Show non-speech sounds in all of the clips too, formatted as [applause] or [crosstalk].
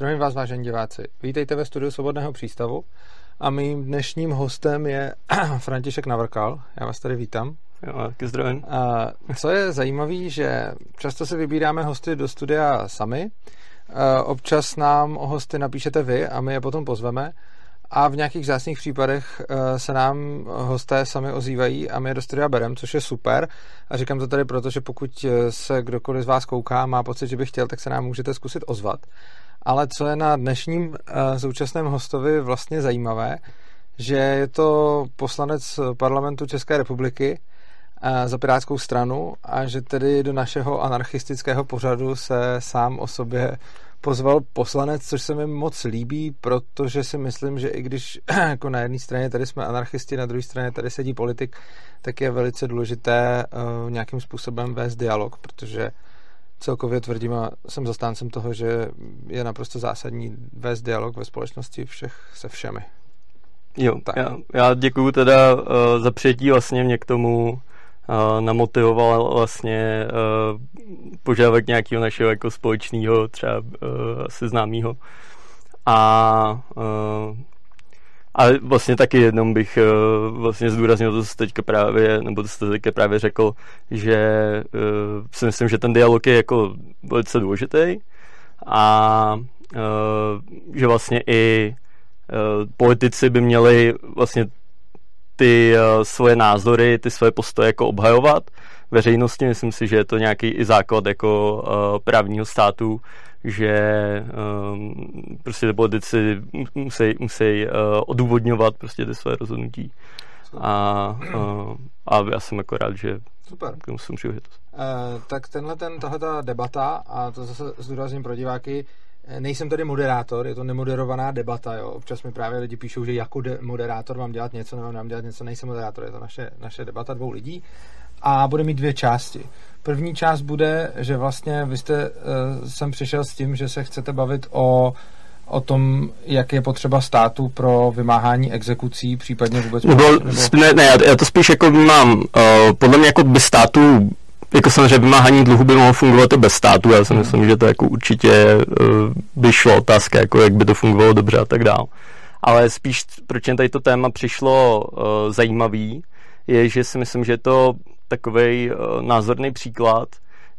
Zdravím vás, vážení diváci. Vítejte ve studiu Svobodného přístavu a mým dnešním hostem je [clears throat] František Navrkal. Já vás tady vítám. Jo, taky zdravím. A co je zajímavé, že často si vybíráme hosty do studia sami, občas nám o hosty napíšete vy a my je potom pozveme a v nějakých zásných případech se nám hosté sami ozývají a my je do studia bereme, což je super. A říkám to tady proto, že pokud se kdokoliv z vás kouká, má pocit, že by chtěl, tak se nám můžete zkusit ozvat. Ale co je na dnešním současném hostovi vlastně zajímavé, že je to poslanec parlamentu České republiky za Pirátskou stranu a že tedy do našeho anarchistického pořadu se sám o sobě pozval poslanec, což se mi moc líbí, protože si myslím, že i když [clears throat] jako na jedné straně tady jsme anarchisti, na druhé straně tady sedí politik, tak je velice důležité uh, nějakým způsobem vést dialog, protože celkově tvrdím a jsem zastáncem toho, že je naprosto zásadní vést dialog ve společnosti všech se všemi. Jo, tak. já, já děkuju teda uh, za přijetí vlastně mě k tomu namotivoval vlastně uh, požadavek nějakého našeho jako společného třeba uh, asi známého. A uh, a vlastně taky jednou bych uh, vlastně zdůraznil to, co teďka právě, nebo to jste teďka právě řekl, že uh, si myslím, že ten dialog je jako velice důležitý a uh, že vlastně i politici by měli vlastně ty svoje názory, ty svoje postoje jako obhajovat veřejnosti. Myslím si, že je to nějaký i základ jako právního státu, že um, prostě ty politici musí, musí uh, odůvodňovat prostě ty své rozhodnutí. A, uh, a já jsem jako rád, že Super. k tomu jsem příležitost. Uh, tak tenhle ten, tahle ta debata, a to zase zdůrazním pro diváky, Nejsem tady moderátor, je to nemoderovaná debata. Jo. Občas mi právě lidi píšou, že jako de- moderátor mám dělat něco, nebo mám dělat něco, nejsem moderátor, je to naše, naše debata dvou lidí. A bude mít dvě části. První část bude, že vlastně vy jste uh, sem přišel s tím, že se chcete bavit o o tom, jak je potřeba státu pro vymáhání exekucí, případně vůbec... Nebo, nebo... Ne, ne, já to spíš jako mám, uh, podle mě jako by státu jako samozřejmě vymáhání dluhu by mohlo fungovat i bez státu, já si hmm. myslím, že to jako určitě uh, by šlo otázka, jako jak by to fungovalo dobře a tak dál. Ale spíš, proč jen tady to téma přišlo uh, zajímavý, je, že si myslím, že je to takový uh, názorný příklad,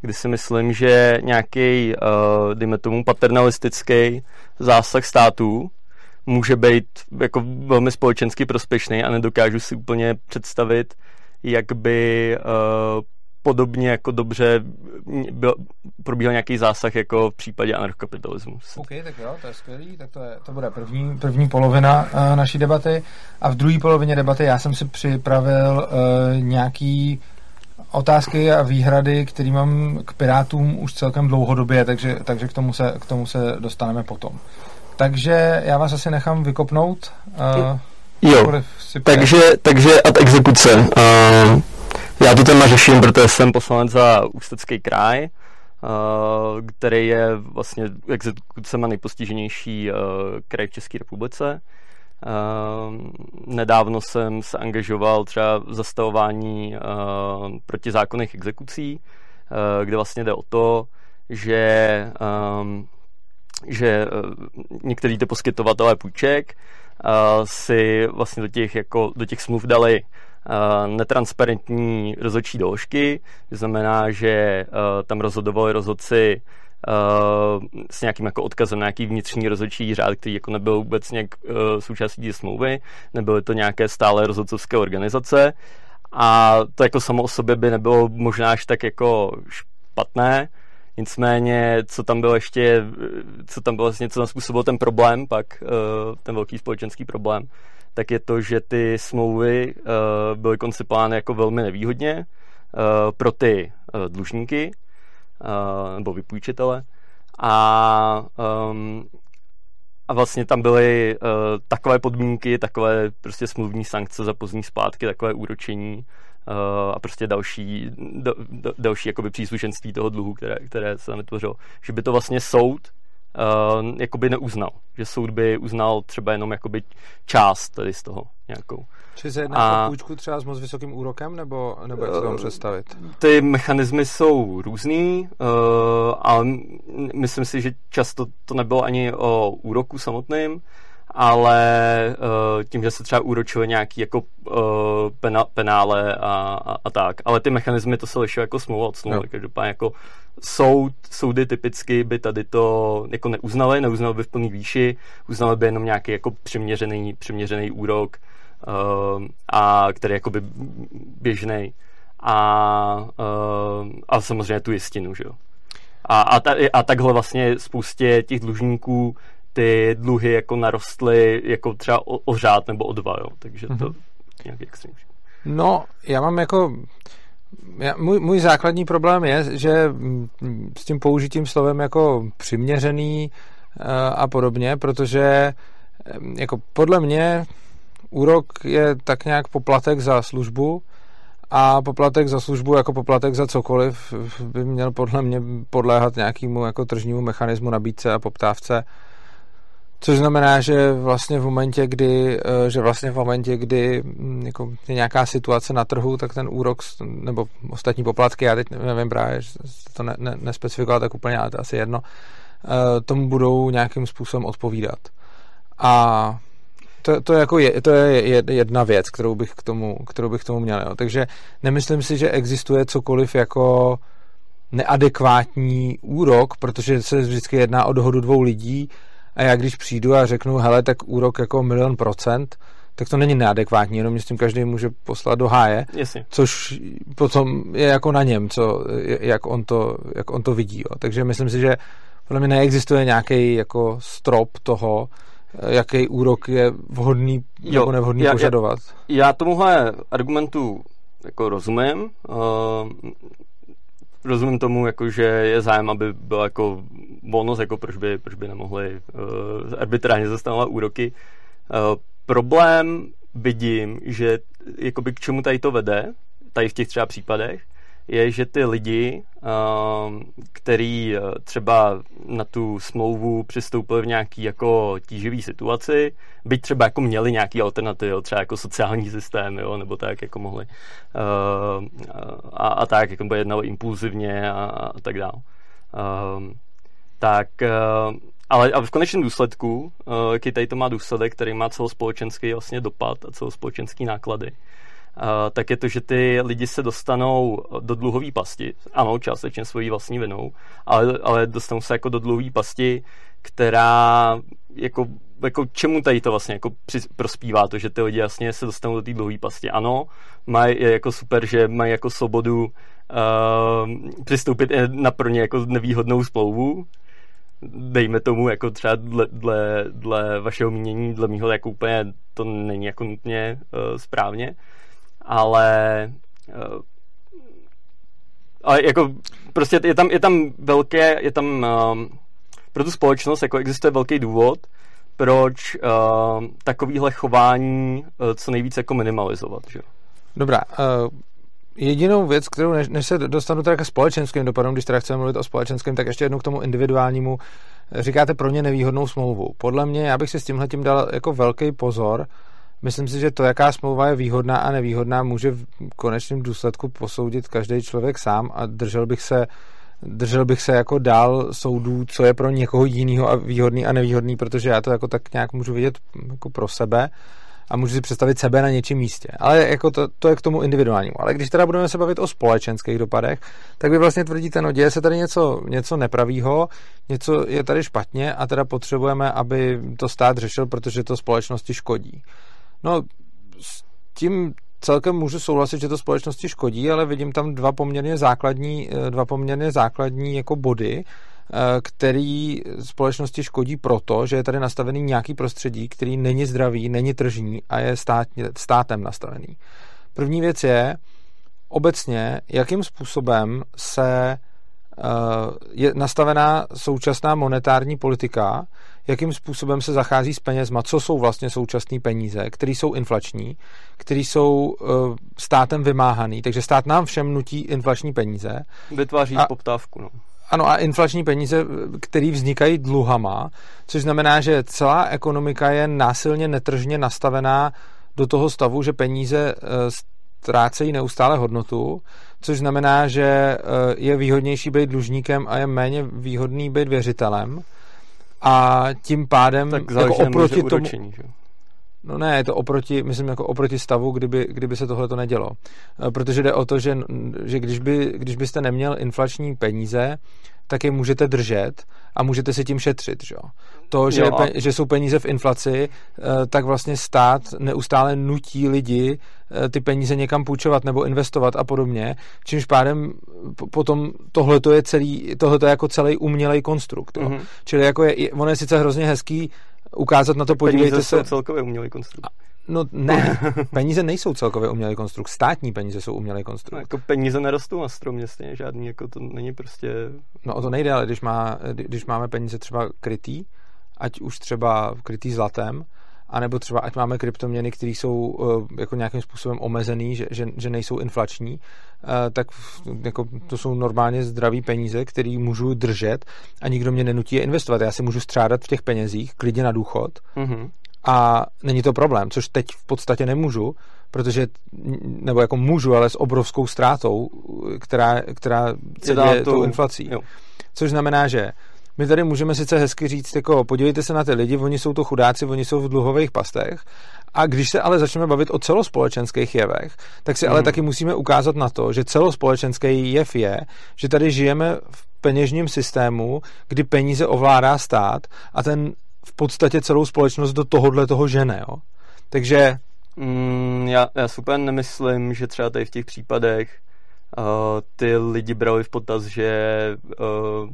kdy si myslím, že nějaký, uh, dejme tomu, paternalistický zásah států může být jako velmi společensky prospěšný a nedokážu si úplně představit, jak by uh, podobně jako dobře byl, probíhal nějaký zásah jako v případě anarchokapitalismu. OK, tak jo, to je skvělý, tak to, je, to bude první, první polovina uh, naší debaty a v druhé polovině debaty já jsem si připravil uh, nějaký otázky a výhrady, které mám k Pirátům už celkem dlouhodobě, takže, takže k, tomu se, k tomu se dostaneme potom. Takže já vás asi nechám vykopnout. Uh, jo, takže, takže ad exekuce. Uh, já to téma řeším, protože jsem poslanec za Ústecký kraj, Uh, který je vlastně exekucema nejpostiženější uh, kraj v České republice. Uh, nedávno jsem se angažoval třeba v zastavování uh, protizákonných exekucí, uh, kde vlastně jde o to, že, že některý ty poskytovatelé půjček si vlastně do těch, jako, do těch smluv dali netransparentní rozhodčí doložky, to znamená, že tam rozhodovali rozhodci uh, s nějakým jako odkazem na nějaký vnitřní rozhodčí řád, který jako nebyl vůbec nějak uh, součástí smlouvy, nebyly to nějaké stále rozhodcovské organizace a to jako samo o sobě by nebylo možná až tak jako špatné, Nicméně, co tam bylo ještě, co tam bylo vlastně, co způsobilo ten problém, pak ten velký společenský problém, tak je to, že ty smlouvy byly koncipovány jako velmi nevýhodně pro ty dlužníky nebo vypůjčitele a, um, a vlastně tam byly uh, takové podmínky, takové prostě smluvní sankce za pozdní splátky, takové úročení uh, a prostě další, do, do, další jakoby příslušenství toho dluhu, které, které se tam vytvořilo. Že by to vlastně soud uh, jakoby neuznal. Že soud by uznal třeba jenom jakoby část tady z toho nějakou. Či se jedná o půjčku třeba s moc vysokým úrokem, nebo, nebo jak to tam představit? Ty mechanismy jsou různý, uh, ale myslím si, že často to nebylo ani o úroku samotným, ale uh, tím, že se třeba úročuje nějaký jako uh, pena, penále a, a, a tak. Ale ty mechanismy to se liší jako smlouva od smlouvy. Každopádně jako soud, soudy typicky by tady to jako neuznali, neuznali by v plný výši, uznali by jenom nějaký jako přiměřený, přiměřený úrok, uh, a který jako by běžný a, uh, a samozřejmě tu jistinu, že jo. A, a, ta, a takhle vlastně spoustě těch dlužníků ty dluhy jako narostly jako třeba o, o řád nebo o dva, jo. takže to mm-hmm. nějaký extrém. No, já mám jako já, můj, můj základní problém je, že s tím použitím slovem jako přiměřený uh, a podobně, protože jako podle mě úrok je tak nějak poplatek za službu a poplatek za službu jako poplatek za cokoliv by měl podle mě podléhat nějakému jako tržnímu mechanismu nabídce a poptávce Což znamená, že vlastně v momentě, kdy, eh, že vlastně v momentě, kdy hm, jako je nějaká situace na trhu, tak ten úrok nebo ostatní poplatky, já teď nevím právě, že to ne, ne, nespecifikoval tak úplně, ale to asi jedno, eh, tomu budou nějakým způsobem odpovídat. A to, to, jako je, to je jedna věc, kterou bych k tomu, kterou bych k tomu měl. Jo. Takže nemyslím si, že existuje cokoliv jako neadekvátní úrok, protože se vždycky jedná o dohodu dvou lidí, a já když přijdu a řeknu, hele, tak úrok jako milion procent, tak to není neadekvátní, jenom s tím každý může poslat do háje, Jasně. což potom je jako na něm, co, jak, on to, jak on to vidí. Jo. Takže myslím si, že podle mě neexistuje nějaký jako strop toho, jaký úrok je vhodný jo, nebo nevhodný já, požadovat. Já, já tomuhle argumentu jako rozumím. Uh, rozumím tomu, jako, že je zájem, aby byla jako volnost, jako proč by, proč by nemohli uh, arbitrálně zastanovat úroky. Uh, problém vidím, že jakoby k čemu tady to vede, tady v těch třeba případech, je, že ty lidi, ehm, který eh, třeba na tu smlouvu přistoupili v nějaký jako tíživý situaci, byť třeba jako měli nějaký alternativy, třeba jako sociální systém, jo, nebo tak jako mohli ehm, a, a tak, jako by jednalo impulzivně a, a tak dále. Ehm, tak eh, ale, ale v konečném důsledku, jaký tady to má důsledek, který má celospolečenský vlastně dopad a celospolečenský náklady, tak je to, že ty lidi se dostanou do dluhové pasti. Ano, částečně svojí vlastní vinou, ale, ale dostanou se jako do dluhové pasti, která jako, jako čemu tady to vlastně jako při, prospívá to, že ty lidi jasně se dostanou do té dluhové pasti. Ano, mají, je jako super, že mají jako svobodu uh, přistoupit na pro ně jako nevýhodnou splouvu, dejme tomu, jako třeba dle, dle, dle vašeho mínění, dle mýho, jako úplně to není jako nutně uh, správně ale uh, ale jako prostě je tam, je tam velké, je tam um, pro tu společnost jako existuje velký důvod, proč uh, takovýhle chování uh, co nejvíce jako minimalizovat. Že? Dobrá, uh, jedinou věc, kterou než, než se dostanu teda ke společenským dopadům, když teda chceme mluvit o společenském, tak ještě jednou k tomu individuálnímu. Říkáte pro ně nevýhodnou smlouvu. Podle mě, já bych si s tímhle tím dal jako velký pozor, Myslím si, že to, jaká smlouva je výhodná a nevýhodná, může v konečném důsledku posoudit každý člověk sám a držel bych se držel bych se jako dál soudů, co je pro někoho jiného a výhodný a nevýhodný, protože já to jako tak nějak můžu vidět jako pro sebe a můžu si představit sebe na něčím místě. Ale jako to, to je k tomu individuálnímu. Ale když teda budeme se bavit o společenských dopadech, tak vy vlastně tvrdíte, no děje se tady něco, něco nepravýho, něco je tady špatně a teda potřebujeme, aby to stát řešil, protože to společnosti škodí. No, s tím celkem můžu souhlasit, že to společnosti škodí, ale vidím tam dva poměrně základní, eh, dva poměrně základní jako body, eh, který společnosti škodí proto, že je tady nastavený nějaký prostředí, který není zdravý, není tržní a je stát, státem nastavený. První věc je obecně, jakým způsobem se eh, je nastavená současná monetární politika, jakým způsobem se zachází s penězma, co jsou vlastně současné peníze, které jsou inflační, které jsou uh, státem vymáhaný, takže stát nám všem nutí inflační peníze. Vytváří a, poptávku, no. Ano, a inflační peníze, které vznikají dluhama, což znamená, že celá ekonomika je násilně netržně nastavená do toho stavu, že peníze ztrácejí neustále hodnotu, což znamená, že je výhodnější být dlužníkem a je méně výhodný být věřitelem. A tím pádem tak jako oproti tomu... že? No ne, je to oproti, myslím jako oproti stavu, kdyby, kdyby se tohle to nedělo. Eh, protože jde o to, že, že když, by, když byste neměl inflační peníze, tak je můžete držet a můžete si tím šetřit. Že? To, že, pe, že jsou peníze v inflaci, eh, tak vlastně stát neustále nutí lidi eh, ty peníze někam půjčovat nebo investovat a podobně, čímž pádem potom tohle je celý, tohle je jako celý umělej konstrukt. Mm-hmm. Čili jako je, ono je sice hrozně hezký ukázat na to, podívejte se. celkově umělý konstrukt. No ne, [laughs] peníze nejsou celkově umělý konstrukt, státní peníze jsou umělý konstrukt. No, jako peníze nerostou na stromě stejně žádný, jako to není prostě... No o to nejde, ale když, má, když máme peníze třeba krytý, ať už třeba krytý zlatem, anebo třeba ať máme kryptoměny, které jsou eh, jako nějakým způsobem omezený, že, že, že nejsou inflační, eh, tak jako to jsou normálně zdraví peníze, které můžu držet a nikdo mě nenutí je investovat. Já si můžu střádat v těch penězích, klidně na důchod mm-hmm. a není to problém, což teď v podstatě nemůžu, protože, nebo jako můžu, ale s obrovskou ztrátou, která, která se děje tou inflací. Jo. Což znamená, že my tady můžeme sice hezky říct, jako podívejte se na ty lidi, oni jsou to chudáci, oni jsou v dluhových pastech. A když se ale začneme bavit o celospolečenských jevech, tak si mm. ale mhm. taky musíme ukázat na to, že celospolečenský jev je, že tady žijeme v peněžním systému, kdy peníze ovládá stát a ten v podstatě celou společnost do tohohle toho žene. Jo? Takže... Mm, já, já super nemyslím, že třeba tady v těch případech uh, ty lidi brali v potaz, že uh,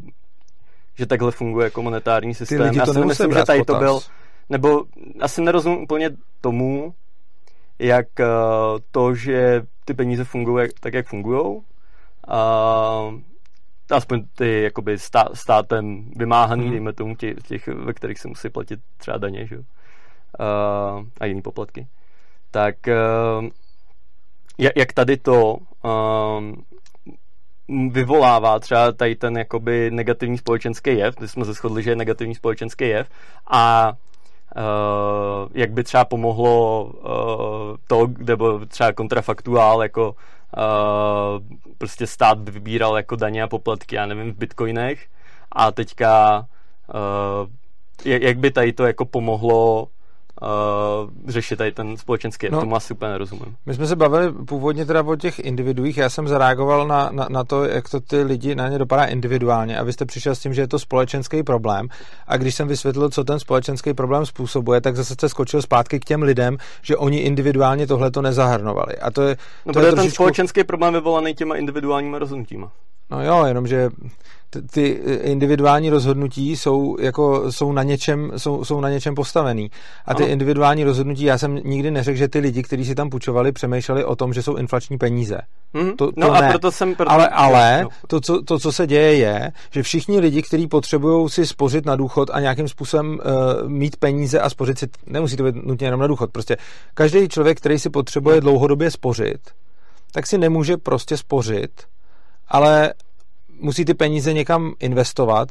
že takhle funguje jako monetární systém. Ty lidi to Já si myslím, že tady to byl, nebo asi nerozumím úplně tomu, jak uh, to, že ty peníze fungují tak, jak fungují, a aspoň ty jakoby stá, státem vymáhaný, hmm. dejme tomu, těch, těch, ve kterých se musí platit třeba daně, že? Uh, a jiný poplatky. Tak uh, jak tady to uh, vyvolává třeba tady ten jakoby negativní společenský jev, my jsme se shodli, že je negativní společenský jev a uh, jak by třeba pomohlo uh, to, nebo třeba kontrafaktuál, jako uh, prostě stát by vybíral jako daně a poplatky, já nevím, v bitcoinech. A teďka uh, jak by tady to jako pomohlo uh, řešit tady ten společenský, no, tomu asi úplně nerozumím. My jsme se bavili původně teda o těch individuích, já jsem zareagoval na, na, na to, jak to ty lidi na ně dopadá individuálně a vy jste přišel s tím, že je to společenský problém a když jsem vysvětlil, co ten společenský problém způsobuje, tak zase se skočil zpátky k těm lidem, že oni individuálně tohle to nezahrnovali. A to je, no, to je trošičku... ten společenský problém vyvolaný těma individuálníma rozhodnutíma. No jo, jenomže ty individuální rozhodnutí jsou, jako, jsou, na něčem, jsou, jsou na něčem postavený. A ty ano. individuální rozhodnutí, já jsem nikdy neřekl, že ty lidi, kteří si tam půjčovali, přemýšleli o tom, že jsou inflační peníze. Mm-hmm. To, no to no ne. a proto jsem... Proto... Ale, ale no. to, co, to, co se děje, je, že všichni lidi, kteří potřebují si spořit na důchod a nějakým způsobem uh, mít peníze a spořit si, nemusí to být nutně jenom na důchod, prostě každý člověk, který si potřebuje dlouhodobě spořit, tak si nemůže prostě spořit, ale musí ty peníze někam investovat,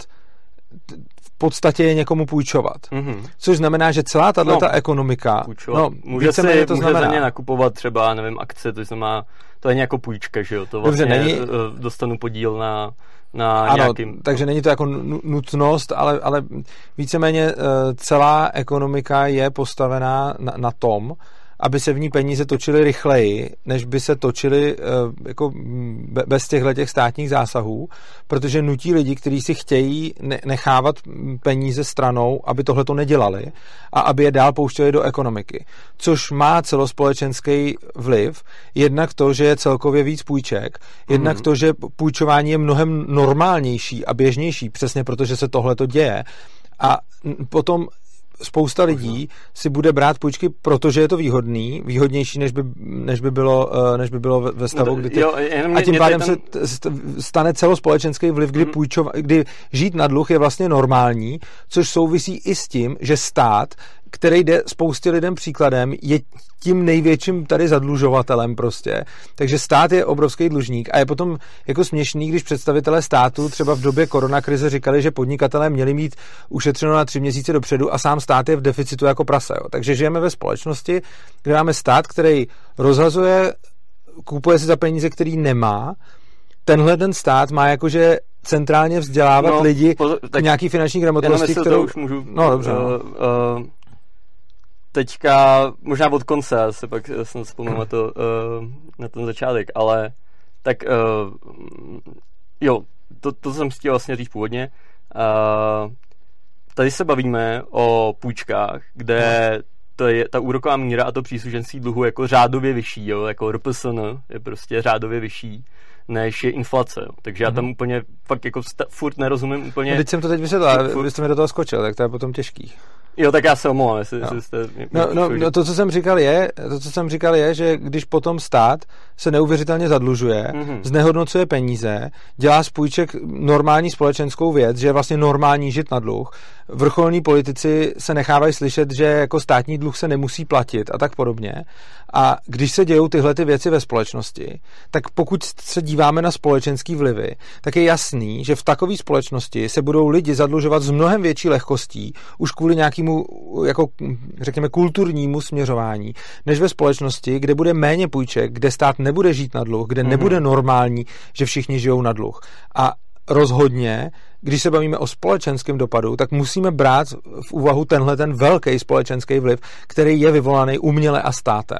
v podstatě je někomu půjčovat. Mm-hmm. Což znamená, že celá tato no, ekonomika... Půjčovat. No, může si, to může znamená. za ně nakupovat třeba, nevím, akce, to znamená, to je jako půjčka, že jo? To vlastně Dobře, není... Eh, dostanu podíl na, na ano, nějakým... takže není to jako nutnost, ale, ale víceméně eh, celá ekonomika je postavená na, na tom, aby se v ní peníze točily rychleji, než by se točily eh, jako bez těchto těch státních zásahů, protože nutí lidi, kteří si chtějí nechávat peníze stranou, aby tohle to nedělali a aby je dál pouštěli do ekonomiky. Což má celospolečenský vliv, jednak to, že je celkově víc půjček, jednak mm. to, že půjčování je mnohem normálnější a běžnější, přesně protože se tohle to děje. A potom spousta lidí si bude brát půjčky, protože je to výhodný, výhodnější, než by, než by, bylo, eh, než by bylo ve stavu, no, kdy ty... Jo, a tím pádem tam... se stane celospolečenský vliv, kdy, hmm. půjčova, kdy žít na dluh je vlastně normální, což souvisí i s tím, že stát který jde spoustě lidem příkladem, je tím největším tady zadlužovatelem prostě. Takže stát je obrovský dlužník a je potom jako směšný, když představitelé státu třeba v době koronakrize říkali, že podnikatelé měli mít ušetřeno na tři měsíce dopředu a sám stát je v deficitu jako prase. Jo. Takže žijeme ve společnosti, kde máme stát, který rozhazuje, kupuje si za peníze, který nemá, tenhle ten stát má jakože centrálně vzdělávat no, lidi pozor, tak nějaký finanční gramotnosti, kterou... už můžu... No, dobře. Uh, uh, teďka, možná od konce, já se pak jsem vzpomněl na, to, uh, na ten začátek, ale tak uh, jo, to, to jsem chtěl vlastně říct původně. Uh, tady se bavíme o půjčkách, kde to je, ta úroková míra a to příslušenství dluhu jako řádově vyšší, jo, jako RPSN je prostě řádově vyšší než je inflace. Jo. Takže já tam mm-hmm. úplně fakt jako sta- furt nerozumím úplně. No, teď jsem to teď vysvětlil, furt... vy jste mi do toho skočil, tak to je potom těžký. Jo, tak já se omlouvám, jestli, no. jestli jste... No, no, no, to, co jsem říkal je, to, co jsem říkal je, že když potom stát se neuvěřitelně zadlužuje, mm-hmm. znehodnocuje peníze, dělá z půjček normální společenskou věc, že je vlastně normální žít na dluh, vrcholní politici se nechávají slyšet, že jako státní dluh se nemusí platit a tak podobně. A když se dějou tyhle ty věci ve společnosti, tak pokud se díváme na společenský vlivy, tak je jasný, že v takové společnosti se budou lidi zadlužovat s mnohem větší lehkostí, už kvůli nějakému, jako řekněme, kulturnímu směřování, než ve společnosti, kde bude méně půjček, kde stát nebude žít na dluh, kde mm-hmm. nebude normální, že všichni žijou na dluh. A rozhodně, když se bavíme o společenském dopadu, tak musíme brát v úvahu tenhle ten velký společenský vliv, který je vyvolaný uměle a státem.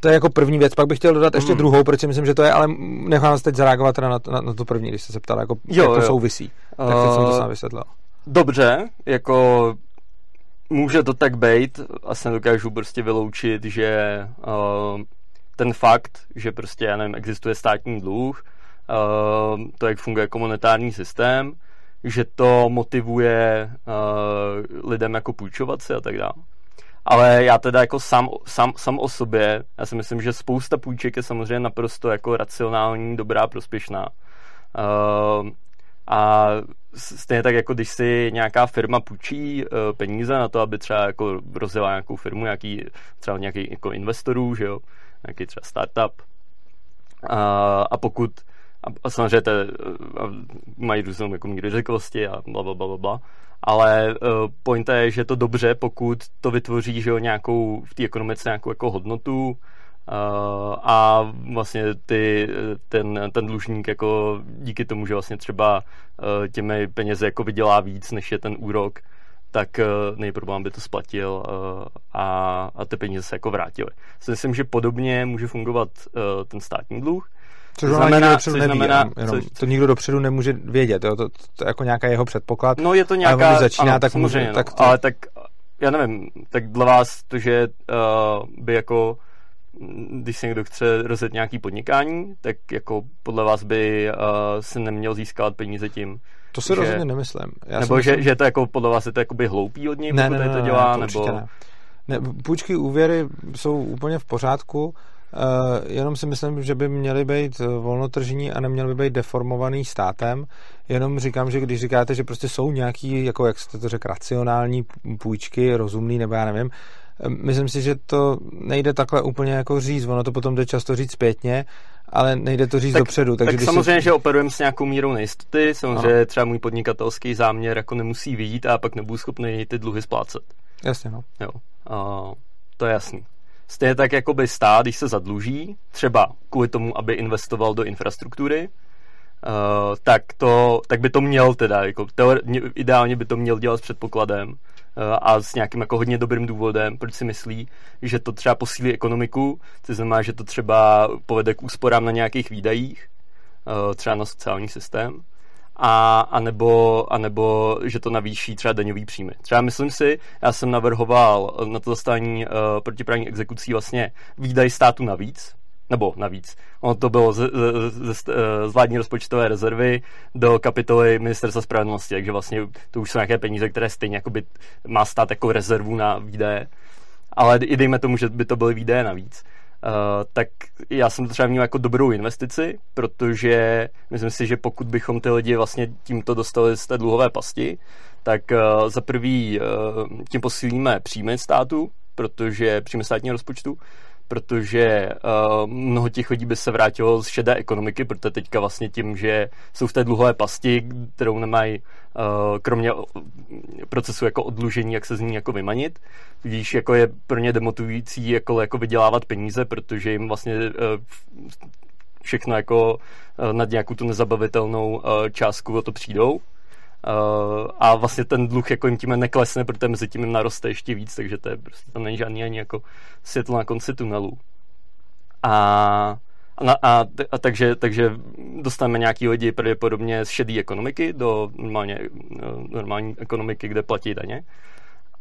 To je jako první věc. Pak bych chtěl dodat ještě mm. druhou, protože myslím, že to je, ale nechám vás teď zareagovat na, na, na to první, když jste se ptal, jako, jo, jak to jo. souvisí. Tak uh, jsem to sám vysvětlil. Dobře, jako může to tak být, asi nedokážu prostě vyloučit, že uh, ten fakt, že prostě, já nevím, existuje státní dluh, uh, to, jak funguje komunitární systém, že to motivuje uh, lidem jako půjčovat si a tak dále. Ale já teda jako sám, sám, sám o sobě, já si myslím, že spousta půjček je samozřejmě naprosto jako racionální, dobrá, prospěšná. Uh, a stejně tak, jako když si nějaká firma půjčí uh, peníze na to, aby třeba jako rozjela nějakou firmu, nějaký, třeba nějaký jako investorů, že jo, nějaký třeba startup. Uh, a pokud a, a samozřejmě a mají různou jako míru rizikovosti a bla, bla, bla, bla, ale uh, point je, že je to dobře, pokud to vytvoří že jo, nějakou v té ekonomice nějakou jako hodnotu uh, a vlastně ty, ten, ten dlužník jako díky tomu, že vlastně třeba uh, těmi penězi jako vydělá víc, než je ten úrok, tak uh, nejproblém by to splatil uh, a, a ty peníze se jako vrátily. Myslím, že podobně může fungovat uh, ten státní dluh, Což to znamená, dopředu neví, znamená, jenom, co, to nikdo dopředu nemůže vědět, jo? To, to, to, je jako nějaká jeho předpoklad. No je to nějaká, a začíná, ano, tak může, no, tak to... ale tak já nevím, tak dle vás to, že uh, by jako když se někdo chce rozjet nějaký podnikání, tak jako podle vás by uh, se neměl získat peníze tím, to si že, rozhodně nemyslím. Já nebo že, myslím... že to jako podle vás je to jakoby hloupý od něj, ne, pokud ne, ne, to dělá, ne, to nebo... Ne. Ne, půjčky, úvěry jsou úplně v pořádku, jenom si myslím, že by měly být volnotržní a neměly by být deformovaný státem. Jenom říkám, že když říkáte, že prostě jsou nějaký, jako jak jste to řekl, racionální půjčky, rozumný, nebo já nevím, eh, myslím si, že to nejde takhle úplně jako říct, ono to potom jde často říct zpětně, ale nejde to říct tak, dopředu. Takže tak samozřejmě, se... že operujeme s nějakou mírou nejistoty, samozřejmě ano. třeba můj podnikatelský záměr jako nemusí vidět a pak nebudu schopný ty dluhy splácet. Jasně, no. Jo, uh, to je jasný. Stejně tak jako by stát, když se zadluží, třeba kvůli tomu, aby investoval do infrastruktury, uh, tak, to, tak by to měl teda, jako teore- ideálně by to měl dělat s předpokladem uh, a s nějakým jako hodně dobrým důvodem, proč si myslí, že to třeba posílí ekonomiku, to znamená, že to třeba povede k úsporám na nějakých výdajích, uh, třeba na sociální systém, a, a, nebo, a nebo že to navýší třeba daňový příjmy. Třeba myslím si, já jsem navrhoval na to zastání uh, protiprávní exekucí vlastně výdaj státu navíc, nebo navíc. Ono to bylo z, z, z, z vládní rozpočtové rezervy do kapitoly ministerstva spravedlnosti, takže vlastně to už jsou nějaké peníze, které stejně jakoby má stát jako rezervu na výdaje. Ale i dejme tomu, že by to byly výdaje navíc. Uh, tak já jsem to třeba měl jako dobrou investici, protože myslím si, že pokud bychom ty lidi vlastně tímto dostali z té dluhové pasti, tak uh, za prvý uh, tím posílíme příjmy státu, protože příjmy státního rozpočtu, protože uh, mnoho těch lidí by se vrátilo z šedé ekonomiky, protože teďka vlastně tím, že jsou v té dluhové pasti, kterou nemají uh, kromě procesu jako odlužení, jak se z ní jako vymanit, tudíž jako je pro ně demotivující jako, jako vydělávat peníze, protože jim vlastně uh, všechno jako uh, nad nějakou tu nezabavitelnou uh, částku o to přijdou a vlastně ten dluh jako jim tím neklesne, protože mezi tím jim naroste ještě víc, takže to je prostě tam není žádný ani jako světlo na konci tunelu. A, a, a, a takže, takže dostaneme nějaký lidi pravděpodobně z šedé ekonomiky do normálně, eh, normální ekonomiky, kde platí daně.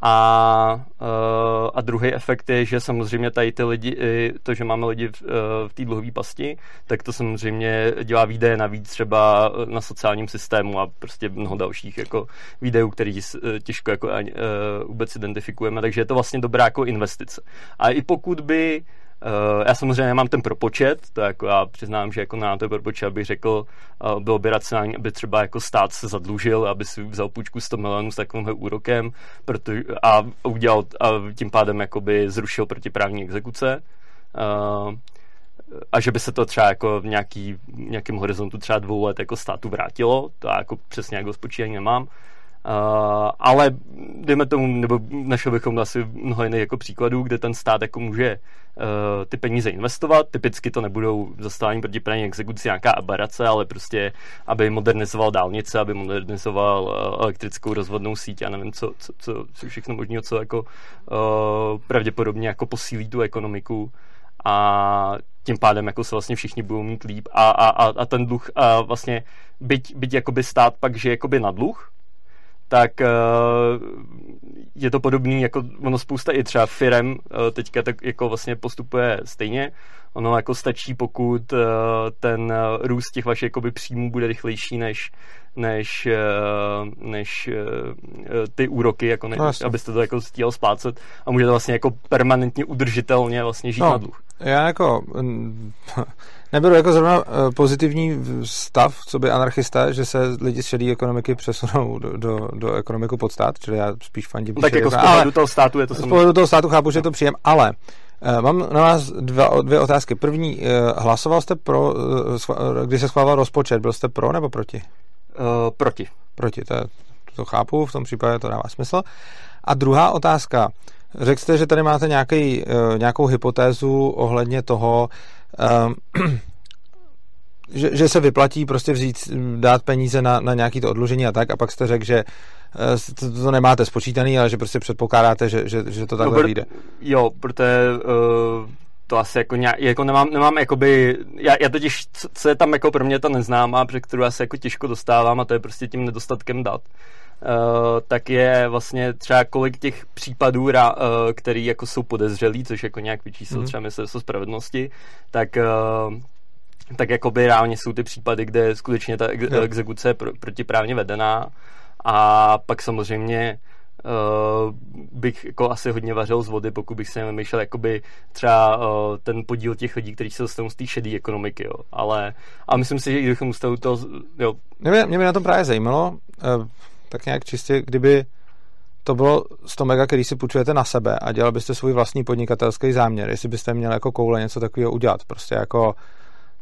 A druhý efekt je, že samozřejmě tady ty lidi, to, že máme lidi v, uh, v té dluhové pasti, tak to samozřejmě dělá výdaje navíc třeba na sociálním systému a prostě mnoho dalších jako výdejů, který těžko jako uh, vůbec identifikujeme, takže je to vlastně dobrá jako investice. A i pokud by uh, já samozřejmě nemám ten propočet, to jako já přiznám, že jako na to propočet, abych řekl, uh, bylo by racionální, aby třeba jako stát se zadlužil, aby si vzal půjčku 100 milionů s takovým úrokem protože, a udělal a tím pádem jakoby zrušil protiprávní exekuce. Uh, a že by se to třeba jako v nějaký, nějakém horizontu třeba dvou let jako státu vrátilo, to já jako přesně jako spočítání nemám. Uh, ale dejme tomu, nebo našel bychom asi mnoho jiných jako příkladů, kde ten stát jako může uh, ty peníze investovat. Typicky to nebudou zastávání proti praní exekuci nějaká abarace, ale prostě, aby modernizoval dálnice, aby modernizoval uh, elektrickou rozvodnou síť, já nevím, co, co, co, co všechno možného, co jako uh, pravděpodobně jako posílí tu ekonomiku. A tím pádem jako se vlastně všichni budou mít líp. A, a, a, a ten dluh a vlastně byť, byť jakoby stát pak, že jakoby na dluh, tak uh, je to podobný, jako ono spousta i třeba firem uh, teďka tak jako vlastně postupuje stejně. Ono jako stačí, pokud uh, ten růst těch vašich jakoby příjmů bude rychlejší než, než, než ty úroky, jako ne, no, abyste to jako stíhal splácet a můžete vlastně jako permanentně udržitelně vlastně žít no, na dluh. Já jako [laughs] neberu jako zrovna eh, pozitivní stav, co by anarchista, že se lidi z šedé ekonomiky přesunou do, do, do ekonomiku pod stát, čili já spíš fandím. tak jako z pohledu toho státu je to Z pohledu toho státu chápu, že je to příjem, ale mám na vás dva, dvě otázky. První, uh, hlasoval jste pro, uh, když se schválil rozpočet, byl jste pro nebo proti? Uh, proti. Proti, to, to chápu, v tom případě to dává smysl. A druhá otázka. Řekl jste, že tady máte nějaký, uh, nějakou hypotézu ohledně toho, um, že, že se vyplatí prostě vzít, dát peníze na, na nějaký to odlužení a tak a pak jste řekl, že eh, to, to nemáte spočítaný, ale že prostě předpokládáte, že, že, že to takhle no, vyjde. Jo, protože uh, to asi jako, nějak, jako nemám, nemám jakoby, já, já totiž, co je tam jako pro mě ta neznámá, před kterou já se jako těžko dostávám a to je prostě tím nedostatkem dat. Uh, tak je vlastně třeba kolik těch případů, uh, který jako jsou podezřelí, což jako nějak vyčíslo mm-hmm. třeba ministerstvo spravedlnosti, tak uh, tak jakoby reálně jsou ty případy, kde skutečně ta ex- exekuce je pr- protiprávně vedená a pak samozřejmě uh, bych jako asi hodně vařil z vody, pokud bych se vymýšlel jakoby třeba uh, ten podíl těch lidí, kteří se dostanou z té šedé ekonomiky, jo. Ale a myslím si, že i kdybychom ustali to, jo. Mě by, mě by na tom právě zajímalo, uh, tak nějak čistě, kdyby to bylo 100 mega, který si půjčujete na sebe a dělal byste svůj vlastní podnikatelský záměr, jestli byste měl jako koule něco takového udělat. Prostě jako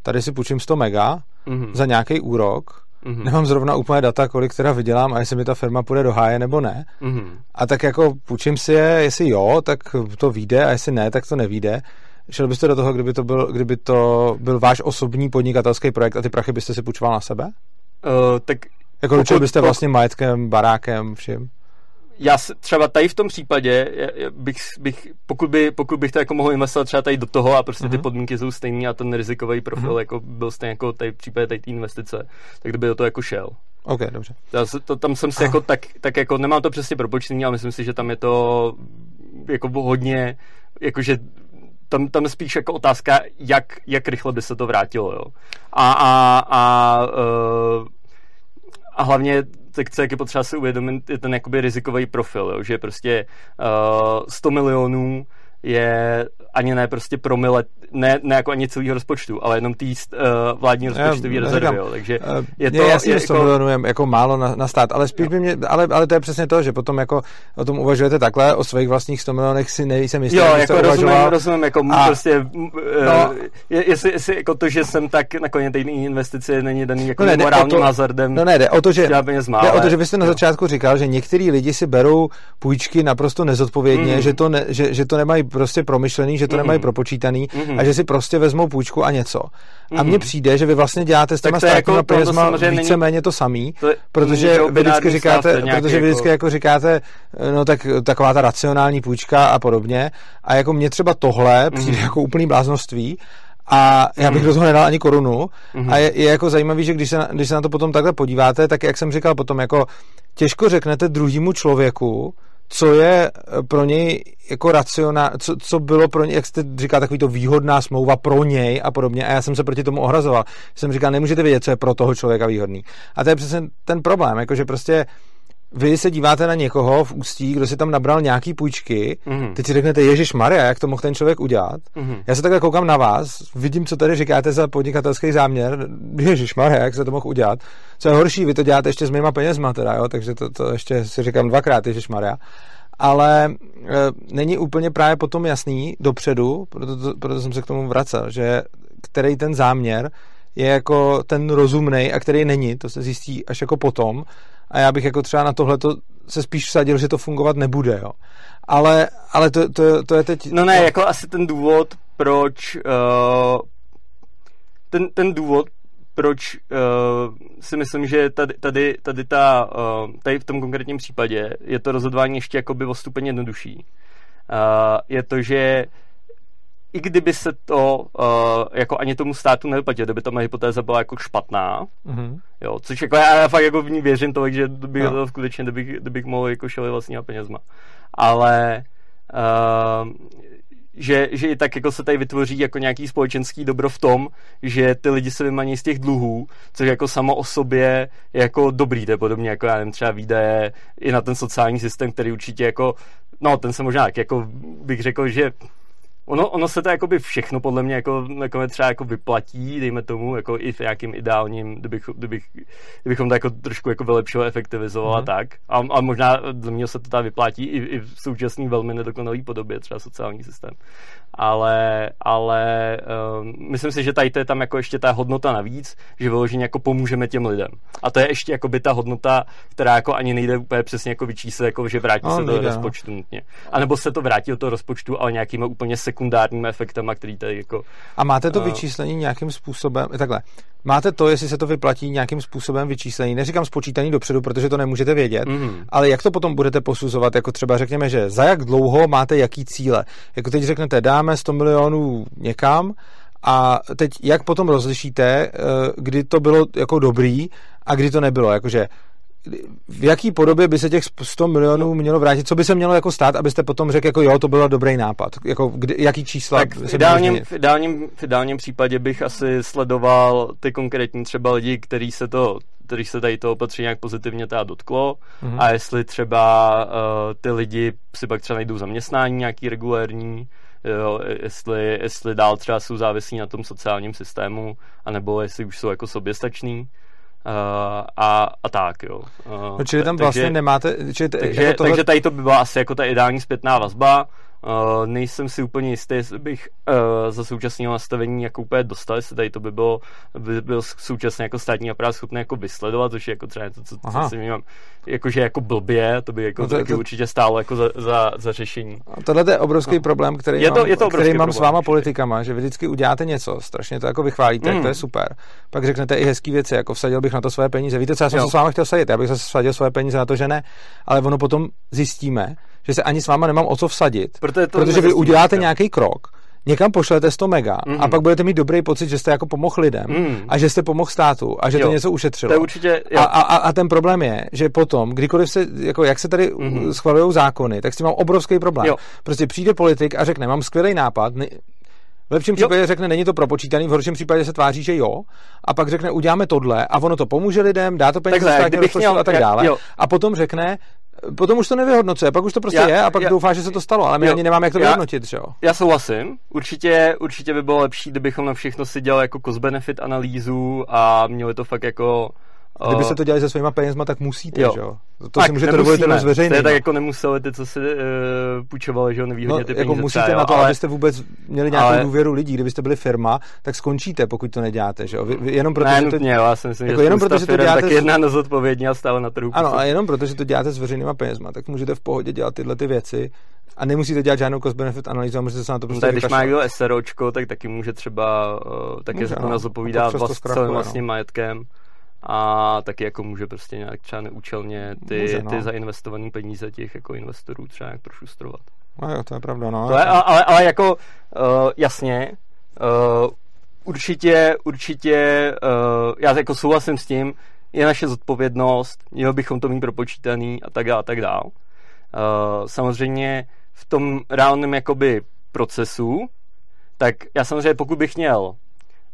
tady si půjčím 100 mega mm-hmm. za nějaký úrok, mm-hmm. nemám zrovna úplně data, kolik teda vydělám a jestli mi ta firma půjde do háje nebo ne. Mm-hmm. A tak jako půjčím si je, jestli jo, tak to vyjde a jestli ne, tak to nevíde. Šel byste do toho, kdyby to byl, kdyby to byl váš osobní podnikatelský projekt a ty prachy byste si půjčoval na sebe? Uh, tak jako pokud, byste vlastně majetkem, barákem, vším? Já třeba tady v tom případě bych, bych pokud, by, pokud bych to jako mohl investovat třeba tady do toho a prostě uh-huh. ty mhm. podmínky jsou stejné a ten rizikový profil uh-huh. jako byl stejný jako tady v případě tady té investice, tak kdyby do toho jako šel. OK, dobře. Já se, to, tam jsem si jako tak, tak jako, nemám to přesně propočtený, ale myslím si, že tam je to jako hodně, jakože tam, tam spíš jako otázka, jak, jak rychle by se to vrátilo, jo. A, a, a, uh, a hlavně tak co jak je potřeba si uvědomit, je ten jakoby rizikový profil, jo, že prostě uh, 100 milionů je ani ne prostě promile, ne, ne jako ani celého rozpočtu, ale jenom tý uh, vládní rozpočtový rezervy, jo. takže uh, je to... Já si je jako... milionů jako málo na, na stát, ale spíš jo. by mě, ale, ale to je přesně to, že potom jako o tom uvažujete takhle, o svých vlastních 100 milionech si nejsem jistý, Jo, jako rozumím, uvažoval. rozumím, jako a, prostě, no, je, jestli, jestli, jako to, že jsem tak nakonec té investici není daný jako no ne, morálním to, hazardem. No ne, jde o to, že, má, jde o to, že vy jste na začátku říkal, že některý lidi si berou půjčky naprosto nezodpovědně, mm. že, to ne, že, že to nemají prostě promyšlený, že to mm. nemají propočítaný mm. a že si prostě vezmou půjčku a něco. Mm. A mně přijde, že vy vlastně děláte s těma jako, penězma víceméně to samý, to, protože vy vždycky říkáte, protože vy vždycky jako říkáte, no tak taková ta racionální půjčka a podobně. A jako mě třeba tohle přijde mm. jako úplný bláznoství, a já bych mm. do toho nedal ani korunu. Mm. A je, je jako zajímavý, že když se, když se na to potom takhle podíváte, tak jak jsem říkal potom, jako těžko řeknete druhému člověku, co je eh, pro něj jako racionál, co, co bylo pro něj, jak jste říká, takový to výhodná smlouva pro něj a podobně. A já jsem se proti tomu ohrazoval. Jsem říkal, nemůžete vědět, co je pro toho člověka výhodný. A to je přesně ten problém, jakože prostě vy se díváte na někoho v ústí, kdo si tam nabral nějaký půjčky, mm-hmm. teď si řeknete, Ježíš Maria, jak to mohl ten člověk udělat? Mm-hmm. Já se takhle koukám na vás, vidím, co tady říkáte za podnikatelský záměr, Ježíš Maria, jak se to mohl udělat? Co je horší, vy to děláte ještě s mýma penězma, teda, jo? takže to, to ještě si říkám dvakrát, Ježíš Maria. Ale e, není úplně právě potom jasný dopředu, proto, to, proto jsem se k tomu vracel, že který ten záměr je jako ten rozumný a který není, to se zjistí až jako potom a já bych jako třeba na tohle se spíš vsadil, že to fungovat nebude, jo. Ale, ale to, to, to je teď... No ne, jako asi ten důvod, proč uh, ten, ten důvod, proč uh, si myslím, že tady, tady, tady, ta, uh, tady v tom konkrétním případě je to rozhodování ještě jakoby o stupeň jednodušší. Uh, je to, že i kdyby se to uh, jako ani tomu státu nevyplatilo, kdyby ta hypotéza byla jako špatná, mm-hmm. jo, což jako já, já fakt jako v ní věřím to, že bych no. to skutečně, kdybych, kdybych mohl jako šeli vlastníma penězma. Ale uh, že, že i tak jako se tady vytvoří jako nějaký společenský dobro v tom, že ty lidi se vymaní z těch dluhů, což jako samo o sobě je jako dobrý, to je podobně jako já nevím, třeba výdaje i na ten sociální systém, který určitě jako, no ten se možná jako bych řekl, že Ono, ono se to jakoby všechno podle mě jako nakonec třeba jako vyplatí, dejme tomu, jako i v nějakým ideálním, kdybych, kdybych, kdybychom to jako trošku jako vylepšili, efektivizovali mm-hmm. tak. A, a možná za mě se to tady vyplatí i, i v současné velmi nedokonalé podobě, třeba sociální systém. Ale, ale um, myslím si, že tady to je tam jako ještě ta hodnota navíc, že vyloženě jako pomůžeme těm lidem. A to je ještě jako by ta hodnota, která jako ani nejde úplně přesně jako vyčíslit, jako že vrátí no, se do no. rozpočtu nutně. A nebo se to vrátí do toho rozpočtu, ale nějakými úplně sekundárními efektama, který tady jako... A máte to uh, vyčíslení nějakým způsobem, takhle, máte to, jestli se to vyplatí nějakým způsobem vyčíslení, neříkám spočítaný dopředu, protože to nemůžete vědět, mm-hmm. ale jak to potom budete posuzovat, jako třeba řekněme, že za jak dlouho máte jaký cíle. Jako teď řeknete, dáme 100 milionů někam, a teď jak potom rozlišíte, eh, kdy to bylo jako dobrý a kdy to nebylo, jakože v jaký podobě by se těch 100 milionů mělo vrátit? Co by se mělo jako stát, abyste potom řekl, jako jo, to byl dobrý nápad? Jako, kdy, jaký čísla? Tak v ideálním, v, ideálním, v ideálním případě bych asi sledoval ty konkrétní třeba lidi, kteří se to který se tady to opatření nějak pozitivně teda dotklo mm-hmm. a jestli třeba uh, ty lidi si pak třeba najdou zaměstnání nějaký regulérní, jo, jestli, jestli dál třeba jsou závislí na tom sociálním systému, anebo jestli už jsou jako soběstační. Uh, a, a tak, jo. Uh, no, čili tam takže, vlastně nemáte... Čili t- takže, jako tohle... takže tady to by byla asi jako ta ideální zpětná vazba. Uh, nejsem si úplně jistý, jestli bych uh, za současného nastavení jako úplně dostal, jestli tady to by bylo, by byl současně jako státní aparát schopný jako vysledovat, což je jako třeba to, co, co si vnímám, jakože jako blbě, to by jako no to, taky to... určitě stálo jako za, za, za řešení. A tohle je obrovský no. problém, který, je to, mám, je to který mám problém, s váma politikama, že vy vždycky uděláte něco, strašně to jako vychválíte, mm. to je super. Pak řeknete i hezký věci, jako vsadil bych na to své peníze. Víte, co já jsem jo. se s vámi chtěl sadit? Já bych se vsadil své peníze na to, že ne, ale ono potom zjistíme, že se ani s váma nemám o co vsadit, protože, protože vy uděláte nějaký krok, někam pošlete 100 mega mm. a pak budete mít dobrý pocit, že jste jako pomohl lidem mm. a že jste pomohl státu a že jo. to něco ušetřilo. To je určitě, A, a, a ten problém je, že potom, kdykoliv se, jako jak se tady mm. schvalují zákony, tak s tím mám obrovský problém. Jo. Prostě přijde politik a řekne, mám skvělý nápad, v lepším případě jo. řekne, není to propočítaný, v horším případě se tváří, že jo, a pak řekne, uděláme tohle a ono to pomůže lidem, dá to peníze státního rozpočtu a tak dále. Jo. A potom řekne, Potom už to nevyhodnocuje, pak už to prostě já, je a pak já, doufá, že se to stalo, ale my jo, ani nemáme jak to já, vyhodnotit, že jo? Já souhlasím, určitě, určitě by bylo lepší, kdybychom na všechno si dělali jako cost-benefit analýzu a měli to fakt jako Kdybyste to dělali se svýma penězma, tak musíte, jo. že jo? To tak, si můžete dovolit jenom z veřejným. To je tak jako nemuseli ty, co si uh, půjčovali, že jo, nevýhodně no, ty jako musíte třeba, na to, ale... abyste vůbec měli nějakou ale... důvěru lidí. Kdybyste byli firma, tak skončíte, pokud to neděláte, že jo? Vy, vy, jenom proto, ne, nutně, to... já si myslím, jako že jenom proto, že to děláte tak jedna na zodpovědně a stále na trhu. Ano, a jenom proto, že to děláte s veřejnýma penězma, tak můžete v pohodě dělat tyhle ty věci a nemusíte dělat žádnou cost benefit analýzu a můžete se na to prostě no, Když má někdo SROčko, tak taky může třeba uh, taky může, no, zodpovídat vlast, celým vlastním majetkem a taky jako může prostě nějak třeba neúčelně ty, může, no. ty zainvestované peníze těch jako investorů třeba nějak prošustrovat. No jo, to je pravda, no. To je, ale, ale jako uh, jasně, uh, určitě, určitě, uh, já jako souhlasím s tím, je naše zodpovědnost, měli bychom to mít propočítaný a tak dále, a tak dále. Uh, samozřejmě v tom reálném jakoby procesu, tak já samozřejmě pokud bych měl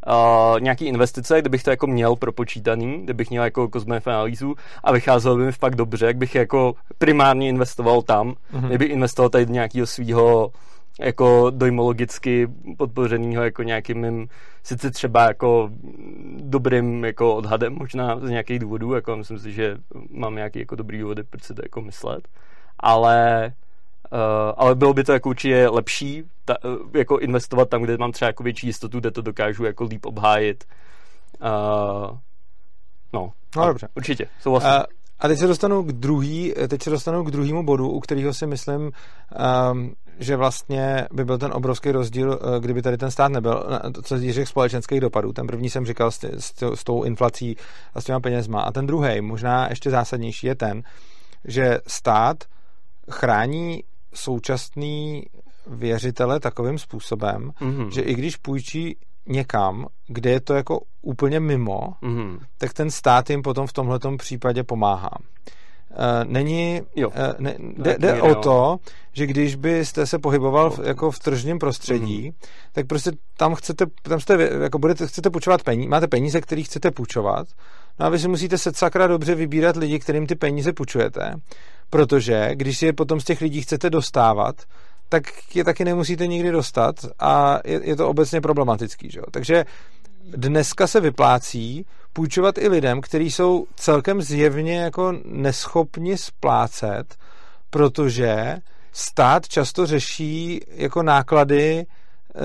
uh, nějaký investice, kdybych to jako měl propočítaný, kdybych měl jako cost analýzu a vycházel by mi fakt dobře, jak bych jako primárně investoval tam, mm-hmm. kdybych investoval tady do nějakého svého jako dojmologicky podpořenýho jako nějakým mým, sice třeba jako dobrým jako odhadem možná z nějakých důvodů, jako myslím si, že mám nějaký jako dobrý důvody, proč si to jako myslet, ale Uh, ale bylo by to jako určitě lepší ta, uh, jako investovat tam, kde mám třeba jako větší jistotu, kde to dokážu jako líp obhájit. Uh, no, no dobře. Určitě, souhlasím. Uh, a teď se dostanu k druhý, teď se dostanu k druhému bodu, u kterého si myslím, um, že vlastně by byl ten obrovský rozdíl, kdyby tady ten stát nebyl, co se týče společenských dopadů. Ten první jsem říkal s, s, s tou inflací a s těma penězma. A ten druhý, možná ještě zásadnější, je ten, že stát chrání současný věřitele takovým způsobem, mm-hmm. že i když půjčí někam, kde je to jako úplně mimo, mm-hmm. tak ten stát jim potom v tomhle případě pomáhá. E, není, jo. E, ne, jde, jde o to, že když byste se pohyboval v, jako v tržním prostředí, mm-hmm. tak prostě tam chcete, tam jste, jako budete, chcete půjčovat peníze, máte peníze, které chcete půjčovat, no a vy si musíte se sakra dobře vybírat lidi, kterým ty peníze půjčujete, protože když si je potom z těch lidí chcete dostávat, tak je taky nemusíte nikdy dostat a je, je to obecně problematický. Že? Takže dneska se vyplácí půjčovat i lidem, kteří jsou celkem zjevně jako neschopni splácet, protože stát často řeší jako náklady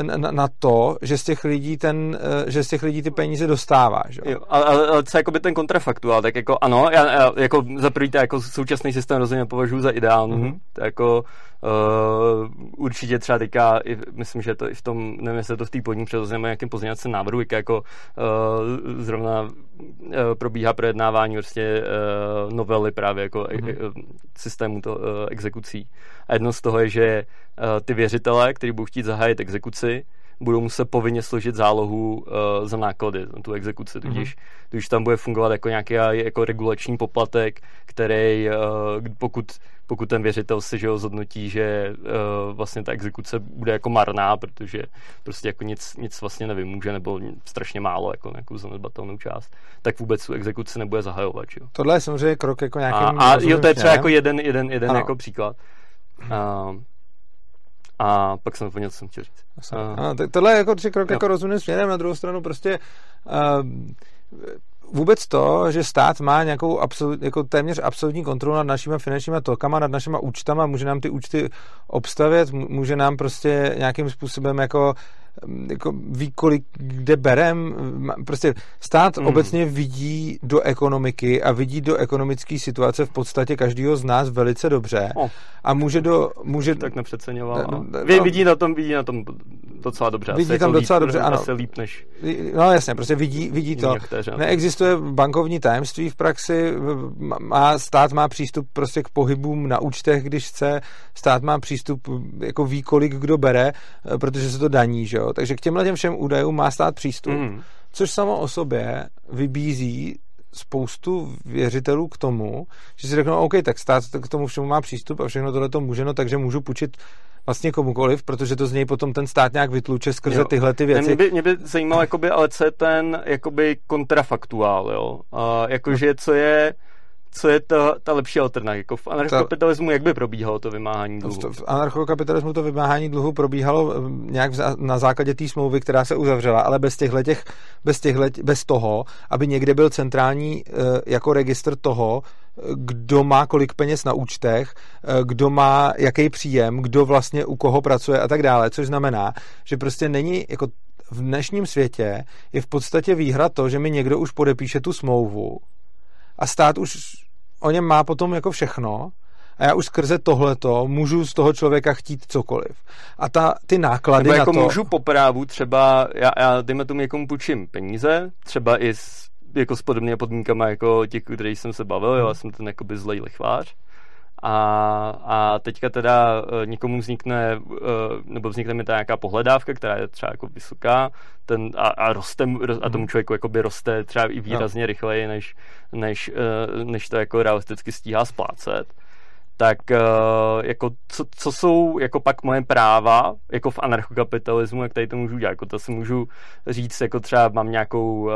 na, na to, že z těch lidí ten, eh, že z těch lidí ty peníze dostává. Že? Jo, ale, ale co by ten kontrafaktuál, tak jako ano, já, já jako za prvý jako současný systém rozhodně považuji za ideální, mm-hmm. jako uh, určitě třeba teďka, myslím, že to i v tom, nevím, jestli to v té podní předloze nebo nějakém pozměňovacím návrhu, jako uh, zrovna uh, probíhá projednávání prostě uh, novely právě jako mm-hmm. systému to, uh, exekucí. A jedno z toho je, že uh, ty věřitelé, kteří budou chtít zahájit exekuci, budou muset povinně složit zálohu uh, za náklady na tu exekuci. Mhm. Tudíž, mm-hmm. tudíž tam bude fungovat jako nějaký jako regulační poplatek, který uh, pokud, pokud ten věřitel si že ho zhodnotí, že uh, vlastně ta exekuce bude jako marná, protože prostě jako nic, nic vlastně nevymůže nebo strašně málo jako nějakou zanedbatelnou část, tak vůbec tu exekuci nebude zahajovat. Že? Tohle je samozřejmě krok jako nějakým... A, a jo, to je třeba jako jeden, jeden, jeden jako příklad. Uh, a pak jsem zapomněl, co jsem chtěl říct. Uh, a, tohle je jako tři kroky jako rozumným směrem, na druhou stranu prostě uh, vůbec to, že stát má nějakou absolut, jako téměř absolutní kontrolu nad našimi finančními tokama, nad našimi účtama, může nám ty účty obstavět, může nám prostě nějakým způsobem jako jako ví, kolik kde berem. Prostě stát mm. obecně vidí do ekonomiky a vidí do ekonomické situace v podstatě každého z nás velice dobře. Oh. A může do... Může, tak nepřeceňoval. No, no, vidí na tom, vidí na tom docela dobře. Vidí tam jako docela líp, dobře, ano. Asi líp než... No jasně, prostě vidí, vidí to. Neexistuje bankovní tajemství v praxi, má, stát má přístup prostě k pohybům na účtech, když chce, stát má přístup, jako ví, kolik kdo bere, protože se to daní, že jo? Takže k těmhle těm všem údajům má stát přístup, mm. což samo o sobě vybízí spoustu věřitelů k tomu, že si řeknou, OK, tak stát k tomu všemu má přístup a všechno tohle to může, no takže můžu půjčit vlastně komukoliv, protože to z něj potom ten stát nějak vytluče skrze jo. tyhle ty věci. Mě by, mě by zajímalo, jakoby, ale co je ten jakoby kontrafaktuál, jo? Uh, jakože co je co je ta, ta lepší alternativa? Jako v anarchokapitalismu, jak by probíhalo to vymáhání dluhu? V anarchokapitalismu to vymáhání dluhu probíhalo eh, nějak na základě té smlouvy, která se uzavřela, ale bez těchhle těch, bez, těchhle, bez toho, aby někde byl centrální eh, jako registr toho, kdo má kolik peněz na účtech, kdo má jaký příjem, kdo vlastně u koho pracuje a tak dále, což znamená, že prostě není jako v dnešním světě je v podstatě výhra to, že mi někdo už podepíše tu smlouvu a stát už o něm má potom jako všechno a já už skrze tohleto můžu z toho člověka chtít cokoliv. A ta, ty náklady Nebo jako na to... můžu po právu třeba, já, já dejme tomu někomu půjčím peníze, třeba i s, jako s podobnými podmínkami jako těch, kterých jsem se bavil, hmm. já jsem ten jakoby zlej lichvář, a, a teďka teda uh, někomu vznikne, uh, nebo vznikne mi ta nějaká pohledávka, která je třeba jako vysoká ten, a, a roste, a tomu mhm. člověku jakoby roste třeba i výrazně no. rychleji, než, než, uh, než to jako realisticky stíhá splácet tak uh, jako co, co jsou jako pak moje práva jako v anarchokapitalismu, jak tady to můžu dělat, jako to si můžu říct, jako třeba mám nějakou uh,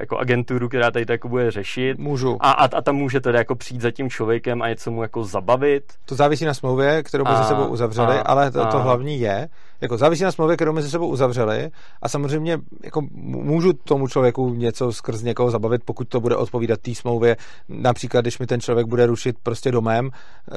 jako agenturu, která tady to jako bude řešit. Můžu. A, a, a tam může teda jako přijít za tím člověkem a něco mu jako zabavit. To závisí na smlouvě, kterou mezi sebou uzavřeli, a, ale to, a, to hlavní je, jako závisí na smlouvě, kterou mezi sebou uzavřeli a samozřejmě jako můžu tomu člověku něco skrz někoho zabavit, pokud to bude odpovídat té smlouvě. Například, když mi ten člověk bude rušit prostě domem,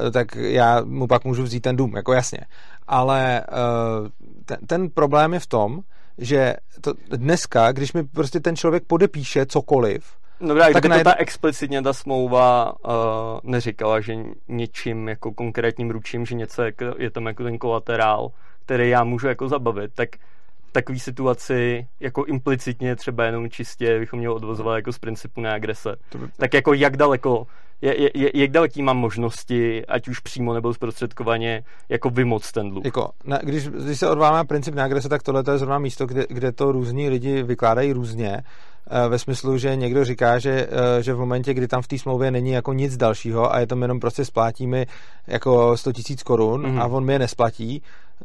eh, tak já mu pak můžu vzít ten dům, jako jasně. Ale eh, ten, ten problém je v tom, že to dneska, když mi prostě ten člověk podepíše cokoliv, Dobrá, tak kdyby to ta explicitně ta smlouva uh, neříkala, že něčím jako konkrétním ručím, že něco je, je tam jako ten kolaterál, který já můžu jako zabavit, tak takový situaci jako implicitně třeba jenom čistě bychom měli odvozovat jako z principu neagrese. By... Tak jako jak daleko, je, je, jak daleký mám možnosti, ať už přímo nebo zprostředkovaně, jako vymoc ten dluh. Jako, ne, když, když se odváme princip neagrese, tak tohle je zrovna místo, kde, kde to různí lidi vykládají různě Eh, ve smyslu, že někdo říká, že, eh, že v momentě, kdy tam v té smlouvě není jako nic dalšího a je to jenom prostě splátí mi jako 100 tisíc korun mm-hmm. a on mi je nesplatí,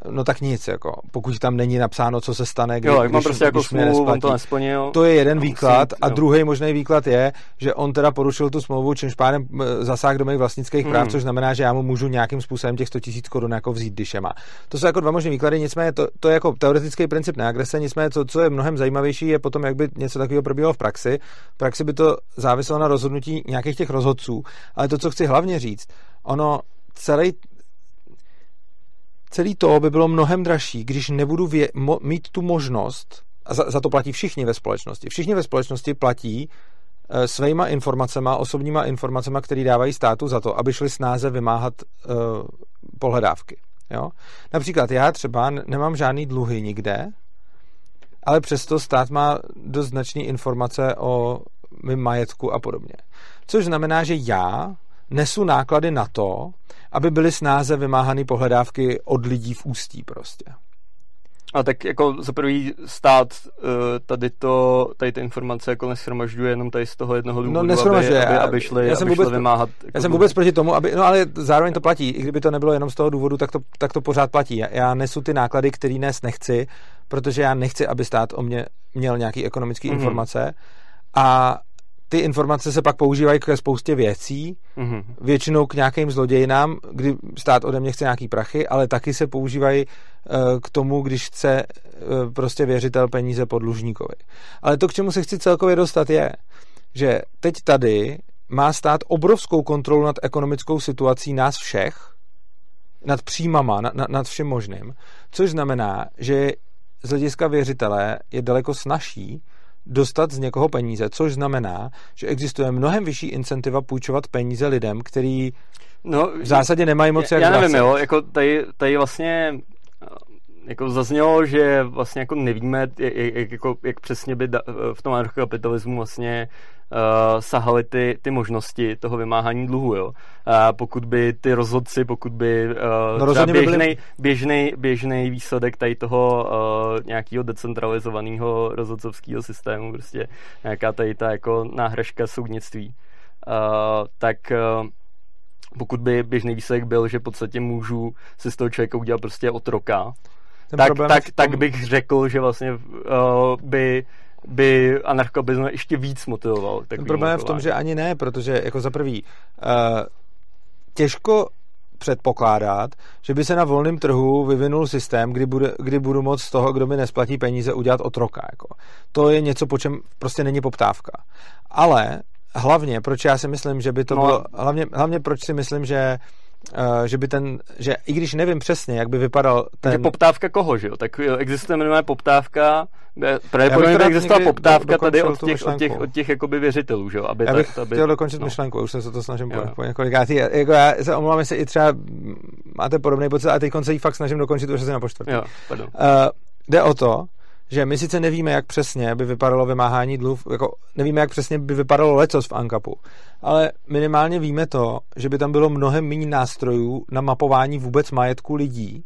no tak nic, jako, pokud tam není napsáno, co se stane, kdy, jo, když, mám prostě jako když smlouvu, on to nesplnil. To je jeden výklad a druhý možný výklad je, že on teda porušil tu smlouvu, čímž pádem zasáh do mých vlastnických práv, mm. což znamená, že já mu můžu nějakým způsobem těch 100 tisíc korun jako vzít, když je má. To jsou jako dva možné výklady, nicméně to, to je jako teoretický princip neagrese, nicméně to, co je mnohem zajímavější, je potom, jak by něco takového probíhalo v praxi. V praxi by to záviselo na rozhodnutí nějakých těch rozhodců, ale to, co chci hlavně říct, ono celý celý to by bylo mnohem dražší, když nebudu vě- mo- mít tu možnost, a za, za to platí všichni ve společnosti. Všichni ve společnosti platí e, svýma informacema, osobníma informacema, které dávají státu za to, aby šli snáze vymáhat e, pohledávky. Jo? Například já třeba nemám žádný dluhy nikde, ale přesto stát má dost značné informace o mým majetku a podobně. Což znamená, že já nesu náklady na to, aby byly snáze vymáhány pohledávky od lidí v ústí prostě. A tak jako za prvý stát uh, tady to, tady ty informace jako neshromažďuje jenom tady z toho jednoho důvodu, no, aby, aby, aby, šli, já jsem aby vůbec, šli vymáhat. Jako já jsem vůbec proti tomu, aby, no ale zároveň to platí. I kdyby to nebylo jenom z toho důvodu, tak to, tak to pořád platí. Já, já nesu ty náklady, které nes nechci, protože já nechci, aby stát o mě měl nějaký ekonomické mm-hmm. informace. A ty informace se pak používají ke spoustě věcí, mm-hmm. většinou k nějakým zlodějinám, kdy stát ode mě chce nějaký prachy, ale taky se používají uh, k tomu, když chce uh, prostě věřitel peníze po dlužníkovi. Ale to, k čemu se chci celkově dostat, je, že teď tady má stát obrovskou kontrolu nad ekonomickou situací nás všech, nad příjmama, nad, nad všem možným, což znamená, že z hlediska věřitele je daleko snažší dostat z někoho peníze, což znamená, že existuje mnohem vyšší incentiva půjčovat peníze lidem, který no, v zásadě nemají moc jak Já nevím, jo, jako tady, tady vlastně jako zaznělo, že vlastně jako nevíme, jak, jak, jako, jak přesně by da, v tom anarchokapitalismu vlastně uh, sahaly ty, ty možnosti toho vymáhání dluhu, jo. A pokud by ty rozhodci, pokud by uh, no běžnej, byli... běžnej výsledek tady toho uh, nějakého decentralizovaného rozhodcovského systému, prostě nějaká tady ta jako náhražka soudnictví, uh, tak uh, pokud by běžný výsledek byl, že v podstatě můžu si z toho člověka udělat prostě otroka, tak, tak, tak bych řekl, že vlastně uh, by by anarchokapitalismus ještě víc motivoval. Problém je v tom, že ani ne, protože jako za prvý uh, těžko předpokládat, že by se na volném trhu vyvinul systém, kdy, bude, kdy budu moct z toho, kdo mi nesplatí peníze, udělat otroka. Jako. To je něco, po čem prostě není poptávka. Ale hlavně, proč já si myslím, že by to no. bylo, hlavně, hlavně proč si myslím, že Uh, že by ten, že i když nevím přesně, jak by vypadal ten... Je poptávka koho, že jo? Tak existuje minimálně poptávka, pravděpodobně existovala poptávka do, tady od těch, od těch, od těch jakoby věřitelů, že jo? Aby já bych ta, aby... chtěl dokončit no. myšlenku, už jsem se to snažím po, po několikátý. Jako já se omlouvám, jestli i třeba máte podobný pocit, a teď se jí fakt snažím dokončit už asi na poštvrtý. Jo, pardon. Uh, jde o to, že my sice nevíme, jak přesně by vypadalo vymáhání dluhu, jako nevíme, jak přesně by vypadalo lecos v Ankapu, ale minimálně víme to, že by tam bylo mnohem méně nástrojů na mapování vůbec majetku lidí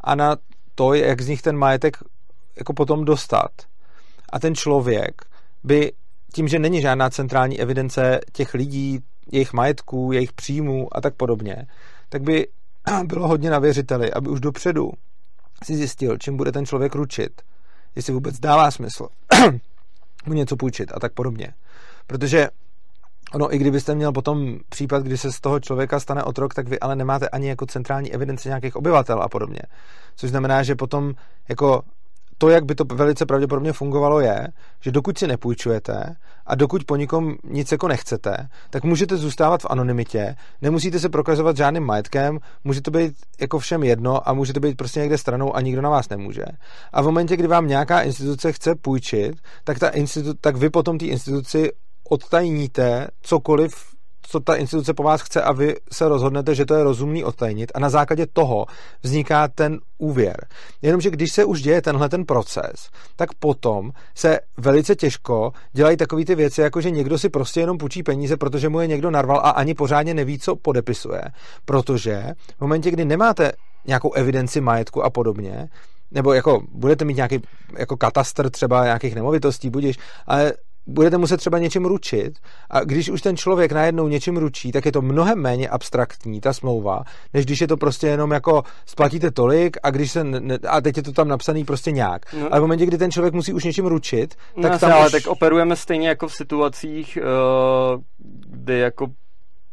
a na to, jak z nich ten majetek jako potom dostat. A ten člověk by tím, že není žádná centrální evidence těch lidí, jejich majetků, jejich příjmů a tak podobně, tak by [clears throat] bylo hodně na věřiteli, aby už dopředu si zjistil, čím bude ten člověk ručit jestli vůbec dává smysl [clears throat] mu něco půjčit a tak podobně. Protože ono, i kdybyste měl potom případ, kdy se z toho člověka stane otrok, tak vy ale nemáte ani jako centrální evidenci nějakých obyvatel a podobně. Což znamená, že potom jako to, jak by to velice pravděpodobně fungovalo, je, že dokud si nepůjčujete a dokud po nikom nic jako nechcete, tak můžete zůstávat v anonymitě, nemusíte se prokazovat žádným majetkem, může to být jako všem jedno a můžete být prostě někde stranou a nikdo na vás nemůže. A v momentě, kdy vám nějaká instituce chce půjčit, tak, ta institu- tak vy potom té instituci odtajníte cokoliv co ta instituce po vás chce a vy se rozhodnete, že to je rozumný odtajnit a na základě toho vzniká ten úvěr. Jenomže když se už děje tenhle ten proces, tak potom se velice těžko dělají takové ty věci, jako že někdo si prostě jenom půjčí peníze, protože mu je někdo narval a ani pořádně neví, co podepisuje. Protože v momentě, kdy nemáte nějakou evidenci majetku a podobně, nebo jako budete mít nějaký jako katastr třeba nějakých nemovitostí, budíš, ale budete muset třeba něčím ručit a když už ten člověk najednou něčím ručí, tak je to mnohem méně abstraktní, ta smlouva, než když je to prostě jenom jako splatíte tolik a když se ne, a teď je to tam napsaný prostě nějak. No. Ale v momentě, kdy ten člověk musí už něčím ručit, no, tak tam ale už... tak operujeme stejně jako v situacích, uh, kdy jako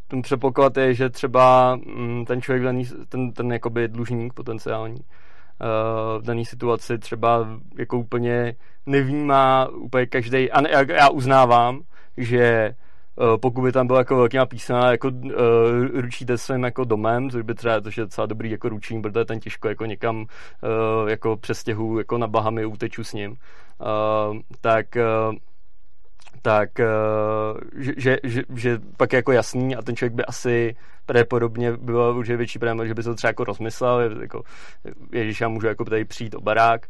ten předpoklad je, že třeba mm, ten člověk, ten, ten jakoby dlužník potenciální, v dané situaci třeba jako úplně nevnímá úplně každý. A já, já uznávám, že eh, pokud by tam bylo jako velký písmena, jako uh, ručíte svým jako domem, což by třeba, to je docela dobrý jako ručení, protože ten těžko jako někam uh, jako přestěhu jako na Bahamy uteču s ním, uh, tak uh, tak že, že, že, že pak je jako jasný a ten člověk by asi pravděpodobně bylo už větší problém, že by se to třeba jako rozmyslel, jako, ježiš, já můžu jako tady přijít o barák,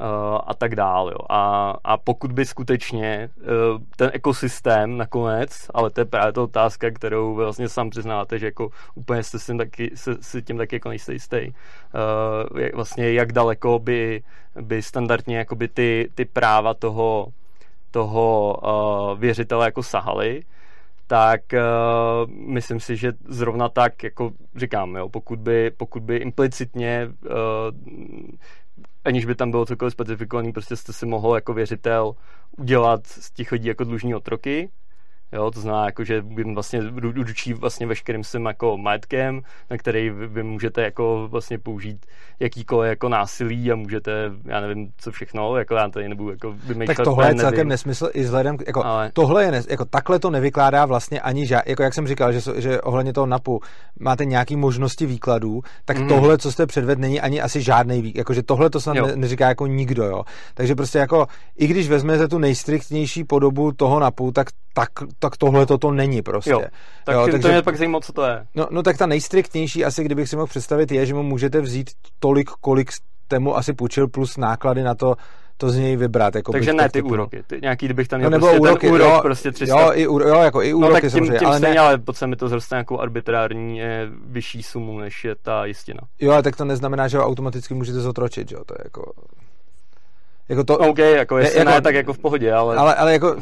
uh, a tak dále. A, a pokud by skutečně uh, ten ekosystém nakonec, ale to je právě ta otázka, kterou vlastně sám přiznáte, že jako úplně jste si, taky, si, si tím taky jako nejste jistý, vlastně jak daleko by, by standardně jakoby ty, ty práva toho toho uh, věřitele jako sahaly, tak uh, myslím si, že zrovna tak, jako říkám, jo, pokud, by, pokud by implicitně, uh, aniž by tam bylo cokoliv specifikovaný, prostě jste si mohl jako věřitel udělat z těch lidí jako dlužní otroky, Jo, to znamená, jako, že vlastně ručí vlastně veškerým svým jako majetkem, na který vy, vy, můžete jako vlastně použít jakýkoliv jako násilí a můžete, já nevím, co všechno, jako já tady nebudu jako vymýšlet. Tak tohle je celkem nevím. nesmysl i vzhledem, jako Ale... tohle je, nes, jako takhle to nevykládá vlastně ani žád, jako jak jsem říkal, že, že ohledně toho NAPu máte nějaký možnosti výkladů, tak mm. tohle, co jste předved, není ani asi žádný výklad, jakože tohle to se ne, neříká jako nikdo, jo. Takže prostě jako, i když vezmete tu nejstriktnější podobu toho NAPu, tak tak, tak tohle to není prostě. Jo, tak jo, takže, to mě pak zajímalo, co to je. No, no tak ta nejstriktnější asi, kdybych si mohl představit, je, že mu můžete vzít tolik, kolik jste mu asi půjčil, plus náklady na to, to z něj vybrat. Jako Takže ne ty úroky, ty nějaký, kdybych tam měl no, nebo prostě úroky, ten úrok, jo, prostě 300. Jo, i, jo, jako i úroky no, tak tím, samozřejmě. tím ale stejně, ne, ale potom mi to zroste nějakou arbitrární je, vyšší sumu, než je ta jistina. Jo, ale tak to neznamená, že ho automaticky můžete zotročit, jo, to je jako... Jako to, OK, jako jestli je, jako, ne, tak jako v pohodě, ale... Ale, ale jako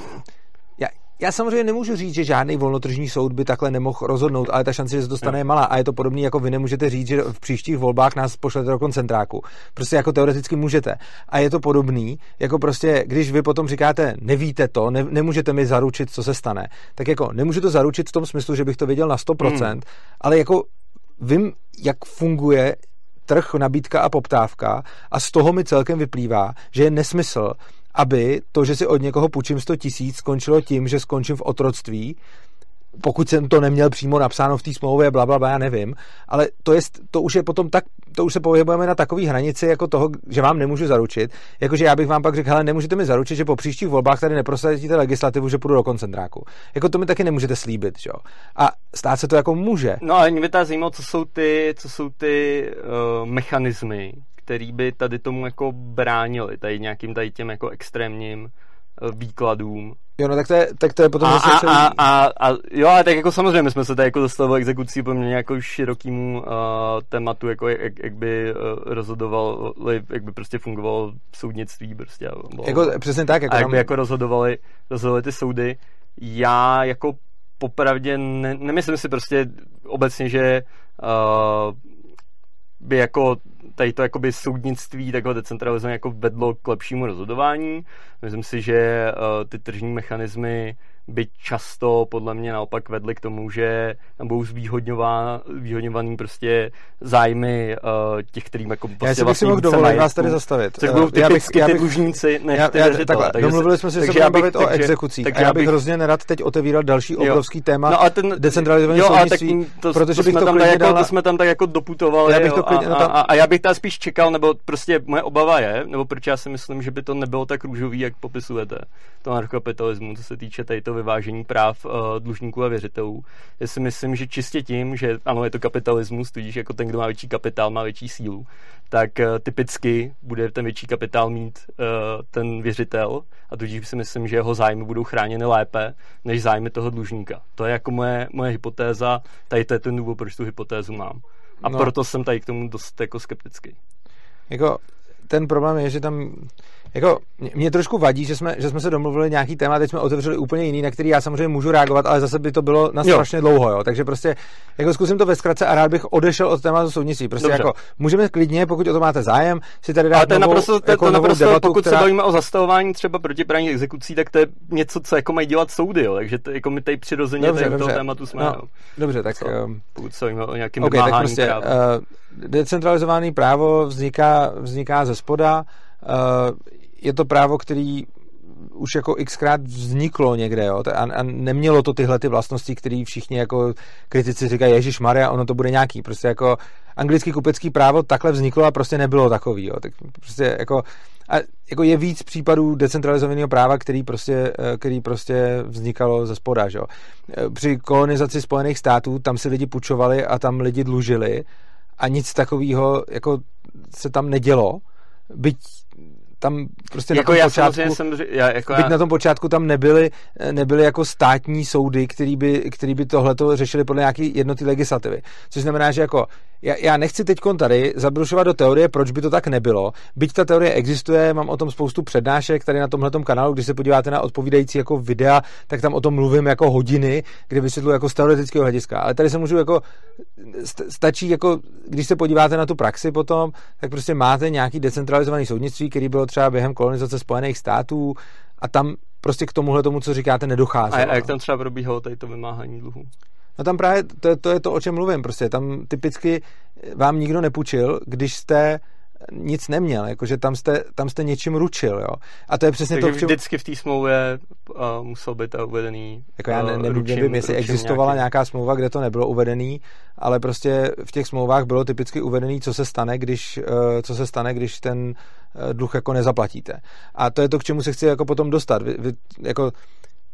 já samozřejmě nemůžu říct, že žádný volnotržní soud by takhle nemohl rozhodnout, ale ta šance, že se to stane, je malá. A je to podobné, jako vy nemůžete říct, že v příštích volbách nás pošlete do koncentráku. Prostě jako teoreticky můžete. A je to podobný, jako prostě, když vy potom říkáte, nevíte to, ne, nemůžete mi zaručit, co se stane, tak jako nemůžu to zaručit v tom smyslu, že bych to věděl na 100%, hmm. ale jako vím, jak funguje trh, nabídka a poptávka a z toho mi celkem vyplývá, že je nesmysl, aby to, že si od někoho půjčím 100 tisíc, skončilo tím, že skončím v otroctví, pokud jsem to neměl přímo napsáno v té smlouvě, bla, bla, bla, já nevím, ale to, je, to už je potom tak, to už se pohybujeme na takové hranici jako toho, že vám nemůžu zaručit, jakože já bych vám pak řekl, hele, nemůžete mi zaručit, že po příštích volbách tady neprosadíte legislativu, že půjdu do koncentráku. Jako to mi taky nemůžete slíbit, jo. A stát se to jako může. No ale mě by ta zajímalo, co jsou ty, co jsou ty uh, mechanismy, který by tady tomu jako bránili, tady nějakým tady těm jako extrémním uh, výkladům Jo, no tak to je, tak to je potom a, zase a, celý... a, a, a, jo, ale tak jako samozřejmě my jsme se tady jako dostali o exekucí poměrně jako širokýmu uh, tématu, jako jak, jak by uh, rozhodoval, jak by prostě fungovalo soudnictví prostě. Bylo, jako, přesně tak. Jako a jak by jako rozhodovali, rozhodovali ty soudy. Já jako popravdě ne, nemyslím si prostě obecně, že uh, by jako tady to jakoby soudnictví takhle decentralizované jako vedlo k lepšímu rozhodování. Myslím si, že uh, ty tržní mechanismy by často podle mě naopak vedly k tomu, že tam budou zvýhodňovaný prostě zájmy uh, těch, kterým jako prostě Já si bych si mohl dovolit vás tady zastavit. Což budou typicky já bych, já bych, ty dlužníci, než já, ty já, takhle, takže domluvili jsme si, že se bavit o exekucích takže a já bych, bych hrozně nerad teď otevíral další jo. obrovský téma no a ten, decentralizovaný jo, soudnictví, to, protože to bych to klidně jako, dala... To jsme tam tak jako doputovali já bych to klidně, a, a, a, já bych tam spíš čekal, nebo prostě moje obava je, nebo proč já si myslím, že by to nebylo tak růžový, jak popisujete, to anarchokapitalismu, co se týče tady to vyvážení práv uh, dlužníků a věřitelů. Já si myslím, že čistě tím, že ano, je to kapitalismus, tudíž jako ten, kdo má větší kapitál, má větší sílu, tak uh, typicky bude ten větší kapitál mít uh, ten věřitel a tudíž si myslím, že jeho zájmy budou chráněny lépe než zájmy toho dlužníka. To je jako moje, moje hypotéza, tady to je ten důvod, proč tu hypotézu mám. A no. proto jsem tady k tomu dost jako skeptický. Jako ten problém je, že tam jako mě trošku vadí, že jsme, že jsme se domluvili nějaký téma, teď jsme otevřeli úplně jiný, na který já samozřejmě můžu reagovat, ale zase by to bylo na strašně jo. dlouho, jo. Takže prostě jako zkusím to ve zkratce a rád bych odešel od tématu soudnictví. Prostě Dobře. jako můžeme klidně, pokud o to máte zájem, si tady dát ale to je naprosto, to, jako to naprosto debatu, pokud která... se bavíme o zastavování třeba protiprávních exekucí, tak to je něco, co jako mají dělat soudy, jo. Takže to, jako my tady přirozeně dobře, tady dobře. toho tématu jsme. No, dobře, tak. Co, um, pokud se o nějakým okay, tak prostě, uh, decentralizovaný právo vzniká, vzniká ze spoda. Uh, je to právo, který už jako xkrát vzniklo někde, jo, a, a nemělo to tyhle ty vlastnosti, které všichni jako kritici říkají, Ježíš Maria, ono to bude nějaký, prostě jako anglický kupecký právo takhle vzniklo a prostě nebylo takový, jo, tak prostě jako, a jako je víc případů decentralizovaného práva, který prostě, který prostě vznikalo ze spoda, jo. Při kolonizaci Spojených států tam si lidi půjčovali a tam lidi dlužili a nic takového jako se tam nedělo, byť tam prostě jako na tom já počátku, jsem, já, jako byť já... na tom počátku tam nebyly, nebyly jako státní soudy, který by, který by tohleto řešili podle nějaký jednoty legislativy. Což znamená, že jako já, já nechci teď tady zabrušovat do teorie, proč by to tak nebylo. Byť ta teorie existuje, mám o tom spoustu přednášek tady na tomhle kanálu, když se podíváte na odpovídající jako videa, tak tam o tom mluvím jako hodiny, kde vysvětluji jako z teoretického hlediska. Ale tady se můžu jako, stačí jako, když se podíváte na tu praxi potom, tak prostě máte nějaký decentralizovaný soudnictví, který bylo třeba během kolonizace Spojených států a tam prostě k tomuhle tomu, co říkáte, nedochází. A, jak tam třeba probíhalo tady to vymáhání dluhu? No tam právě to, to je to, o čem mluvím. Prostě tam typicky vám nikdo nepůjčil, když jste nic neměl, jakože tam jste, tam jste něčím ručil, jo. A to je přesně Takže to, v čem... vždycky v té smlouvě uh, musel být uvedený Jako já ne, ne, ručím, nevím, jestli ručím existovala nějaký... nějaká smlouva, kde to nebylo uvedený, ale prostě v těch smlouvách bylo typicky uvedený, co se stane, když, uh, co se stane, když ten uh, dluh jako nezaplatíte. A to je to, k čemu se chci jako potom dostat. Vy, vy, jako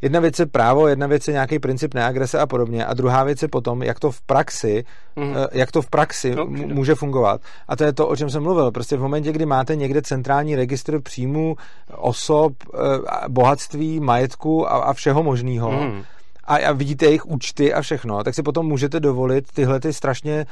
jedna věc je právo, jedna věc je nějaký princip neagrese a podobně a druhá věc je potom, jak to v praxi, mm-hmm. jak to v praxi no, může fungovat. A to je to, o čem jsem mluvil. Prostě v momentě, kdy máte někde centrální registr příjmů, osob, eh, bohatství, majetku a, a všeho možného, mm. a, a vidíte jejich účty a všechno, tak si potom můžete dovolit tyhle ty strašně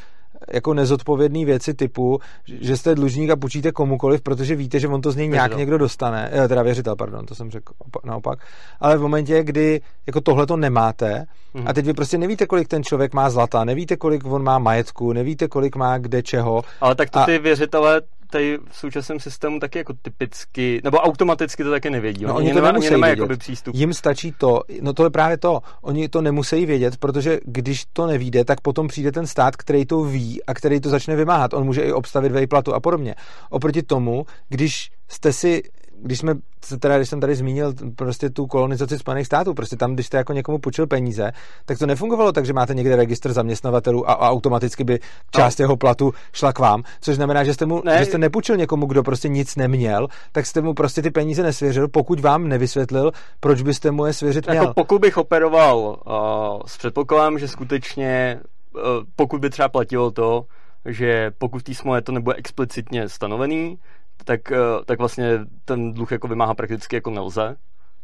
jako nezodpovědné věci typu, že jste dlužník a půjčíte komukoliv, protože víte, že on to z něj nějak věřitel. někdo dostane. Jo, teda věřitel, pardon, to jsem řekl naopak. Ale v momentě, kdy jako tohle to nemáte hmm. a teď vy prostě nevíte, kolik ten člověk má zlata, nevíte, kolik on má majetku, nevíte, kolik má kde čeho. Ale tak to a... ty věřitelé tady v současném systému taky jako typicky, nebo automaticky to taky nevědí. No, oni, oni to nemá, nemá jakoby přístup. Jim stačí to, no to je právě to, oni to nemusí vědět, protože když to nevíde, tak potom přijde ten stát, který to ví a který to začne vymáhat. On může i obstavit vejplatu a podobně. Oproti tomu, když jste si když jsme, teda, když jsem tady zmínil prostě tu kolonizaci Spojených států, prostě tam, když jste jako někomu půjčil peníze, tak to nefungovalo tak, že máte někde registr zaměstnavatelů a, a automaticky by část no. jeho platu šla k vám, což znamená, že jste mu, ne. že jste nepůjčil někomu, kdo prostě nic neměl, tak jste mu prostě ty peníze nesvěřil, pokud vám nevysvětlil, proč byste mu je svěřit jako měl. Jako pokud bych operoval uh, s předpokladem, že skutečně, uh, pokud by třeba platilo to, že pokud v té smlouvě to nebude explicitně stanovený, tak, eh, tak vlastně ten dluh jako vymáhá prakticky jako nelze.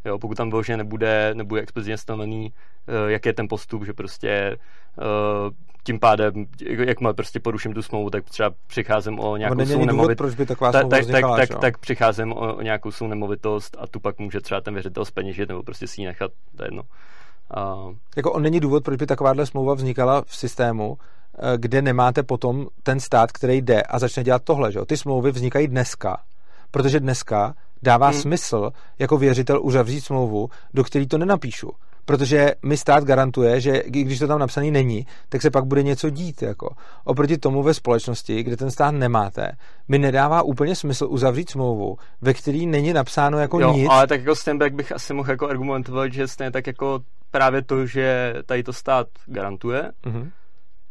Jo, pokud tam vyloženě nebude, nebude explicitně stanovený, uh, jak je ten postup, že prostě uh, tím pádem, jakmile prostě poruším tu smlouvu, tak třeba přicházím o nějakou svou nemovitost. proč by taková ta, tak, vznikala, tak, tak, tak, přicházím o, o nějakou svou nemovitost a tu pak může třeba ten věřitel speněžit nebo prostě si ji nechat, to je jedno. Uh, jako on není důvod, proč by takováhle smlouva vznikala v systému, Eh, kde nemáte potom ten stát, který jde a začne dělat tohle. Že? Ty smlouvy vznikají dneska, protože dneska dává hmm. smysl jako věřitel uzavřít smlouvu, do který to nenapíšu. Protože mi stát garantuje, že když to tam napsaný není, tak se pak bude něco dít. Jako. Oproti tomu ve společnosti, kde ten stát nemáte, mi nedává úplně smysl uzavřít smlouvu, ve který není napsáno jako jo, nic. ale tak jako Stenbeck bych asi mohl jako argumentovat, že stejně tak jako právě to, že tady to stát garantuje, mm-hmm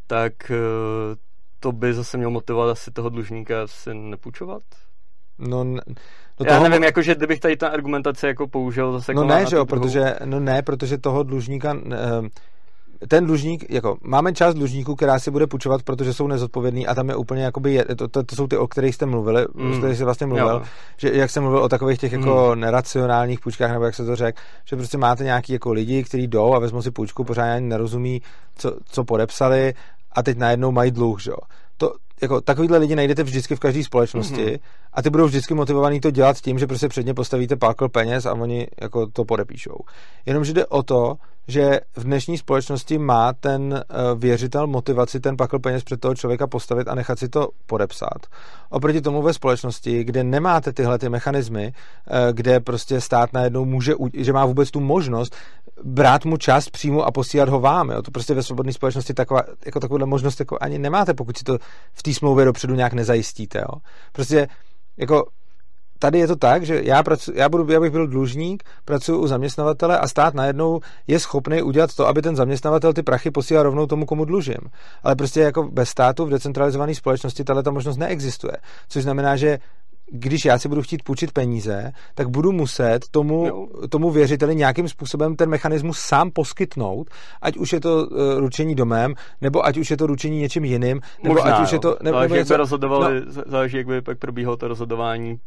tak eh, to by zase mělo motivovat asi toho dlužníka si nepůjčovat? No, no Já toho... nevím, jakože kdybych tady ta argumentace jako použil zase No jako ne, že jo, protože, no ne, protože toho dlužníka eh, ten dlužník, jako máme část dlužníků, která si bude půjčovat, protože jsou nezodpovědní a tam je úplně jakoby, to, to, to, jsou ty, o kterých jste mluvili, mm. o kterých jste vlastně mluvil, jo. že jak jsem mluvil o takových těch jako mm. neracionálních půjčkách, nebo jak se to řekl, že prostě máte nějaký jako lidi, kteří jdou a vezmou si půjčku, pořádně ani nerozumí, co, co podepsali a teď najednou mají dluh, že jo. To, jako takovýhle lidi najdete vždycky v každé společnosti mm-hmm. a ty budou vždycky motivovaný to dělat tím, že prostě předně postavíte pákl peněz a oni jako to podepíšou. Jenomže jde o to, že v dnešní společnosti má ten eh, věřitel motivaci ten pakl peněz před toho člověka postavit a nechat si to podepsat. Oproti tomu ve společnosti, kde nemáte tyhle ty mechanismy, eh, kde prostě stát najednou může, že má vůbec tu možnost brát mu čas přímo a posílat ho vám. Jo. To prostě ve svobodné společnosti taková, jako takovouhle možnost jako ani nemáte, pokud si to v té smlouvě dopředu nějak nezajistíte. Jo. Prostě jako tady je to tak, že já, pracu, já, budu, já bych byl dlužník, pracuji u zaměstnavatele a stát najednou je schopný udělat to, aby ten zaměstnavatel ty prachy posílal rovnou tomu, komu dlužím. Ale prostě jako bez státu v decentralizované společnosti tahle ta možnost neexistuje. Což znamená, že když já si budu chtít půjčit peníze, tak budu muset tomu, tomu věřiteli nějakým způsobem ten mechanismus sám poskytnout, ať už je to uh, ručení domem, nebo ať už je to ručení něčím jiným, nebo Možná, ať už je to... Nebo, záleží, nebo jak by rozhodovali, no, záleží, jak by pak probíhalo to rozhodování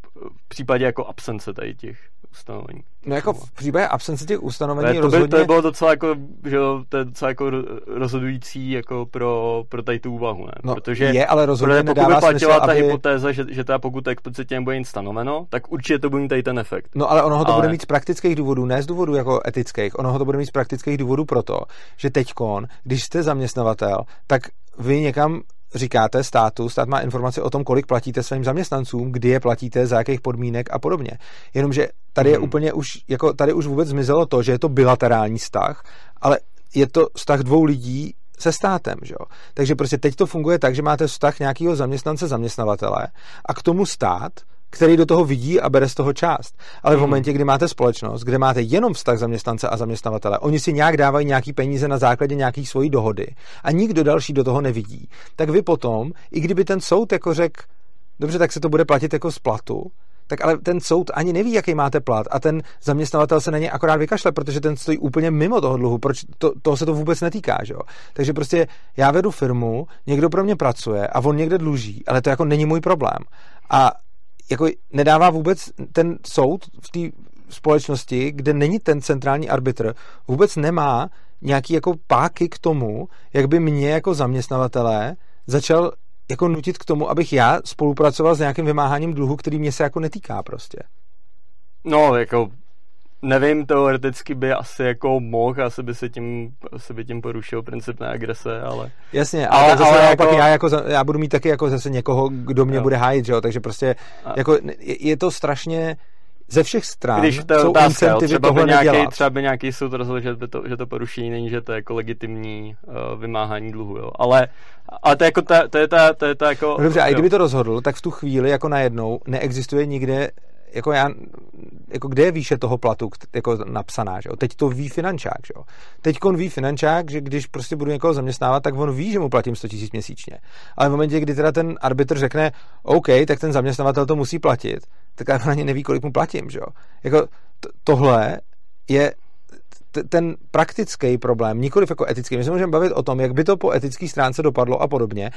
v případě jako absence tady těch ustanovení. No jako v případě absence těch ustanovení ne, to, by, rozhodně... to by bylo docela jako, že jo, to je docela jako rozhodující jako pro, pro tady tu úvahu, ne? No, Protože je, ale rozhodně pokud nedává by platila smysl, ta aby... hypotéza, že, že teda pokud explicitně nebude nic stanoveno, tak určitě to bude mít tady ten efekt. No ale ono ho to ale... bude mít z praktických důvodů, ne z důvodů jako etických, ono ho to bude mít z praktických důvodů proto, že teďkon, když jste zaměstnavatel, tak vy někam říkáte státu, stát má informace o tom, kolik platíte svým zaměstnancům, kdy je platíte, za jakých podmínek a podobně. Jenomže tady je hmm. úplně už, jako tady už vůbec zmizelo to, že je to bilaterální vztah, ale je to vztah dvou lidí se státem, že jo? Takže prostě teď to funguje tak, že máte vztah nějakého zaměstnance zaměstnavatele a k tomu stát který do toho vidí a bere z toho část. Ale v mhm. momentě, kdy máte společnost, kde máte jenom vztah zaměstnance a zaměstnavatele, oni si nějak dávají nějaký peníze na základě nějakých svojí dohody a nikdo další do toho nevidí, tak vy potom, i kdyby ten soud jako řekl, dobře, tak se to bude platit jako z platu, tak ale ten soud ani neví, jaký máte plat a ten zaměstnavatel se na ně akorát vykašle, protože ten stojí úplně mimo toho dluhu, proč to, toho se to vůbec netýká, že jo? Takže prostě já vedu firmu, někdo pro mě pracuje a on někde dluží, ale to jako není můj problém. A jako nedává vůbec ten soud v té společnosti, kde není ten centrální arbitr, vůbec nemá nějaký jako páky k tomu, jak by mě jako zaměstnavatelé začal jako nutit k tomu, abych já spolupracoval s nějakým vymáháním dluhu, který mě se jako netýká prostě. No, jako nevím, teoreticky by asi jako mohl, asi by se tím, asi by tím porušil princip agrese, ale... Jasně, ale, ale, zase ale jako... já, jako, já budu mít taky jako zase někoho, kdo mě jo. bude hájit, že jo, takže prostě a... jako je, je to strašně ze všech stran Když to jsou otázka, incentivy třeba by nějaký, nedělat. Třeba by nějaký soud rozhodl, že, by to, že to porušení není, že to je jako legitimní uh, vymáhání dluhu, jo. Ale, ale to, je jako ta, to je ta, to je ta jako... No dobře, jo. a i kdyby to rozhodl, tak v tu chvíli jako najednou neexistuje nikde jako já, jako kde je výše toho platu jako napsaná, že jo? Teď to ví finančák, že jo? Teď on ví finančák, že když prostě budu někoho zaměstnávat, tak on ví, že mu platím 100 000 měsíčně. Ale v momentě, kdy teda ten arbitr řekne, OK, tak ten zaměstnavatel to musí platit, tak já ani neví, kolik mu platím, že jo? Jako t- tohle je ten praktický problém, nikoliv jako etický. My se můžeme bavit o tom, jak by to po etické stránce dopadlo a podobně,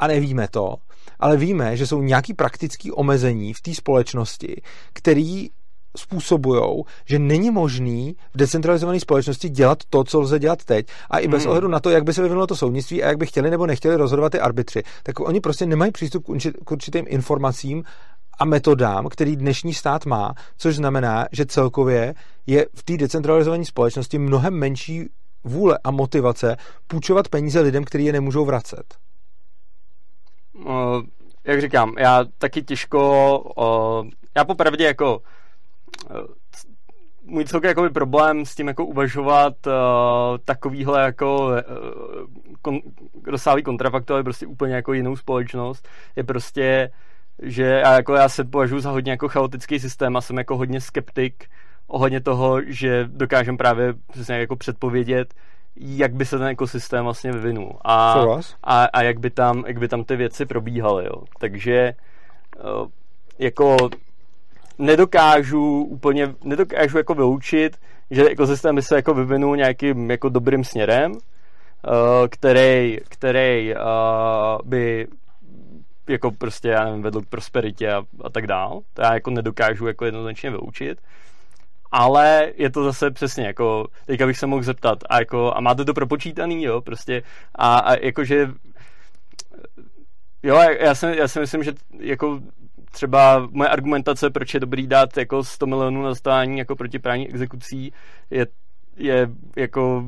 a nevíme to, ale víme, že jsou nějaký praktický omezení v té společnosti, který způsobují, že není možný v decentralizované společnosti dělat to, co lze dělat teď. A i bez hmm. ohledu na to, jak by se vyvinulo to soudnictví a jak by chtěli nebo nechtěli rozhodovat ty arbitři, tak oni prostě nemají přístup k určitým informacím a metodám, který dnešní stát má, což znamená, že celkově je v té decentralizované společnosti mnohem menší vůle a motivace půjčovat peníze lidem, kteří je nemůžou vracet. Uh, jak říkám, já taky těžko, uh, já popravdě jako uh, můj celkový jakoby problém s tím jako uvažovat uh, takovýhle jako uh, kon, rozsáhlý ale prostě úplně jako jinou společnost, je prostě, že já, jako já se považuji za hodně jako chaotický systém a jsem jako hodně skeptik ohledně toho, že dokážem právě přesně jako předpovědět, jak by se ten ekosystém vlastně vyvinul a, a, a jak, by tam, jak by tam ty věci probíhaly. Jo. Takže eh, jako nedokážu úplně, nedokážu jako vyloučit, že ekosystém by se jako vyvinul nějakým jako dobrým směrem, eh, který, který eh, by jako prostě, já nevím, vedl k prosperitě a, a tak dál. To já jako nedokážu jako jednoznačně vyučit ale je to zase přesně jako, teďka bych se mohl zeptat, a, jako, a máte to propočítaný, jo, prostě, a, a jakože, jo, já si, já si myslím, že jako třeba moje argumentace, proč je dobrý dát jako 100 milionů na zastavání jako protiprávní exekucí, je, je jako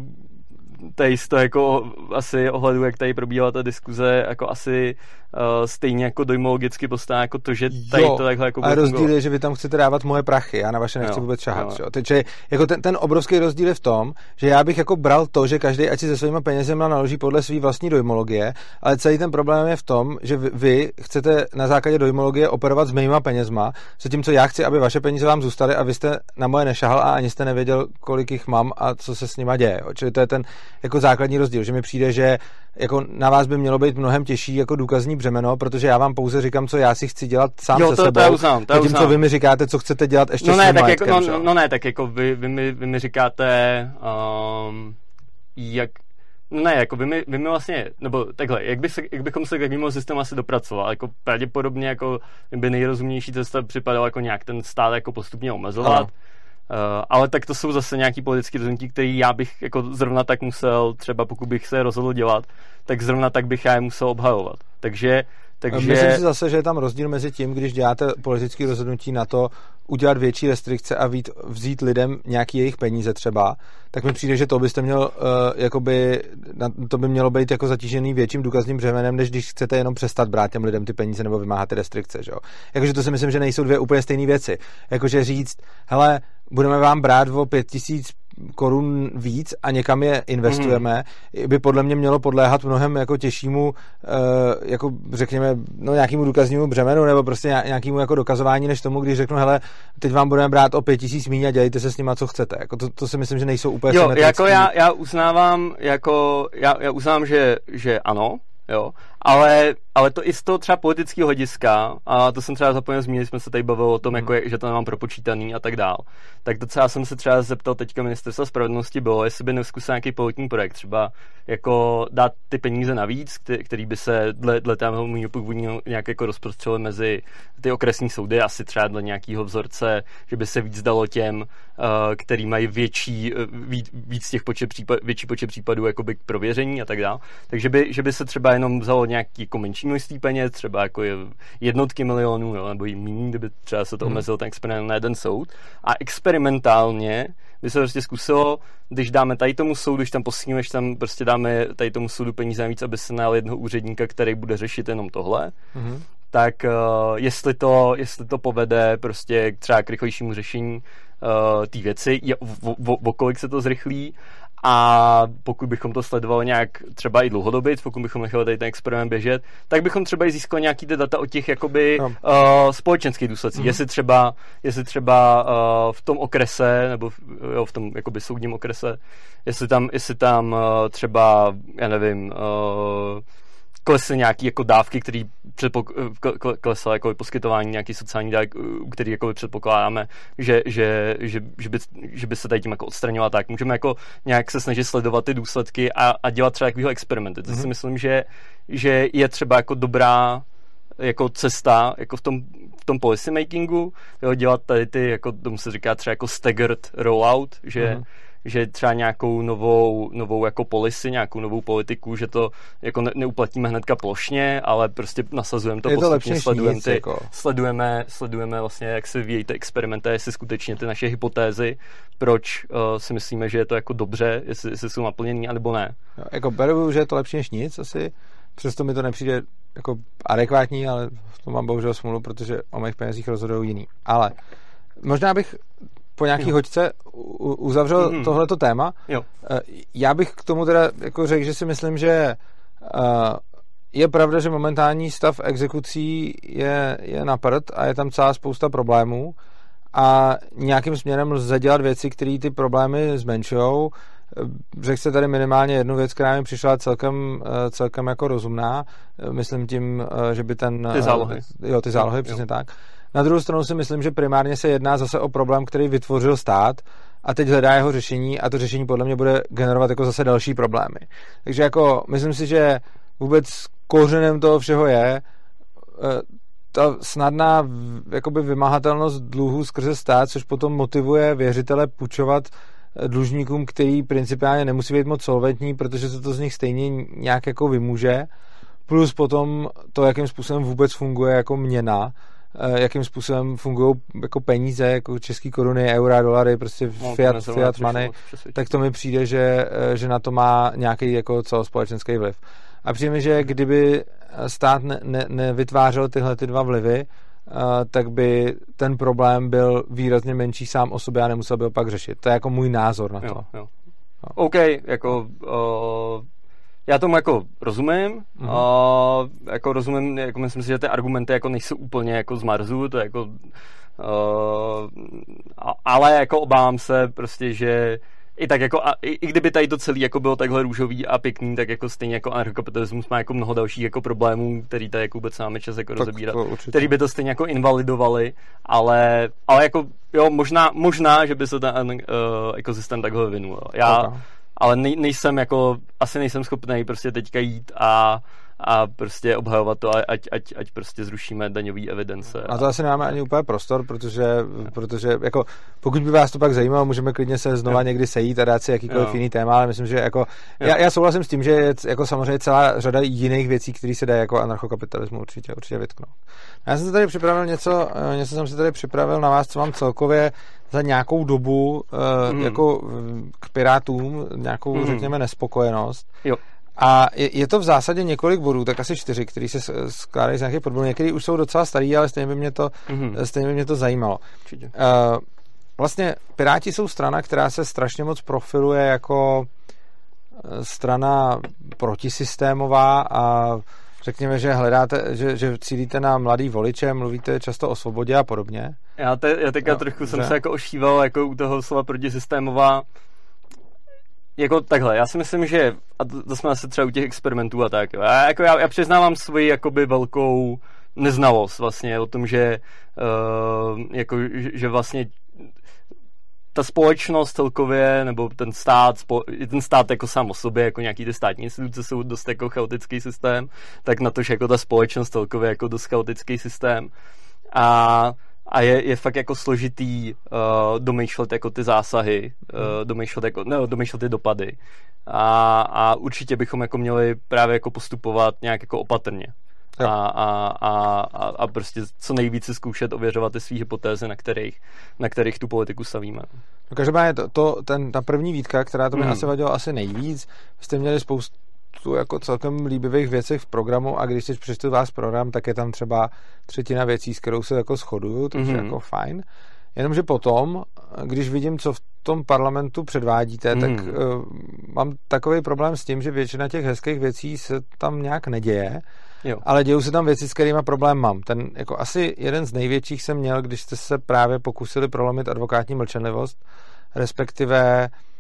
tady z toho jako asi ohledu, jak tady probíhala ta diskuze, jako asi uh, stejně jako dojmologicky postá jako to, že tady jo, to takhle jako a rozdíl je, že vy tam chcete dávat moje prachy, já na vaše nechci jo, vůbec šahat. Jo. Takže jako ten, ten obrovský rozdíl je v tom, že já bych jako bral to, že každý ať si se svýma penězema naloží podle své vlastní dojmologie, ale celý ten problém je v tom, že vy, vy chcete na základě dojmologie operovat s mýma penězma, zatímco já chci, aby vaše peníze vám zůstaly a vy jste na moje nešahal a ani jste nevěděl, kolik jich mám a co se s nima děje. Jo. Čili to je ten jako základní rozdíl, že mi přijde, že jako na vás by mělo být mnohem těžší jako důkazní břemeno, protože já vám pouze říkám, co já si chci dělat sám jo, se to, sebou. To uznám, to tím, co vy mi říkáte, co chcete dělat ještě no ne, tak majetkem, jako, no, no, ne, tak jako vy, vy, mi, vy mi říkáte, um, jak, No ne, jako vy mi, vy mi vlastně, nebo takhle, jak, by se, jak bychom se k takovému systému asi dopracovali, jako pravděpodobně jako by nejrozumnější cesta připadalo jako nějak ten stát jako postupně omezovat, ano Uh, ale tak to jsou zase nějaký politické rozhodnutí, které já bych jako zrovna tak musel, třeba pokud bych se rozhodl dělat, tak zrovna tak bych já je musel obhajovat. Takže takže... Myslím si zase, že je tam rozdíl mezi tím, když děláte politické rozhodnutí na to udělat větší restrikce a vít, vzít lidem nějaký jejich peníze třeba, tak mi přijde, že to byste měl, uh, jakoby, to by mělo být jako zatížený větším důkazním břemenem, než když chcete jenom přestat brát těm lidem ty peníze nebo vymáhat ty restrikce. Že? Jakože to si myslím, že nejsou dvě úplně stejné věci. Jakože říct, hele, budeme vám brát o pět tisíc korun víc a někam je investujeme, mm. by podle mě mělo podléhat mnohem jako těžšímu, eh, jako řekněme, no nějakému důkaznímu břemenu nebo prostě nějakému jako dokazování, než tomu, když řeknu, hele, teď vám budeme brát o pět tisíc míň a dělejte se s nima, co chcete. Jako to, to si myslím, že nejsou úplně Jo, jako já, já uznávám, jako, já, já uznávám, že, že ano, jo, ale, ale to i z toho třeba politického hlediska, a to jsem třeba zapomněl zmínit, jsme se tady bavili o tom, hmm. jako je, že to nemám propočítaný a tak dál. Tak to, já jsem se třeba zeptal teďka ministerstva spravedlnosti, bylo, jestli by nevzkusil nějaký pilotní projekt, třeba jako dát ty peníze navíc, který, který by se dle, dle tého mého původního nějak jako rozprostřelo mezi ty okresní soudy, asi třeba dle nějakého vzorce, že by se víc dalo těm, uh, který mají větší, uh, víc, víc těch počet případ, větší počet případů jakoby k prověření a tak dále. Takže by, že by se třeba jenom vzalo nějaký jako menší množství peněz, třeba jako jednotky milionů, jo, nebo i méně, kdyby třeba se to hmm. omezilo ten experiment na jeden soud. A experimentálně by se prostě zkusilo, když dáme tady tomu soudu, když tam posílíme, tam prostě dáme tady tomu soudu peníze navíc, aby se najal jednoho úředníka, který bude řešit jenom tohle, mm-hmm. tak uh, jestli, to, jestli to povede prostě třeba k rychlejšímu řešení uh, té věci, o kolik se to zrychlí a pokud bychom to sledovali nějak třeba i dlouhodobě, pokud bychom nechali tady ten experiment běžet, tak bychom třeba i získali nějaký ty data o těch jakoby no. uh, společenských důsledcích. Mm-hmm. Jestli třeba, jestli třeba uh, v tom okrese, nebo v, jo, v tom jakoby soudním okrese, jestli tam, jestli tam uh, třeba, já nevím, uh, klesly nějaký jako dávky, který předpok- klesly jako poskytování nějaký sociální dávek, u který jako předpokládáme, že, že, že, že, by, že by se tady tím jako odstraňovala tak. Můžeme jako nějak se snažit sledovat ty důsledky a, a dělat třeba takovýho experimenty. To mm-hmm. si myslím, že, že je třeba jako dobrá jako cesta jako v tom, v tom policy makingu, jo, dělat tady ty, jako tomu se říká třeba jako staggered rollout, že mm-hmm že třeba nějakou novou, novou jako policy, nějakou novou politiku, že to jako ne, neuplatíme hnedka plošně, ale prostě nasazujeme to Je postupně, sledujeme ty, jako... sledujeme, sledujeme vlastně, jak se vyvíjí ty experimenty, jestli skutečně ty naše hypotézy, proč uh, si myslíme, že je to jako dobře, jestli, jestli jsou naplněný, anebo ne. No, jako beru, že je to lepší než nic asi, přesto mi to nepřijde jako adekvátní, ale v tom mám bohužel smůlu, protože o mých penězích rozhodují jiný. Ale možná bych po nějaký jo. hoďce uzavřel mm-hmm. tohleto téma. Jo. Eh, já bych k tomu teda jako řekl, že si myslím, že eh, je pravda, že momentální stav exekucí je, je na prd a je tam celá spousta problémů a nějakým směrem lze dělat věci, které ty problémy zmenšují. Eh, řekl se tady minimálně jednu věc, která mi přišla celkem, celkem jako rozumná. Myslím tím, že by ten... Ty zálohy. Jo, ty zálohy, jo, přesně jo. tak na druhou stranu si myslím, že primárně se jedná zase o problém, který vytvořil stát a teď hledá jeho řešení a to řešení podle mě bude generovat jako zase další problémy. Takže jako myslím si, že vůbec kořenem toho všeho je eh, ta snadná jakoby vymahatelnost dluhů skrze stát, což potom motivuje věřitele půjčovat eh, dlužníkům, který principiálně nemusí být moc solventní, protože se to z nich stejně nějak jako vymůže. Plus potom to, jakým způsobem vůbec funguje jako měna, jakým způsobem fungují jako peníze, jako české koruny, eura, dolary, prostě no, fiat, fiat money, tak to mi přijde, že, eh, že na to má nějaký jako celospolečenský vliv. A přijde mi, že kdyby stát ne, ne, nevytvářel tyhle ty dva vlivy, uh, tak by ten problém byl výrazně menší sám o sobě a nemusel by ho pak řešit. To je jako můj názor na to. Jo, jo. No. OK, jako uh, já tomu jako rozumím, mm-hmm. uh, jako rozumím, jako myslím si, že ty argumenty jako nejsou úplně jako z Marzu, to jako, uh, ale jako obávám se prostě, že i tak jako, a, i, i kdyby tady to celé jako bylo takhle růžový a pěkný, tak jako stejně jako anarchokapitalismus má jako mnoho dalších jako problémů, který tady jako vůbec máme čas jako tak rozebírat, který by to stejně jako invalidovali, ale, ale jako jo, možná, možná, že by se ten uh, ekosystém takhle vyvinul. Já, okay ale nej, nejsem jako, asi nejsem schopný prostě teďka jít a a prostě obhajovat to, ať, ať, ať prostě zrušíme daňové evidence. A to asi nemáme ani úplně prostor, protože, protože jako, pokud by vás to pak zajímalo, můžeme klidně se znova jo. někdy sejít a dát si jakýkoliv jo. jiný téma, ale myslím, že jako, já, já, souhlasím s tím, že je jako samozřejmě celá řada jiných věcí, které se dá jako anarchokapitalismu určitě, určitě vytknout. Já jsem si tady připravil něco, eh, něco jsem si tady připravil na vás, co mám celkově za nějakou dobu mm. jako k Pirátům, nějakou, mm. řekněme, nespokojenost. Jo. A je, je to v zásadě několik bodů, tak asi čtyři, které se skládají z nějakých podbodů. Některé už jsou docela starý, ale stejně by mě to, mm-hmm. stejně by mě to zajímalo. Uh, vlastně Piráti jsou strana, která se strašně moc profiluje jako eh, strana protisystémová a řekněme, že hledáte, že, že cílíte na mladý voliče, mluvíte často o svobodě a podobně. Já, te, já teďka no, trochu že? jsem se jako ošíval jako u toho slova protisystémová, jako takhle, já si myslím, že, a to, to jsme asi třeba u těch experimentů a tak, jo, já, jako já, já přiznávám svoji jakoby velkou neznalost vlastně o tom, že uh, jako, že vlastně ta společnost celkově, nebo ten stát, ten stát jako sám o sobě, jako nějaký ty státní instituce jsou dost jako chaotický systém, tak na to, že jako ta společnost celkově jako dost chaotický systém. A a je, je fakt jako složitý uh, domýšlet jako ty zásahy, uh, domýšlet, jako, ne, domýšlet ty dopady. A, a určitě bychom jako měli právě jako postupovat nějak jako opatrně. A, a, a, a, a prostě co nejvíce zkoušet ověřovat ty své hypotézy, na kterých, na kterých tu politiku stavíme. No každopádně to, to, ten, ta první výtka, která to mi hmm. asi vadila asi nejvíc, jste měli spoustu jako celkem líbivých věcech v programu a když si přečtu vás program, tak je tam třeba třetina věcí, s kterou se jako shoduju, takže mm-hmm. jako fajn. Jenomže potom, když vidím, co v tom parlamentu předvádíte, mm. tak uh, mám takový problém s tím, že většina těch hezkých věcí se tam nějak neděje, jo. ale dějou se tam věci, s kterými problém mám. Ten jako asi jeden z největších jsem měl, když jste se právě pokusili prolomit advokátní mlčenlivost, respektive uh,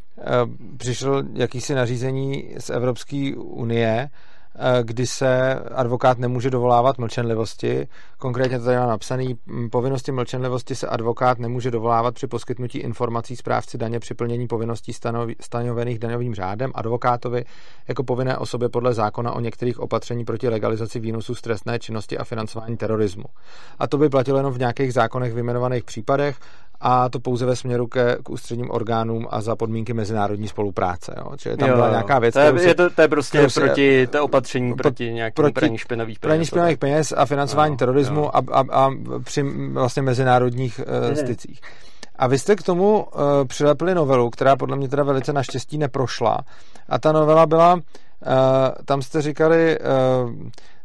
přišel jakýsi nařízení z Evropské unie, Eh, kdy se advokát nemůže dovolávat mlčenlivosti. Konkrétně to tady mám napsaný, povinnosti mlčenlivosti se advokát nemůže dovolávat při poskytnutí informací správci daně při plnění povinností stanovených daňovým řádem advokátovi jako povinné osobě podle zákona o některých opatření proti legalizaci výnosů z trestné činnosti a financování terorismu. A to by platilo jenom v nějakých zákonech vyjmenovaných případech a to pouze ve směru ke, k ústředním orgánům a za podmínky mezinárodní spolupráce. Jo. Čili tam jo, byla nějaká věc. To je, se, je to, to je prostě proti, to opatření proti nějakému proti, praní špinavých peněz. Praní špinavých peněz a financování jo, terorismu jo. A, a, a při vlastně mezinárodních uh, stycích. A vy jste k tomu uh, přilepili novelu, která podle mě teda velice naštěstí neprošla. A ta novela byla, uh, tam jste říkali, uh,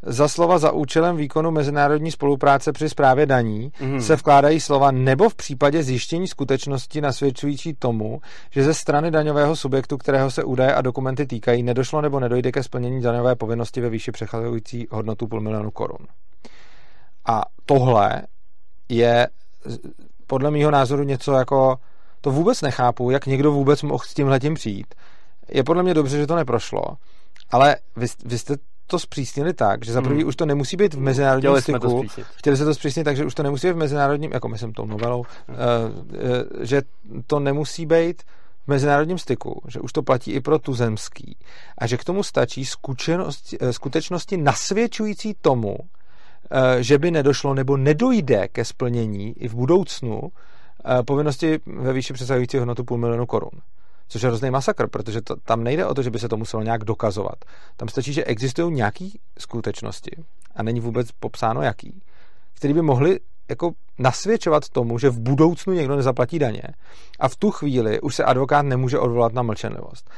za slova za účelem výkonu mezinárodní spolupráce při správě daní mm. se vkládají slova nebo v případě zjištění skutečnosti nasvědčující tomu, že ze strany daňového subjektu, kterého se údaje a dokumenty týkají, nedošlo nebo nedojde ke splnění daňové povinnosti ve výši přechazující hodnotu půl milionu korun. A tohle je podle mého názoru něco jako, to vůbec nechápu, jak někdo vůbec mohl s tímhletím přijít. Je podle mě dobře, že to neprošlo, ale vy, vy jste to zpřísnili tak, že za prvý hmm. už to nemusí být v mezinárodním Chtěli styku. Chtěli se to zpřísnit tak, že už to nemusí být v mezinárodním, jako myslím tou novelou, hmm. uh, že to nemusí být v mezinárodním styku, že už to platí i pro tuzemský a že k tomu stačí eh, skutečnosti nasvědčující tomu, že by nedošlo nebo nedojde ke splnění i v budoucnu povinnosti ve výši přesahující hodnotu půl milionu korun což je hrozný masakr, protože to, tam nejde o to, že by se to muselo nějak dokazovat. Tam stačí, že existují nějaké skutečnosti a není vůbec popsáno jaký, které by mohly jako nasvědčovat tomu, že v budoucnu někdo nezaplatí daně a v tu chvíli už se advokát nemůže odvolat na mlčenlivost.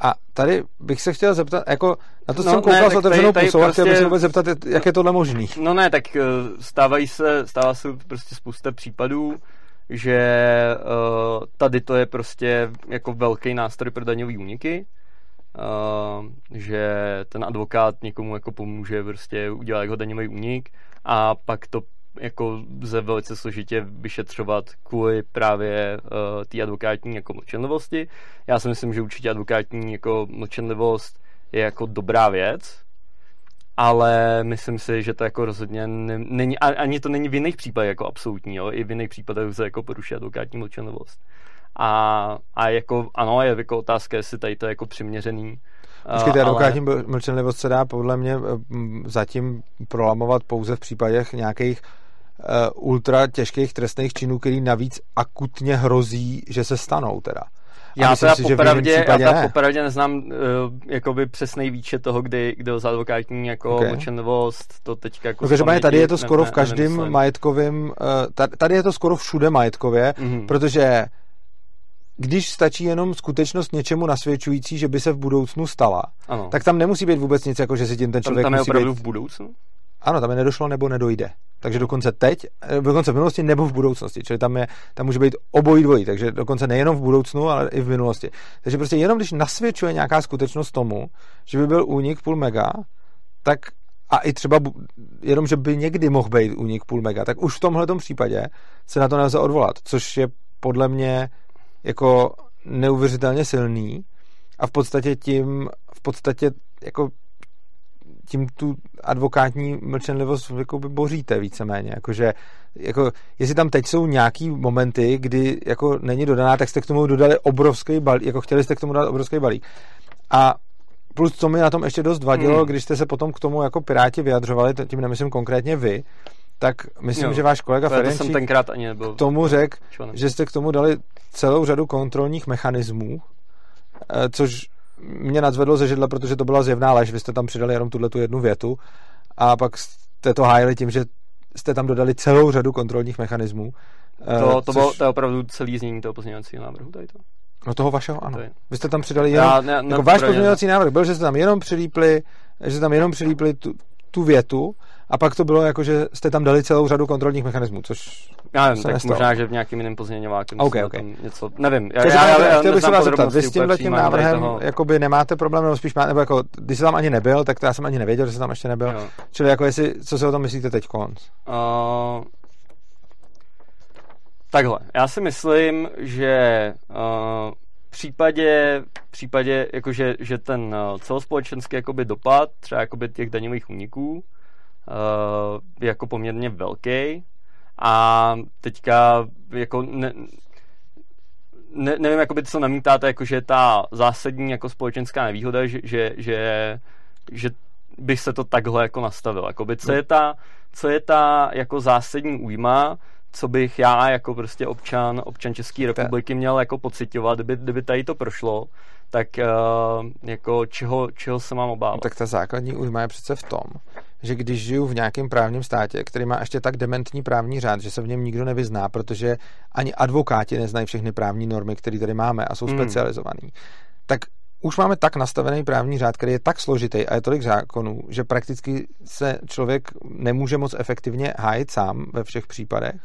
A tady bych se chtěl zeptat, jako na to no, jsem koukal s otevřenou pusou prostě... a chtěl bych se vůbec zeptat, jak je tohle možný. No ne, tak eh, stávají se, stává se prostě spousta případů, že uh, tady to je prostě jako velký nástroj pro daňový úniky, uh, že ten advokát někomu jako pomůže prostě udělat jako daňový únik a pak to jako lze velice složitě vyšetřovat kvůli právě uh, té advokátní jako mlčenlivosti. Já si myslím, že určitě advokátní jako mlčenlivost je jako dobrá věc, ale myslím si, že to jako rozhodně není, ani to není v jiných případech jako absolutní, jo? i v jiných případech se jako poruší advokátní mlčenlivost. A, a jako, ano, je jako otázka, jestli tady to je jako přiměřený. Počkejte, ale... advokátní mlčenlivost se dá podle mě zatím prolamovat pouze v případech nějakých uh, ultra těžkých trestných činů, který navíc akutně hrozí, že se stanou teda. Já teda si, popravdě, já teda ne. popravdě neznám uh, jakoby přesný výčet toho, kdy, kdy za advokátní jako okay. mlčenlivost, to teďka jako... No, tady je to skoro ne, v každém majetkovém, uh, tady je to skoro všude majetkově, mm-hmm. protože když stačí jenom skutečnost něčemu nasvědčující, že by se v budoucnu stala, ano. tak tam nemusí být vůbec nic, jako že si tím ten člověk tam, tam je opravdu být... v budoucnu? Ano, tam je nedošlo nebo nedojde. Takže dokonce teď, eh, dokonce v minulosti nebo v budoucnosti. Čili tam, je, tam může být obojí dvojí. Takže dokonce nejenom v budoucnu, ale i v minulosti. Takže prostě jenom když nasvědčuje nějaká skutečnost tomu, že by byl únik půl mega, tak a i třeba jenom, že by někdy mohl být únik půl mega, tak už v tomhle případě se na to nelze odvolat, což je podle mě jako neuvěřitelně silný a v podstatě tím, v podstatě jako tím tu advokátní mlčenlivost jako by boříte víceméně, jakože jako, jestli tam teď jsou nějaký momenty, kdy jako není dodaná, tak jste k tomu dodali obrovský balík, jako chtěli jste k tomu dát obrovský balík. A plus, co mi na tom ještě dost vadilo, hmm. když jste se potom k tomu jako piráti vyjadřovali, tím nemyslím konkrétně vy, tak myslím, jo, že váš kolega Ferenčík jsem tenkrát ani nebyl k tomu řekl, že jste k tomu dali celou řadu kontrolních mechanismů, eh, což mě nadzvedlo ze židle, protože to byla zjevná lež. Vy jste tam přidali jenom tuhle tu jednu větu a pak jste to hájili tím, že jste tam dodali celou řadu kontrolních mechanismů. To, to, což... bylo, to je opravdu celý znění toho pozměňovacího návrhu, tady to. No toho vašeho, ano. Vy jste tam přidali jenom, Já, ne, jako váš pozměňovací návrh byl, že jste tam jenom přilípli, že jste tam jenom přilípli tu, tu větu a pak to bylo jako, že jste tam dali celou řadu kontrolních mechanismů, což já nevím, tak nestalo. možná, že v nějakým jiném pozměňovákem okay, okay. něco, nevím. Já, já, já, já, chtěl bych se vás zeptat, vy s tímhle tím návrhem toho... jakoby nemáte problém, nebo spíš má, nebo jako, když jsi tam ani nebyl, tak to já jsem ani nevěděl, že jsi tam ještě nebyl. Jo. Čili jako jestli, co si o tom myslíte teď konc? Uh, takhle, já si myslím, že uh, v případě, v případě jakože, že ten celospolečenský jakoby dopad třeba jakoby těch daňových úniků jako poměrně velký, a teďka jako ne, ne, nevím, jakoby, co namítáte, jakože ta zásadní jako společenská nevýhoda, že, že, že, že by se to takhle jako nastavilo. Jakoby, co, je ta, co je ta jako zásadní újma, co bych já jako prostě občan, občan České republiky měl jako pocitovat, kdyby, kdyby tady to prošlo, tak uh, jako čeho, čeho se mám obávat? No, tak ta základní újma je přece v tom, že když žiju v nějakém právním státě, který má ještě tak dementní právní řád, že se v něm nikdo nevyzná, protože ani advokáti neznají všechny právní normy, které tady máme a jsou hmm. specializovaný, tak už máme tak nastavený právní řád, který je tak složitý a je tolik zákonů, že prakticky se člověk nemůže moc efektivně hájit sám ve všech případech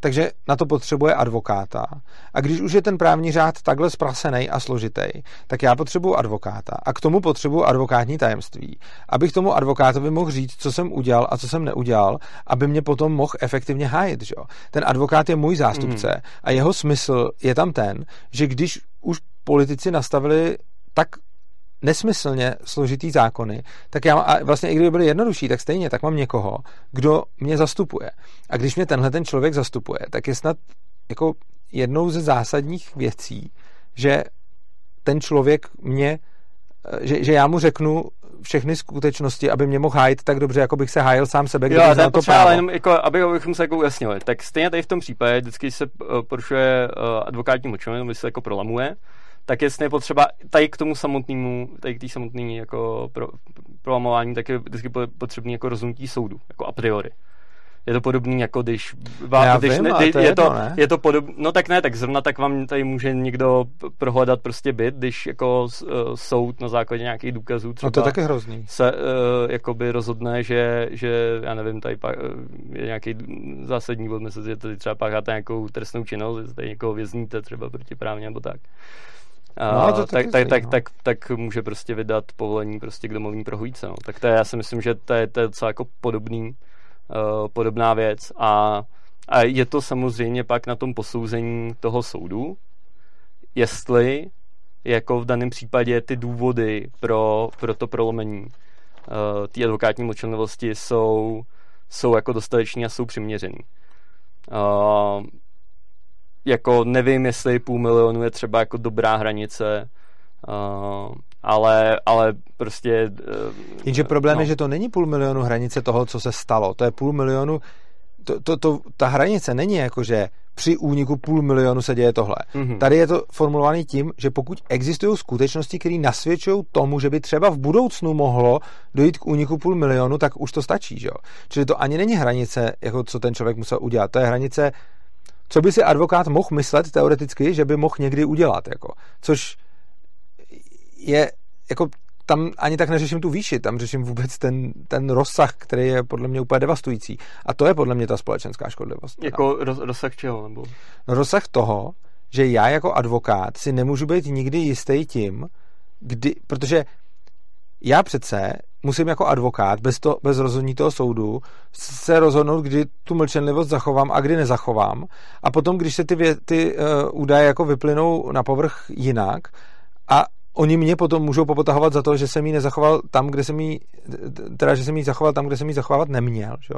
takže na to potřebuje advokáta. A když už je ten právní řád takhle zprasený a složitý, tak já potřebuji advokáta. A k tomu potřebuji advokátní tajemství. Abych tomu advokátovi mohl říct, co jsem udělal a co jsem neudělal, aby mě potom mohl efektivně hájit. Že? Ten advokát je můj zástupce mm. a jeho smysl je tam ten, že když už politici nastavili tak nesmyslně složitý zákony, tak já a vlastně i kdyby byly jednodušší, tak stejně tak mám někoho, kdo mě zastupuje. A když mě tenhle ten člověk zastupuje, tak je snad jako jednou ze zásadních věcí, že ten člověk mě, že, že já mu řeknu všechny skutečnosti, aby mě mohl hájit tak dobře, jako bych se hájil sám sebe, kdybych znal to právo. jenom, jako, aby bychom se jako ujasnili. Tak stejně tady v tom případě, vždycky se uh, porušuje uh, advokátní močovinu, se jako prolamuje, tak jestli je potřeba tady k tomu samotnému, tady k té samotné jako pro, prolamování, tak je vždycky potřebný jako rozhodnutí soudu, jako a priori. Je to podobný, jako když... Vám, Já když vím, ne, to je, je, to, ne? je to podob, No tak ne, tak zrovna tak vám tady může někdo prohledat prostě byt, když jako uh, soud na základě nějakých důkazů třeba... No to je taky hrozný. Se uh, jakoby rozhodne, že, že já nevím, tady pa, uh, je nějaký zásadní bod, myslím, že tady třeba pácháte nějakou trestnou činnost, že tady někoho vězníte třeba protiprávně nebo tak no, to tak, tak, tak, tak, tak, může prostě vydat povolení prostě k domovní prohlídce. No. Tak to je, já si myslím, že to je, to je docela jako podobný, uh, podobná věc a, a je to samozřejmě pak na tom posouzení toho soudu, jestli jako v daném případě ty důvody pro, pro to prolomení uh, té advokátní mlčenlivosti jsou, jsou jako dostateční a jsou přiměřený. Uh, jako nevím, jestli půl milionu je třeba jako dobrá hranice, uh, ale, ale prostě... Uh, Jenže problém no. je, že to není půl milionu hranice toho, co se stalo. To je půl milionu... To, to, to, ta hranice není jako, že při úniku půl milionu se děje tohle. Mm-hmm. Tady je to formulované tím, že pokud existují skutečnosti, které nasvědčují tomu, že by třeba v budoucnu mohlo dojít k úniku půl milionu, tak už to stačí. Že? Čili to ani není hranice, jako co ten člověk musel udělat. To je hranice co by si advokát mohl myslet teoreticky, že by mohl někdy udělat, jako, což je, jako tam ani tak neřeším tu výši, tam řeším vůbec ten, ten rozsah, který je podle mě úplně devastující. A to je podle mě ta společenská škodlivost. Jako roz, rozsah čeho? Nebo? No rozsah toho, že já jako advokát si nemůžu být nikdy jistý tím, kdy, protože já přece musím jako advokát bez, to, bez rozhodnutí toho soudu se rozhodnout, kdy tu mlčenlivost zachovám a kdy nezachovám. A potom, když se ty, vě, ty uh, údaje jako vyplynou na povrch jinak a oni mě potom můžou popotahovat za to, že jsem ji nezachoval tam, kde jsem ji, teda, že jsem ji zachoval tam, kde jsem ji zachovávat neměl. Že?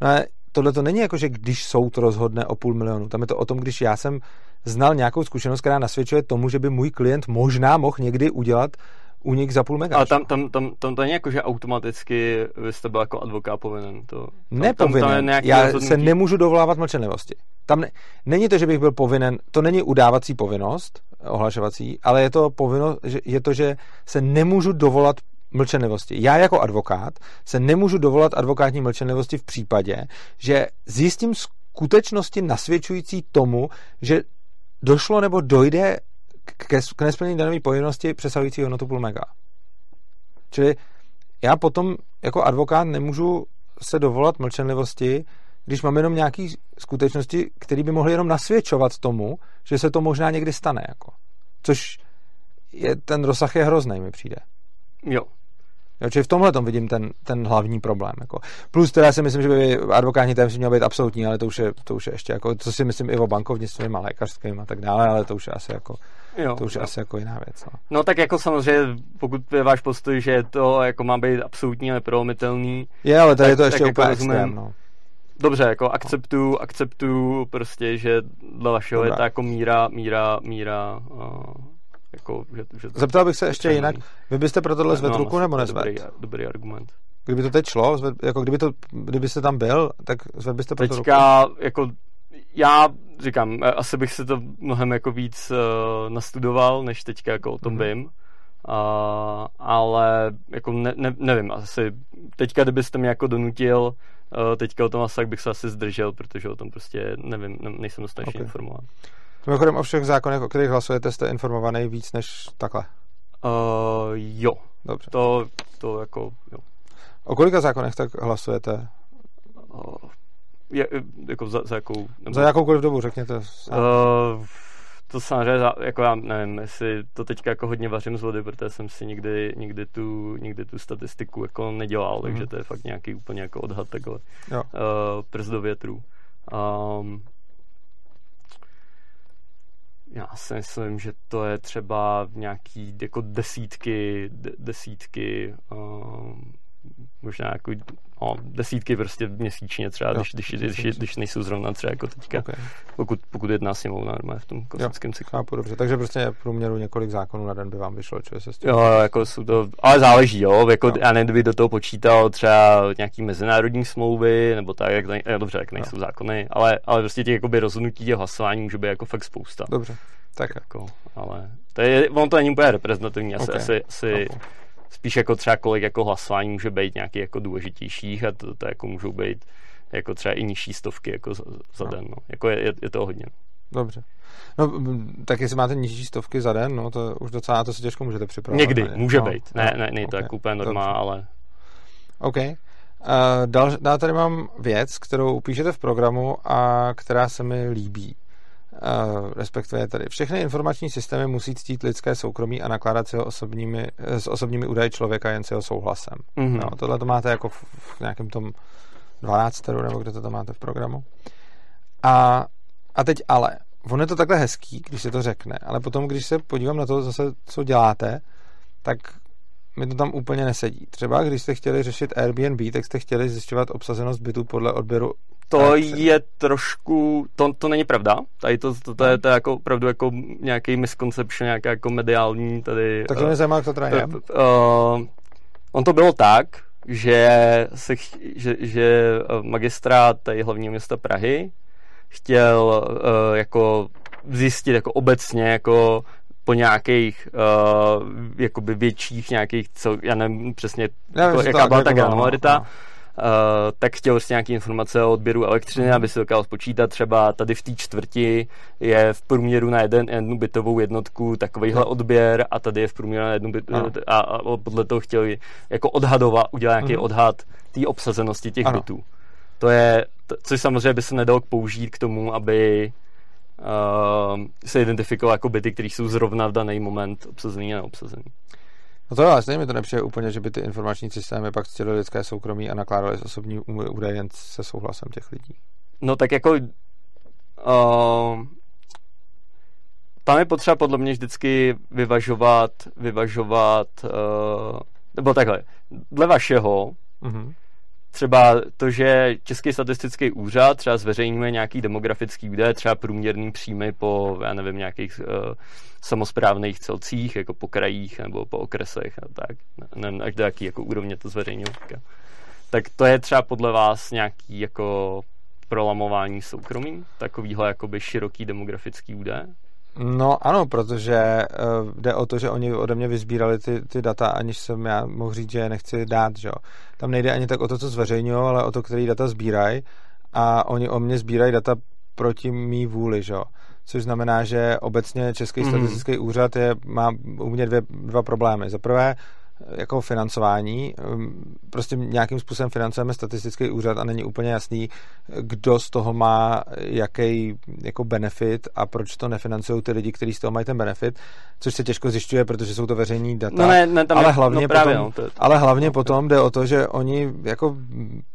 No a tohle to není jako, že když soud rozhodne o půl milionu. Tam je to o tom, když já jsem znal nějakou zkušenost, která nasvědčuje tomu, že by můj klient možná mohl někdy udělat unik za půl mega. Ale tam, tam, tam, tam to není jako, že automaticky vy jste byl jako advokát povinen. To, Nepovinen. Tam, tam Já rozhodnutí. se nemůžu dovolávat mlčenlivosti. Tam ne, není to, že bych byl povinen, to není udávací povinnost, ohlašovací, ale je to povinnost, že, je to, že se nemůžu dovolat mlčenlivosti. Já jako advokát se nemůžu dovolat advokátní mlčenlivosti v případě, že zjistím skutečnosti nasvědčující tomu, že došlo nebo dojde k, k nesplnění danové povinnosti přesahující hodnotu půl mega. Čili já potom jako advokát nemůžu se dovolat mlčenlivosti, když mám jenom nějaké skutečnosti, které by mohly jenom nasvědčovat tomu, že se to možná někdy stane. Jako. Což je, ten rozsah je hrozný, mi přijde. Jo. Jo, čili v tomhle tom vidím ten, ten hlavní problém. Jako. Plus teda si myslím, že by advokátní tajemství měl být absolutní, ale to už je, to už je ještě jako, co si myslím i o bankovnictví, a lékařským a tak dále, ale to už je asi jako, jo, to už je asi jako jiná věc. No. no. tak jako samozřejmě, pokud je váš postoj, že to jako má být absolutní a neprolomitelný. Je, ale tady tak, je to ještě úplně jako extrém, no. Dobře, jako akceptuju, akceptuju prostě, že dle vašeho Dobrá. je ta jako míra, míra, míra uh, jako, že, že Zeptal bych se ještě jinak, vy byste pro tohle zvedl ruku nebo nezvedl? Dobrý, dobrý argument. Kdyby to teď šlo, zved, jako kdyby, to, kdyby se tam byl, tak zvedl byste pro Teďka, ruku? jako já říkám, e, asi bych se to mnohem jako víc uh, nastudoval, než teďka jako o tom mm-hmm. vím. Uh, ale jako ne, ne, nevím, asi teďka, kdybyste mě jako donutil, uh, teďka o tom asi bych se asi zdržel, protože o tom prostě nevím, ne, nejsem dostatečně okay. informován. Mimochodem o všech zákonech, o kterých hlasujete, jste informovaný víc než takhle? Uh, jo. Dobře. To, to jako, jo. O kolika zákonech tak hlasujete? Uh, je, jako za, za jakou? Nebo... Za jakoukoliv dobu, řekněte. Uh, to samozřejmě, jako já nevím, jestli to teďka jako hodně vařím z vody, protože jsem si nikdy, nikdy, tu, nikdy tu statistiku jako nedělal, mm-hmm. takže to je fakt nějaký úplně jako odhad takhle. Jo. Uh, prst do větru. Um, já si myslím, že to je třeba nějaký jako desítky, de, desítky, uh, možná jako no, desítky prostě měsíčně třeba, jo, když, když, když, když, nejsou zrovna třeba jako teďka, okay. pokud, pokud jedná sněmovna normálně v tom klasickém cyklu. Chápu, dobře, takže prostě v průměru několik zákonů na den by vám vyšlo, čo se s tím Jo, jako jsou to, ale záleží, jo, jako jo. já nevím, kdyby do toho počítal třeba nějaký mezinárodní smlouvy, nebo tak, jak, ne, dobře, jak nejsou jo. zákony, ale, ale prostě těch jakoby rozhodnutí, těch hlasování může být jako fakt spousta. Dobře, tak jako, ale to je, on to není úplně reprezentativní, asi, okay. asi, asi spíš jako třeba kolik jako hlasování může být nějaký jako důležitějších a to, to jako můžou být jako třeba i nižší stovky jako za, za no. den, no. Jako je, je, je to hodně. Dobře. No, tak jestli máte nižší stovky za den, no to už docela to se těžko můžete připravovat. Někdy, ne? může no, být. Ne, ne, není okay. to jako úplně normál, ale... OK. Uh, dál, dál tady mám věc, kterou píšete v programu a která se mi líbí. Respektive tady všechny informační systémy musí ctít lidské soukromí a nakládat si ho osobními, s osobními údaji člověka jen s jeho souhlasem. Mm-hmm. No, tohle to máte jako v, v nějakém tom 12. nebo kde to tam máte v programu. A, a teď ale, on je to takhle hezký, když se to řekne, ale potom, když se podívám na to zase, co děláte, tak mi to tam úplně nesedí. Třeba když jste chtěli řešit Airbnb, tak jste chtěli zjišťovat obsazenost bytu podle odběru to je trošku, to, to není pravda. Tady to, to, to, je, to je jako opravdu jako nějaký misconception, nějaká jako mediální tady. Tak to mě zajímá, jak to teda je. Uh, on to bylo tak, že, se, že, že magistrát tady hlavního města Prahy chtěl uh, jako zjistit jako obecně jako po nějakých uh, jakoby větších nějakých, co, já nevím přesně, já jako, jaká byla ta granularita, no Uh, tak chtěl prostě nějaké informace o odběru elektřiny, aby si dokázal spočítat třeba tady v té čtvrti je v průměru na jeden, jednu bytovou jednotku takovýhle no. odběr a tady je v průměru na jednu bytovou no. a, a podle toho chtěl jako odhadovat, udělat nějaký mm. odhad té obsazenosti těch ano. bytů. To je, to, což samozřejmě by se nedalo použít k tomu, aby se identifikoval jako byty, které jsou zrovna v daný moment obsazený a neobsazený. No to jo, ale stejně mi to nepřijde úplně, že by ty informační systémy pak ctily lidské soukromí a nakládaly s osobní údaje jen se souhlasem těch lidí. No tak jako uh, tam je potřeba podle mě vždycky vyvažovat, vyvažovat, uh, nebo takhle, dle vašeho, uh-huh. Třeba to, že Český statistický úřad třeba zveřejňuje nějaký demografický údaj, třeba průměrný příjmy po, já nevím, nějakých uh, samozprávných celcích, jako po krajích nebo po okresech a tak, nevím, až do jaký jako úrovně to zveřejňují. Tak to je třeba podle vás nějaký jako prolamování soukromí, takovýhle jakoby široký demografický údaj? No ano, protože uh, jde o to, že oni ode mě vyzbírali ty, ty data, aniž jsem já mohl říct, že je nechci dát, že jo. Tam nejde ani tak o to, co zveřejňují, ale o to, který data sbírají a oni o mě sbírají data proti mý vůli, že jo. Což znamená, že obecně Český mm. statistický úřad je, má u mě dvě, dva problémy. Za prvé, jako financování. Ehm, prostě nějakým způsobem financujeme statistický úřad a není úplně jasný, kdo z toho má jaký jako benefit a proč to nefinancují ty lidi, kteří z toho mají ten benefit, což se těžko zjišťuje, protože jsou to veřejní data. No ne, ne, tam ale je, hlavně, no právě, potom, no, to je, ale hlavně no, potom jde o to, že oni jako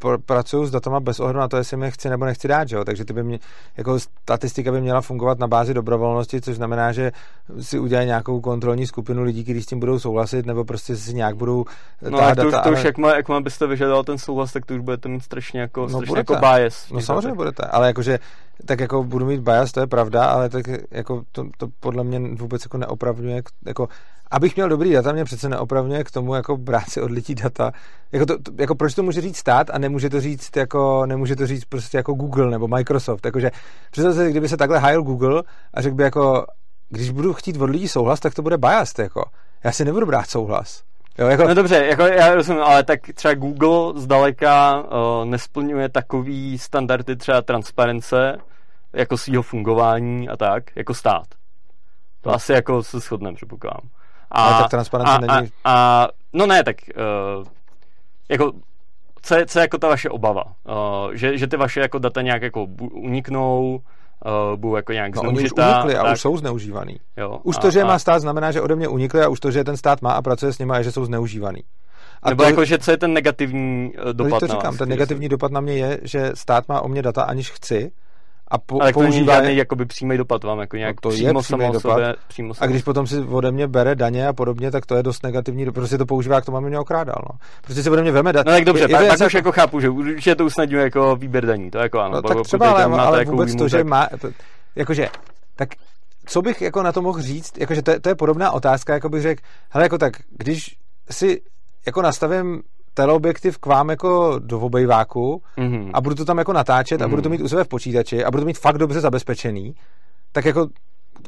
pr- pracují s datama bez ohledu na to, jestli mi chci nebo nechci dát, že jo? takže ty by mě, jako statistika by měla fungovat na bázi dobrovolnosti, což znamená, že si udělají nějakou kontrolní skupinu lidí, kteří s tím budou souhlasit, nebo prostě si nějak budou No a to, data, to už, ale... jak, má, byste vyžadoval ten souhlas, tak to už budete mít strašně jako, no, strašně jako bias. No samozřejmě budete, ale jakože tak jako budu mít bias, to je pravda, ale tak jako to, to podle mě vůbec jako neopravňuje, jako abych měl dobrý data, mě přece neopravňuje k tomu jako brát si od lidí data. Jako, to, to, jako proč to může říct stát a nemůže to říct jako, nemůže to říct prostě jako Google nebo Microsoft. Jakože představte kdyby se takhle hájil Google a řekl by jako, když budu chtít od lidí souhlas, tak to bude bias, jako. Já si nebudu brát souhlas. Jo, jako... No dobře, jako já rozumím, ale tak třeba Google zdaleka uh, nesplňuje takový standardy třeba transparence, jako svého fungování a tak, jako stát. To no. asi jako se shodneme, předpokládám. A, ale tak transparence a, není... A, a, no ne, tak uh, jako co je, co je jako ta vaše obava? Uh, že, že ty vaše jako data nějak jako uniknou, uh, budou jako nějak no, zneužitá. Oni už unikli a tak... už jsou zneužívaný. Jo, už a, to, že a... má stát, znamená, že ode mě unikli a už to, že ten stát má a pracuje s nimi a že jsou zneužívaný. A Nebo to, jako, že co je ten negativní eh, dopad no, to říkám, vás, ten negativní jsi... dopad na mě je, že stát má o mě data, aniž chci, a po, Ale používá... to není jakoby přímý dopad vám, jako nějak no to přímo je přímý dopad. Sobě, přímo a když potom si ode mě bere daně a podobně, tak to je dost negativní, prostě to používá k tomu, aby mě okrádal. No. Prostě si ode mě veme daně. No tak dobře, je, pak, pak už jako chápu, že určitě to usnadňuje jako výběr daní, to jako ano. No, tak třeba, ale, ale jako vůbec to, že má, jakože, tak co bych jako na to mohl říct, jakože to, to je podobná otázka, jako bych řekl, hele, jako tak, když si jako nastavím teleobjektiv k vám jako do obejváku mm-hmm. a budu to tam jako natáčet mm-hmm. a budu to mhm. mít u sebe v počítači a budu to mít fakt dobře zabezpečený, tak jako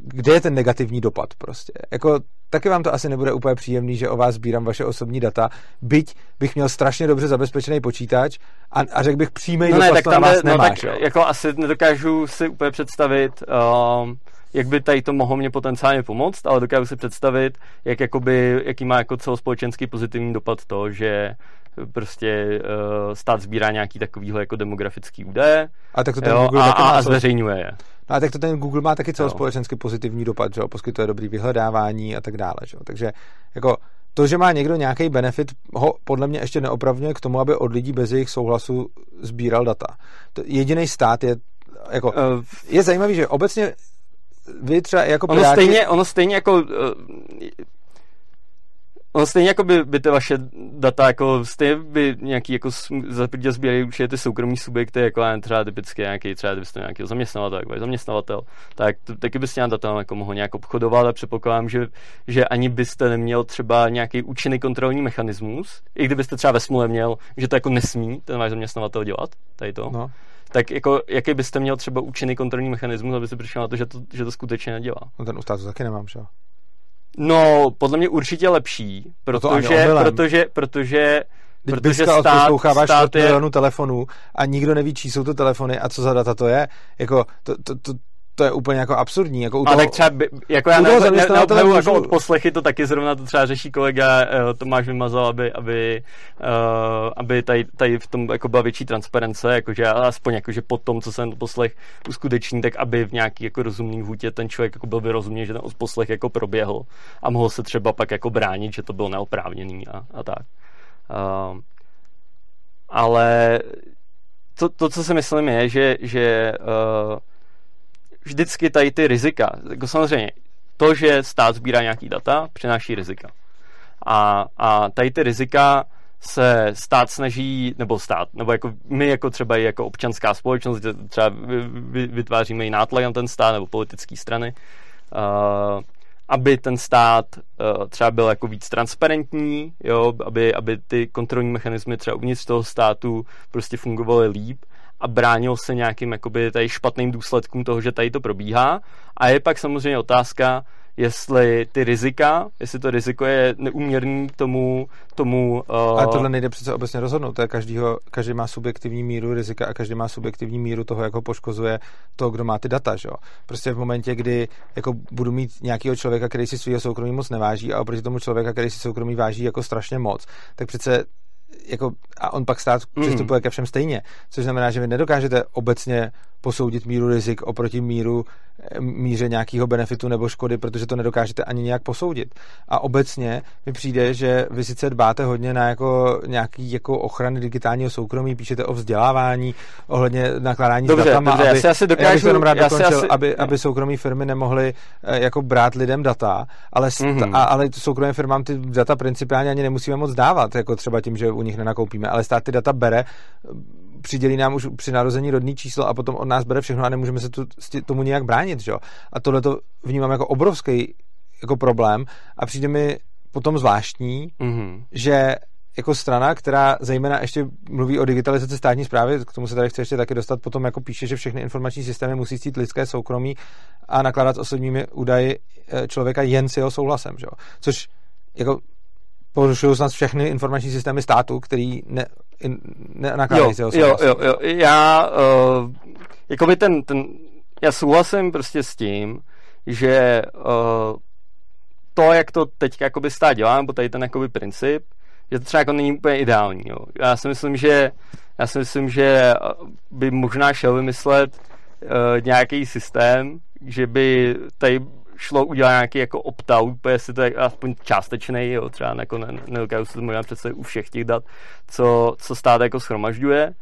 kde je ten negativní dopad prostě. Jako taky vám to asi nebude úplně příjemný, že o vás sbírám vaše osobní data, byť bych měl strašně dobře zabezpečený počítač a, a řekl bych přímý no dopad, ne, tak tam na vás no, nemáš. Tak, jako asi nedokážu si úplně představit, um, jak by tady to mohlo mě potenciálně pomoct, ale dokážu si představit, jak jakoby, jaký má jako celospolečenský pozitivní dopad to, že prostě uh, stát sbírá nějaký takovýhle jako demografický údaje a, tak to ten jo, Google a, a, a zveřejňuje je. No a tak to ten Google má taky celospolečensky pozitivní dopad, že jo? poskytuje dobrý vyhledávání a tak dále. Že jo? Takže jako to, že má někdo nějaký benefit, ho podle mě ještě neopravňuje k tomu, aby od lidí bez jejich souhlasu sbíral data. Jediný stát je jako, uh, je zajímavý, že obecně vy třeba jako ono piráti... stejně, ono stejně jako Ono stejně jako by, by ty vaše data, jako stejně by nějaký jako zaprdě sbírají určitě ty soukromí subjekty, jako třeba typicky nějaký, třeba kdybyste nějaký zaměstnavatel, jako zaměstnavatel, tak to, taky byste nějak data jako mohl nějak obchodovat a předpokládám, že, že ani byste neměl třeba nějaký účinný kontrolní mechanismus, i kdybyste třeba ve smule měl, že to jako nesmí ten váš zaměstnavatel dělat, tady to. No tak jako, jaký byste měl třeba účinný kontrolní mechanismus, aby se přišel na to, že to, že to skutečně nedělá? No ten u státu taky nemám, že jo? No, podle mě určitě lepší, protože, no protože, protože Teď protože stát, odposloucháváš stát je... milionů telefonů a nikdo neví, čí jsou to telefony a co za data to je. Jako, to, to, to, to je úplně jako absurdní. Jako u toho, a tak třeba, by, jako já ne, ne, ne, můžu... jako od poslechy, to taky zrovna to třeba řeší kolega uh, Tomáš Vymazal, aby, aby, uh, aby tady, tady v tom jako byla větší transparence, jakože aspoň jakože po tom, co jsem poslech uskuteční, tak aby v nějaký jako rozumný hůtě ten člověk jako byl vyrozuměn, že ten poslech jako proběhl a mohl se třeba pak jako bránit, že to bylo neoprávněný a, a tak. Uh, ale to, to, co si myslím, je, že, že uh, vždycky tady ty rizika, jako samozřejmě to, že stát sbírá nějaký data, přináší rizika. A, a tady ty rizika se stát snaží, nebo stát, nebo jako my jako třeba i jako občanská společnost, třeba vytváříme i nátlak na ten stát nebo politické strany, uh, aby ten stát uh, třeba byl jako víc transparentní, jo, aby, aby ty kontrolní mechanismy třeba uvnitř toho státu prostě fungovaly líp a bránil se nějakým jakoby tady špatným důsledkům toho, že tady to probíhá. A je pak samozřejmě otázka, jestli ty rizika, jestli to riziko je neuměrný tomu... tomu uh... Ale tohle nejde přece obecně rozhodnout. To je každýho, každý má subjektivní míru rizika a každý má subjektivní míru toho, jak ho poškozuje to, kdo má ty data. Že? Prostě v momentě, kdy jako budu mít nějakého člověka, který si svého soukromí moc neváží a oproti tomu člověka, který si soukromí váží jako strašně moc, tak přece jako, a on pak stát mm. přistupuje ke všem stejně, což znamená, že vy nedokážete obecně posoudit míru rizik oproti míru, eh, míře nějakého benefitu nebo škody, protože to nedokážete ani nějak posoudit. A obecně mi přijde, že vy sice dbáte hodně na jako nějaký jako ochrany digitálního soukromí, píšete o vzdělávání, ohledně nakládání dobře, s datama, dobře, aby, já si asi dokážu, já jenom rád dokončil, asi, aby, aby soukromí firmy nemohly eh, jako brát lidem data, ale, mm-hmm. a, ale soukromým firmám ty data principiálně ani nemusíme moc dávat, jako třeba tím, že u nich nenakoupíme, ale stát ty data bere, přidělí nám už při narození rodný číslo a potom od nás bere všechno a nemůžeme se tu, tomu nějak bránit, že? A tohle to vnímám jako obrovský jako problém a přijde mi potom zvláštní, mm-hmm. že jako strana, která zejména ještě mluví o digitalizaci státní zprávy, k tomu se tady chce ještě taky dostat, potom jako píše, že všechny informační systémy musí cít lidské soukromí a nakládat s osobními údaji eh, člověka jen s jeho souhlasem, že? což jako porušují snad všechny informační systémy státu, který ne, nakládají jo, jo, jo, jo, já uh, jakoby ten, ten, já souhlasím prostě s tím, že uh, to, jak to teď jakoby stát dělá, nebo tady ten jakoby princip, že to třeba jako není úplně ideální. Jo. Já si myslím, že já si myslím, že by možná šel vymyslet uh, nějaký systém, že by tady šlo udělat nějaký jako opt-out, jestli to je aspoň částečný, jo, třeba jako ne, nedokážu si to možná představit u všech těch dat, co, co stát jako schromažďuje,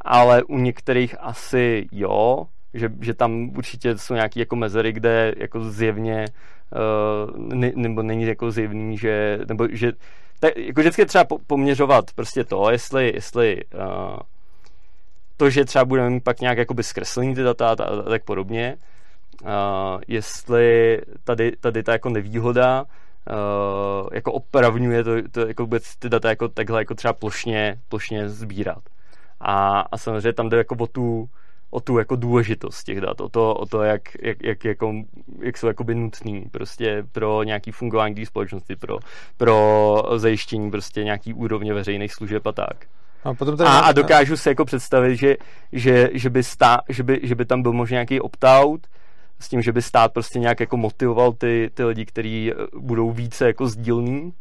ale u některých asi jo, že, že tam určitě jsou nějaké jako mezery, kde jako zjevně uh, ne, nebo není jako zjevný, že, nebo že tak, jako vždycky třeba poměřovat prostě to, jestli, jestli uh, to, že třeba budeme mít pak nějak jakoby zkreslení ty data a, a tak podobně, uh, jestli tady, tady ta jako nevýhoda uh, jako opravňuje to, to jako vůbec ty data jako takhle jako třeba plošně, plošně sbírat. A, a samozřejmě tam jde jako o tu, o tu jako důležitost těch dat, o to, o to jak, jak, jak, jako, jak jsou jakoby nutný prostě pro nějaký fungování té společnosti, pro, pro zajištění prostě nějaký úrovně veřejných služeb a tak. A, potom tady a, a dokážu si jako představit, že, že, že, by stá, že, by, že by tam byl možná nějaký opt-out, s tím, že by stát prostě nějak jako motivoval ty, ty lidi, kteří eh, budou více jako sdílní,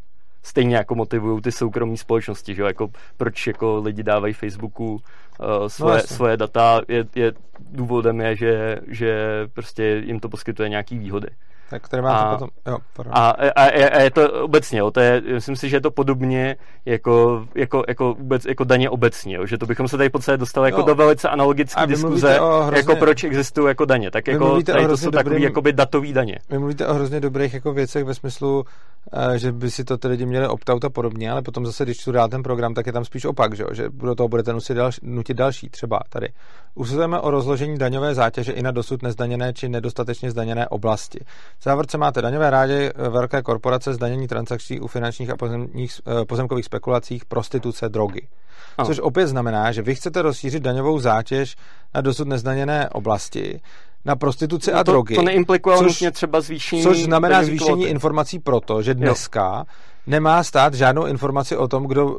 stejně jako motivují ty soukromé společnosti, že jako proč jako lidi dávají Facebooku uh, svoje, no, svoje data, je, je důvodem je, že, že prostě jim to poskytuje nějaký výhody. Tak které máte a, potom, jo, a, a, a, je to obecně, jo, to je, myslím si, že je to podobně jako, jako, jako, vůbec, jako daně obecně, jo, že to bychom se tady podstatě dostali jako do velice analogické diskuze, hrozně, jako proč existují jako daně, tak jako tady to jsou takový jakoby datový daně. Vy mluvíte o hrozně dobrých jako věcech ve smyslu, eh, že by si to ty lidi měli opt-out a podobně, ale potom zase, když tu dál ten program, tak je tam spíš opak, že, že do toho budete nutit další, nutit další, třeba tady. Usuzujeme o rozložení daňové zátěže i na dosud nezdaněné či nedostatečně zdaněné oblasti. V závorce máte daňové rády, velké korporace, zdanění transakcí u finančních a pozemních, eh, pozemkových spekulacích, prostituce, drogy. Oh. Což opět znamená, že vy chcete rozšířit daňovou zátěž na dosud nezdaněné oblasti, na prostituci no a to, drogy. To neimplikovalo nutně třeba zvýšení... Což znamená zvýšení kvóty. informací proto, že dneska jo. nemá stát žádnou informaci o tom, kdo,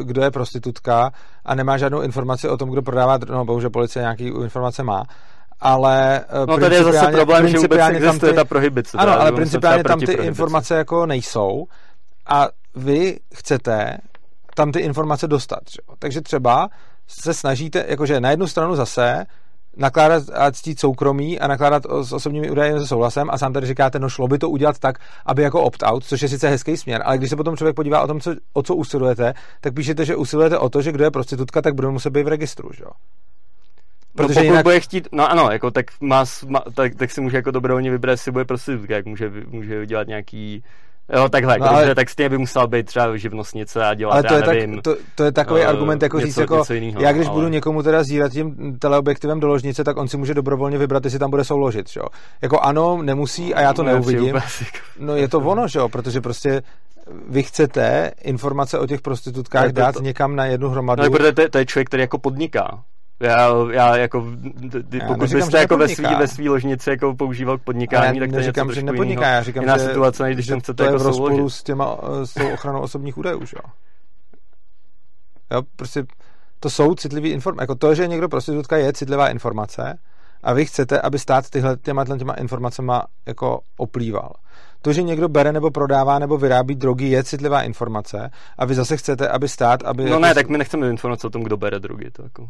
eh, kdo je prostitutka a nemá žádnou informaci o tom, kdo prodává, no bohužel policie nějaký informace má, ale eh, no tady je zase problém, že vůbec existuje ty, ta prohibice. Ano, ale principiálně tam ty informace jako nejsou a vy chcete tam ty informace dostat. Že? Takže třeba se snažíte, jakože na jednu stranu zase nakládat a ctít soukromí a nakládat s osobními údaji se souhlasem a sám tady říkáte, no šlo by to udělat tak, aby jako opt-out, což je sice hezký směr, ale když se potom člověk podívá o tom, co, o co usilujete, tak píšete, že usilujete o to, že kdo je prostitutka, tak bude muset být v registru, že jo? Protože no, pokud jinak... bude chtít, no ano, jako tak, má, má, tak, tak si může jako dobrovolně vybrat, jestli bude prostitutka, jak může, může udělat nějaký Jo, takhle, no, ale... tak stejně by musel být třeba živnostnice a dělat, ale to já je nevím. Tak, to, to, je takový uh, argument, jako říct, jako, jinýho, já když ale... budu někomu teda zírat tím teleobjektivem do ložnice, tak on si může dobrovolně vybrat, jestli tam bude souložit, jo. Jako ano, nemusí a já to no, neuvidím. No je to ono, že jo, protože prostě vy chcete informace o těch prostitutkách dát to... někam na jednu hromadu. No, protože to, to je člověk, který jako podniká. Já, já jako, já pokud neříkám, byste jako ve svý, ve svý ložnici jako používal k podnikání, tak to je něco že nepodniká, já říkám, jiná že, situace, než když že chcete to je jako v rozporu s, těma, s tou ochranou osobních údajů, jo. Jo, prostě to jsou citlivé informace. Jako to, že někdo prostitutka je citlivá informace a vy chcete, aby stát tyhle, těma, těma informacemi jako oplýval. To, že někdo bere nebo prodává nebo vyrábí drogy, je citlivá informace a vy zase chcete, aby stát, aby... No jako... ne, tak my nechceme informace o tom, kdo bere drogy. To jako...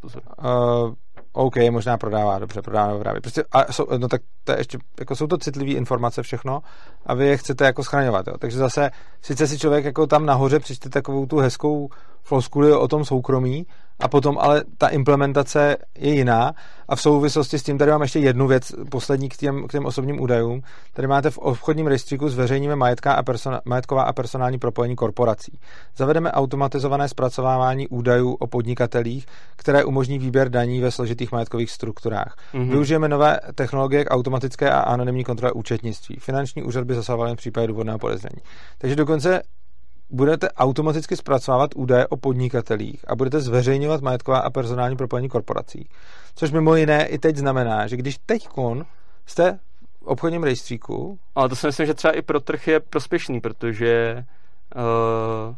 Pozor. Uh, OK, možná prodává, dobře, prodává vyrábí. Prostě, a jsou, no tak to je ještě, jako jsou to citlivé informace všechno a vy je chcete jako schraňovat, jo. Takže zase, sice si člověk jako tam nahoře přečte takovou tu hezkou floskuli o tom soukromí, a potom ale ta implementace je jiná a v souvislosti s tím tady mám ještě jednu věc, poslední k těm, k těm osobním údajům. Tady máte v obchodním rejstříku zveřejníme majetká a persona, majetková a personální propojení korporací. Zavedeme automatizované zpracovávání údajů o podnikatelích, které umožní výběr daní ve složitých majetkových strukturách. Mm-hmm. Využijeme nové technologie k automatické a anonymní kontrole účetnictví. Finanční úřad by zasahoval v případě důvodného podezření. Takže dokonce budete automaticky zpracovávat údaje o podnikatelích a budete zveřejňovat majetková a personální propojení korporací. Což mimo jiné i teď znamená, že když teď jste v obchodním rejstříku... Ale to si myslím, že třeba i pro trh je prospěšný, protože uh,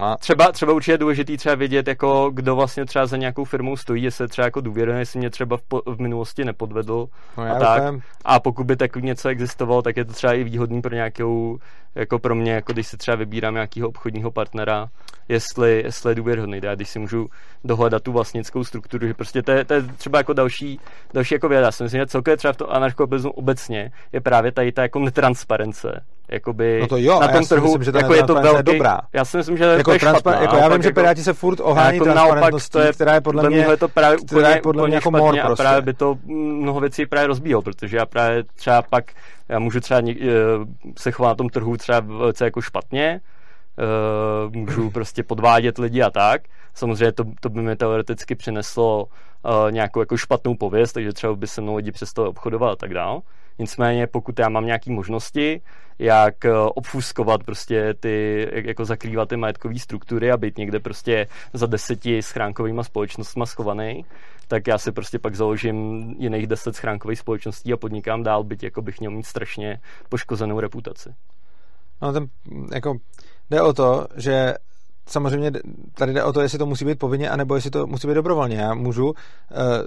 a třeba, třeba určitě je důležitý třeba vědět, jako kdo vlastně třeba za nějakou firmou stojí, jestli třeba jako důvěrný, jestli mě třeba v, po, v minulosti nepodvedl no a tak. A pokud by takový něco existovalo, tak je to třeba i výhodný pro nějakou, jako pro mě, jako když si třeba vybírám nějakého obchodního partnera, jestli, jestli je důvěrhodný. Já když si můžu dohledat tu vlastnickou strukturu, že prostě to je, to je třeba jako další, další jako věda. Já si myslím, že celkově třeba v tom anarchokapitalismu obecně je právě tady ta jako netransparence jakoby no to jo, na tom trhu, myslím, že jako je to velký, je dobrá. Já si myslím, že jako to je špatná, jako já vím, že Piráti se furt ohání jako transparentností, to je, která je podle mě, to právě která je podle mě jako mor prostě. A právě by to mnoho věcí právě rozbíjelo, protože já právě třeba pak, já můžu třeba něk, eh, se chovat na tom trhu třeba velice jako špatně, uh, můžu [clears throat] prostě podvádět lidi a tak. Samozřejmě to, to by mi teoreticky přineslo uh, nějakou jako špatnou pověst, takže třeba by se mnou lidi přestali obchodovat a tak dále. Nicméně, pokud já mám nějaké možnosti, jak eh, obfuskovat prostě ty, jako zakrývat ty majetkové struktury a být někde prostě za deseti schránkovými společnostmi schovaný, tak já si prostě pak založím jiných deset schránkových společností a podnikám dál, byť jako bych měl mít strašně poškozenou reputaci. No ten, jako, jde o to, že samozřejmě tady jde o to, jestli to musí být povinně, anebo jestli to musí být dobrovolně. Já můžu uh,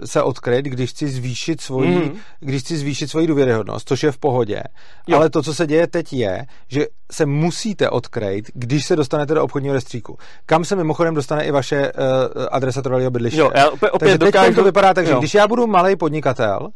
se odkryt, když chci zvýšit svoji, mm. když chci zvýšit svoji důvěryhodnost, což je v pohodě. Jo. Ale to, co se děje teď, je, že se musíte odkryt, když se dostanete do obchodního rejstříku. Kam se mimochodem dostane i vaše uh, adresa trvalého bydliště. Jo, já opět, opět Takže dokážu... teď to vypadá tak, že jo. když já budu malý podnikatel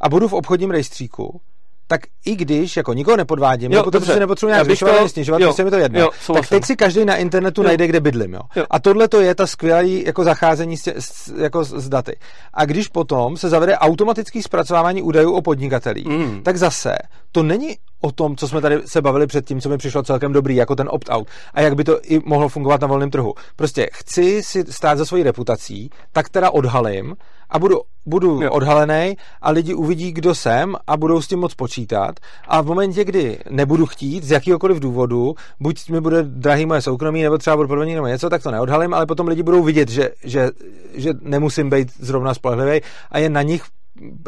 a budu v obchodním rejstříku, tak i když jako nikoho nepodvádím, jo, protože si nepotřebuji nějak zvyšovat to... snižovat, jo, prostě mi to jedno. Jo, tak teď si každý na internetu jo. najde, kde bydlím. Jo. Jo. A tohle to je ta skvělé jako zacházení s, s, jako s daty. A když potom se zavede automatický zpracovávání údajů o podnikatelích, mm. tak zase to není o tom, co jsme tady se bavili předtím, co mi přišlo celkem dobrý, jako ten opt-out. A jak by to i mohlo fungovat na volném trhu. Prostě chci si stát za svojí reputací, tak teda odhalím a budu, budu odhalený a lidi uvidí, kdo jsem a budou s tím moc počítat. A v momentě, kdy nebudu chtít z jakýhokoliv důvodu, buď mi bude drahý moje soukromí, nebo třeba budu podvodník nebo něco, tak to neodhalím, ale potom lidi budou vidět, že, že, že nemusím být zrovna spolehlivý a je na nich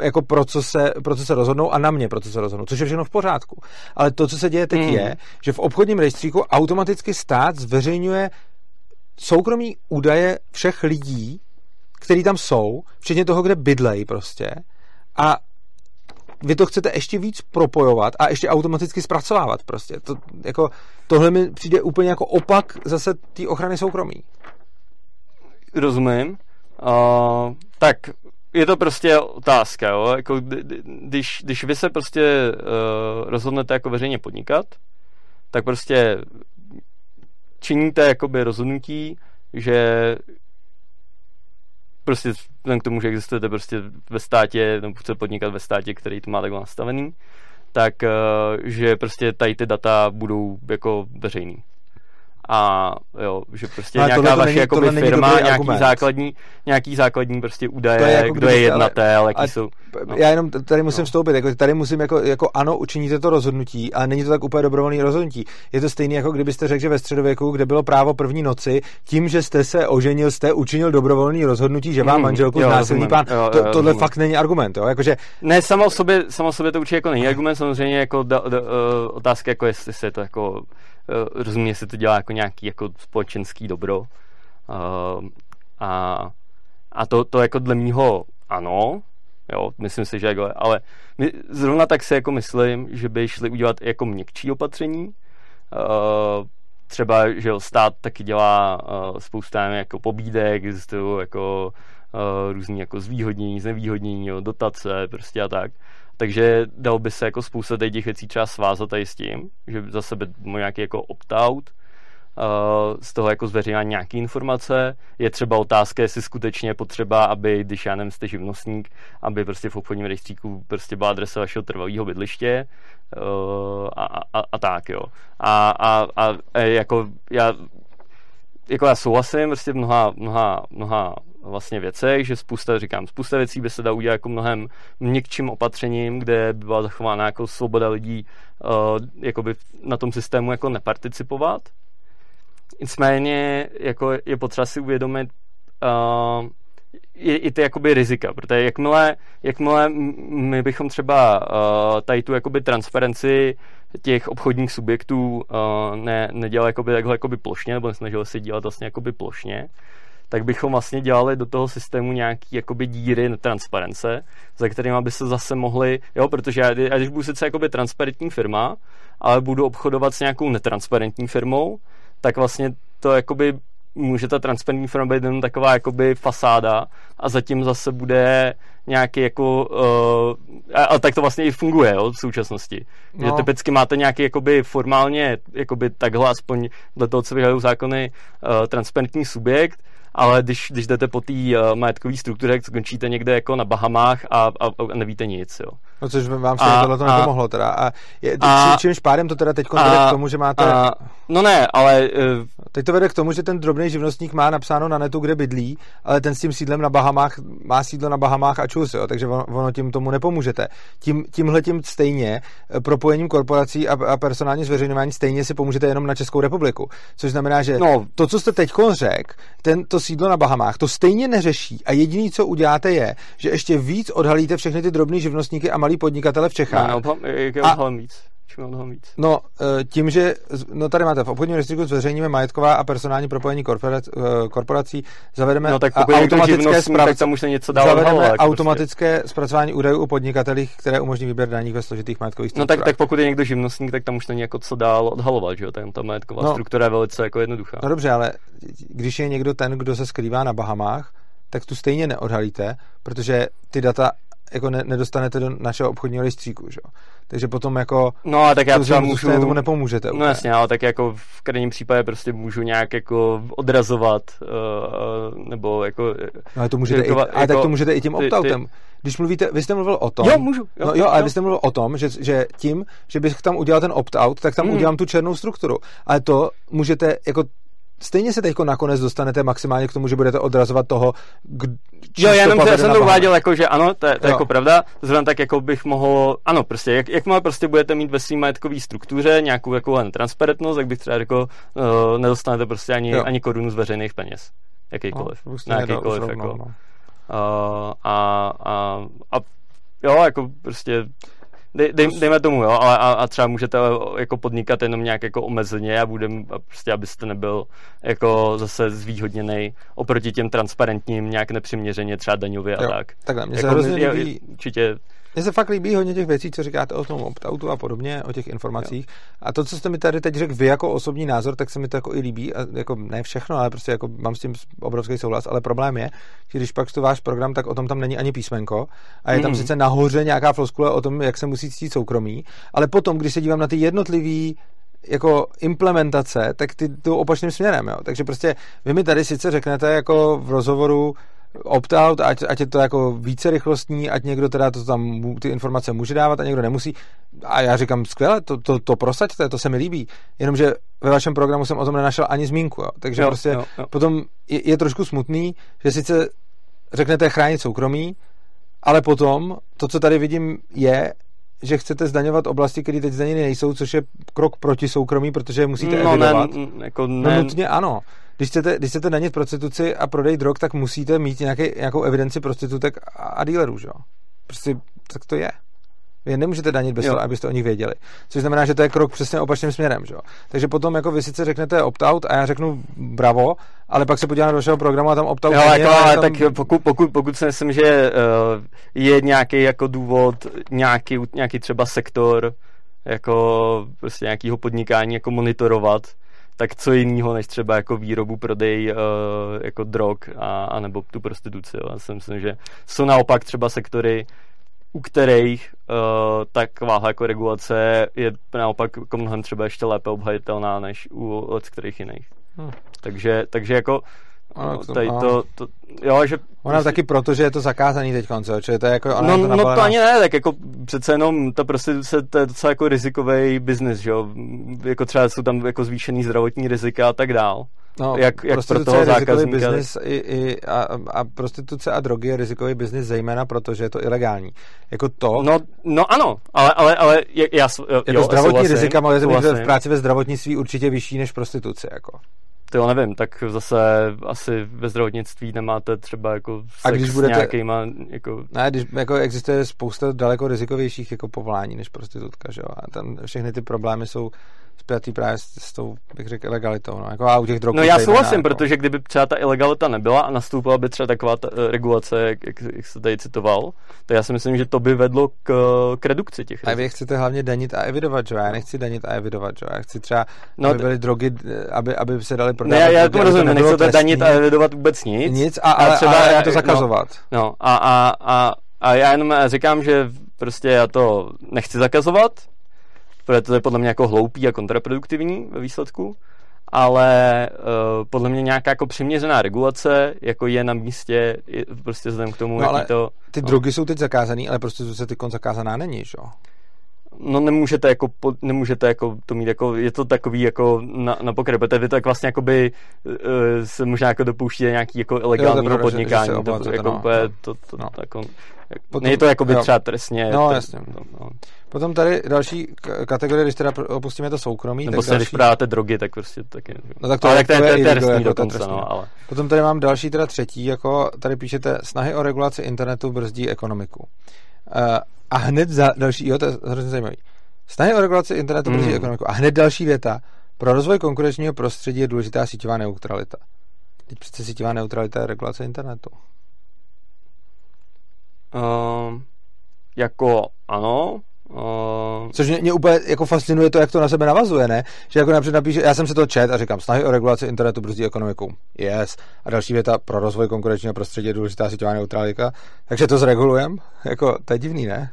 jako pro co, se, pro co se rozhodnou a na mě pro co se rozhodnou, což je všechno v pořádku. Ale to, co se děje teď, mm. je, že v obchodním rejstříku automaticky stát zveřejňuje soukromí údaje všech lidí, který tam jsou, včetně toho, kde bydlej prostě. A vy to chcete ještě víc propojovat a ještě automaticky zpracovávat prostě. To, jako, tohle mi přijde úplně jako opak zase té ochrany soukromí. Rozumím. Uh, tak je to prostě otázka, jo? Jako, když, když vy se prostě uh, rozhodnete jako veřejně podnikat, tak prostě činíte jakoby rozhodnutí, že prostě k tomu, že existujete prostě ve státě, nebo chcete podnikat ve státě, který to má takhle nastavený, tak že prostě tady ty data budou jako veřejný a jo, že prostě no, nějaká vaše jakoby firma, nějaký argument. základní, nějaký základní prostě údaje, je jako kdo je jednatel, jaký jsou. No. Já jenom tady musím no. vstoupit, jako tady musím jako, jako ano, učiníte to rozhodnutí, ale není to tak úplně dobrovolný rozhodnutí. Je to stejné, jako kdybyste řekl, že ve středověku, kde bylo právo první noci, tím, že jste se oženil, jste učinil dobrovolný rozhodnutí, že vám hmm, manželku znásilní pán. Jo, to, jo, tohle rozumím. fakt není argument, jo? Jakože... Ne, samo o sobě, samo o sobě to určitě jako není argument, samozřejmě jako da, da, uh, otázka, jako jestli se to jako Eh, rozumím, se to dělá jako nějaký jako společenský dobro. Uh, a, a to, to jako dle mýho ano, jo, myslím si, že jako, ale my, zrovna tak si jako myslím, že by šli udělat jako měkčí opatření, uh, třeba, že jo, stát taky dělá uh, spoustu jako pobídek, existují jako uh, různý jako zvýhodnění, znevýhodnění, jo, dotace, prostě a tak. Takže dal by se jako spousta těch věcí třeba svázat tady s tím, že za sebe nějaký jako opt-out, uh, z toho jako zveřejňování nějaké informace. Je třeba otázka, jestli skutečně je potřeba, aby, když já nevím, jste živnostník, aby prostě v obchodním rejstříku prostě byla adresa vašeho trvalého bydliště uh, a, a, a, tak, jo. A, a, a jako já jako já souhlasím prostě mnoha, mnoha, mnoha vlastně věcech, že spousta, říkám, spousta věcí by se dá udělat jako mnohem měkčím opatřením, kde by byla zachována jako svoboda lidí uh, na tom systému jako neparticipovat. Nicméně jako je potřeba si uvědomit uh, i, i ty jakoby rizika, protože jakmile, jakmile my bychom třeba uh, tady tu jakoby transparenci těch obchodních subjektů uh, ne, nedělali jakoby takhle jakoby plošně, nebo nesnažili se dělat vlastně jakoby plošně, tak bychom vlastně dělali do toho systému nějaký jakoby díry transparence, za kterými by se zase mohli, jo, protože já, já když budu sice jakoby transparentní firma, ale budu obchodovat s nějakou netransparentní firmou, tak vlastně to jakoby může ta transparentní firma být jenom taková jakoby fasáda a zatím zase bude nějaký jako uh, a, a tak to vlastně i funguje jo, v současnosti. No. Že typicky máte nějaký jakoby formálně jakoby takhle aspoň do toho, co vyhajují zákony uh, transparentní subjekt, ale když, když jdete po té uh, majetkové struktuře, tak skončíte někde jako na Bahamách a, a, a nevíte nic, jo. No což vám se tohle to nepomohlo teda. A, je, a čímž pádem to teda teď vede k tomu, že máte... A, no ne, ale... Uh, teď to vede k tomu, že ten drobný živnostník má napsáno na netu, kde bydlí, ale ten s tím sídlem na Bahamách má sídlo na Bahamách a čus, jo, takže ono, ono tím tomu nepomůžete. Tím, tímhle tím stejně eh, propojením korporací a, a personální zveřejňování stejně si pomůžete jenom na Českou republiku. Což znamená, že no. to, co jste teď řekl, ten, to sídlo na Bahamách, to stejně neřeší a jediný, co uděláte, je, že ještě víc odhalíte všechny ty drobné živnostníky a malí podnikatele v Čechách. No, no, a? No, tím, že no tady máte v obchodním restriku zveřejníme majetková a personální propojení korporac, eh, korporací, zavedeme no, tak automatické zprávy, tak tam už se něco dál zavedeme odhalovat, prostě. automatické prostě. zpracování údajů u podnikatelích, které umožní výběr daní ve složitých majetkových strukturách. No tak, tak pokud je někdo živnostník, tak tam už není jako co dál odhalovat, že jo? Tam ta majetková no, struktura je velice jako jednoduchá. No dobře, ale když je někdo ten, kdo se skrývá na Bahamách, tak tu stejně neodhalíte, protože ty data jako ne, nedostanete do našeho obchodního rejstříku, že? Takže potom jako no a tak já třeba můžu, tomu nepomůžete. No jasně, ale tak jako v krajním případě prostě můžu nějak jako odrazovat uh, nebo jako no, ale to můžete i, ale jako, tak to můžete i tím optautem. Když mluvíte, vy jste mluvil o tom. Jo, můžu. Jo, no jo, ale jo. vy jste mluvil o tom, že, že tím, že bych tam udělal ten opt-out, tak tam mm. udělám tu černou strukturu. Ale to můžete jako stejně se teď nakonec dostanete maximálně k tomu, že budete odrazovat toho, kdo, Jo, jenom to, jsem to uváděl jako, že ano, to, to je jako pravda, zrovna tak jako bych mohl, ano, prostě, jak, jakmile prostě budete mít ve svým majetkové struktuře nějakou jako transparentnost, tak bych třeba řekl, uh, nedostanete prostě ani, ani korunu z veřejných peněz. Jakýkoliv. No, na jakýkoliv, jako. No. Uh, a, a, a jo, jako prostě dej, dej, dejme tomu, jo, ale a, a třeba můžete jako podnikat jenom nějak jako omezeně a budem, prostě abyste nebyl jako zase zvýhodněný oproti těm transparentním nějak nepřiměřeně třeba daňově a jo, tak. Takhle, mě jako, se hrozně líbí, určitě mně se fakt líbí hodně těch věcí, co říkáte o tom opt-outu a podobně, o těch informacích. Jo. A to, co jste mi tady teď řekl vy jako osobní názor, tak se mi to jako i líbí. A jako ne všechno, ale prostě jako mám s tím obrovský souhlas. Ale problém je, že když pak tu váš program, tak o tom tam není ani písmenko. A je tam mm. sice nahoře nějaká floskule o tom, jak se musí ctít soukromí. Ale potom, když se dívám na ty jednotlivý jako implementace, tak ty jdou opačným směrem. Jo. Takže prostě vy mi tady sice řeknete jako v rozhovoru, opt-out, ať, ať je to jako více rychlostní, ať někdo teda to tam ty informace může dávat a někdo nemusí. A já říkám, skvěle, to, to, to prosaďte, to se mi líbí. Jenomže ve vašem programu jsem o tom nenašel ani zmínku. Jo. Takže jo, prostě jo, jo. potom je, je trošku smutný, že sice řeknete chránit soukromí, ale potom to, co tady vidím, je, že chcete zdaňovat oblasti, které teď zdaněny nejsou, což je krok proti soukromí, protože je musíte no, evidovat. Ne, jako no, ne. No nutně ano. Když chcete, když chcete danit prostituci a prodej drog, tak musíte mít nějaký, nějakou evidenci prostitutek a, a dealerů, že jo? Prostě tak to je. Vy je nemůžete danit bez toho, abyste o nich věděli. Což znamená, že to je krok přesně opačným směrem. Že? Takže potom jako vy sice řeknete opt-out a já řeknu bravo, ale pak se podívám do vašeho programu a tam opt-out jo, jako, ale tam... tak pokud, pokud, pokud si myslím, že uh, je nějaký jako důvod, nějaký, nějaký třeba sektor, jako prostě nějakého podnikání jako monitorovat, tak co jiného než třeba jako výrobu, prodej uh, jako drog a, a nebo tu prostituci. Jo. Já si myslím, že jsou naopak třeba sektory, u kterých uh, taková jako regulace je naopak jako mnohem třeba ještě lépe obhajitelná než u od kterých jiných. Hmm. Takže, takže jako ano, to, tady to, to, jo, že... Ona prostě... taky proto, že je to zakázaný teď konce, čili to je jako... No, to, no to ani ne, tak jako přece jenom ta prostituce, to je docela jako rizikový biznis, že jo, jako třeba jsou tam jako zvýšený zdravotní rizika a tak dál. No, jak, jak pro toho zákazníka. Biznis i, i, a, a prostituce a drogy je rizikový biznis zejména proto, že je to ilegální. Jako to... No, no ano, ale, ale, ale já, já, jo, je to zdravotní souhlasím, rizika, ale v práci ve zdravotnictví určitě vyšší než prostituce. Jako. To jo, nevím, tak zase asi ve zdravotnictví nemáte třeba jako sex a když budete, s nějakýma, jako... Ne, když jako existuje spousta daleko rizikovějších jako povolání než prostitutka, že jo, a tam všechny ty problémy jsou spjatý právě s, s tou, bych řekl, ilegalitou. No, jako a u těch drog no já souhlasím, jako... protože kdyby třeba ta ilegalita nebyla a nastoupila by třeba taková ta, uh, regulace, jak, jak, jak se tady citoval, tak já si myslím, že to by vedlo k, k redukci těch rizik. A vy chcete hlavně danit a evidovat, že já nechci danit a evidovat, že já chci třeba, no, aby byly drogy, aby, aby se dali prodávat. Ne, já to rozumím, nechcete danit a evidovat vůbec nic. Nic, a, ale, třeba, ale to no, zakazovat. No, no a, a, a, a já jenom říkám, že prostě já to nechci zakazovat, protože to je podle mě jako hloupý a kontraproduktivní ve výsledku, ale uh, podle mě nějaká jako přiměřená regulace jako je na místě je, prostě vzhledem k tomu, no, jaký to... Ty no. drogy jsou teď zakázané, ale prostě se teď zakázaná není, že jo? No nemůžete jako, nemůžete jako to mít jako, je to takový jako na, na pokryt, protože vy tak vlastně jakoby uh, se možná jako dopouštíte nějaký jako ilegálního podnikání, že, že to, jako no, úplně, no, to, to, no. jako, Potom, není to jako by třeba trestně. No, to, jasně. To, no. Potom tady další kategorie, když teda opustíme to soukromí. Nebo se, další... když prodáte drogy, tak prostě taky. No tak to, ale tak to, je, to je, je trestný jako dokonce, trestný. no, ale. Potom tady mám další, teda třetí, jako tady píšete snahy o regulaci internetu brzdí ekonomiku. A hned za další, jo, to je hrozně zajímavý. Snahy o regulaci internetu mm. ekonomiku. A hned další věta. Pro rozvoj konkurenčního prostředí je důležitá síťová neutralita. Teď přece síťová neutralita je regulace internetu. Um, jako ano, Uh... Což mě, mě úplně jako fascinuje to, jak to na sebe navazuje, ne? Že jako například napíše, já jsem se to čet a říkám, snahy o regulaci internetu brzdí ekonomiku. Yes. A další věta pro rozvoj konkurenčního prostředí je důležitá síťová neutralita. Takže to zregulujem? Jako, to je divný, ne?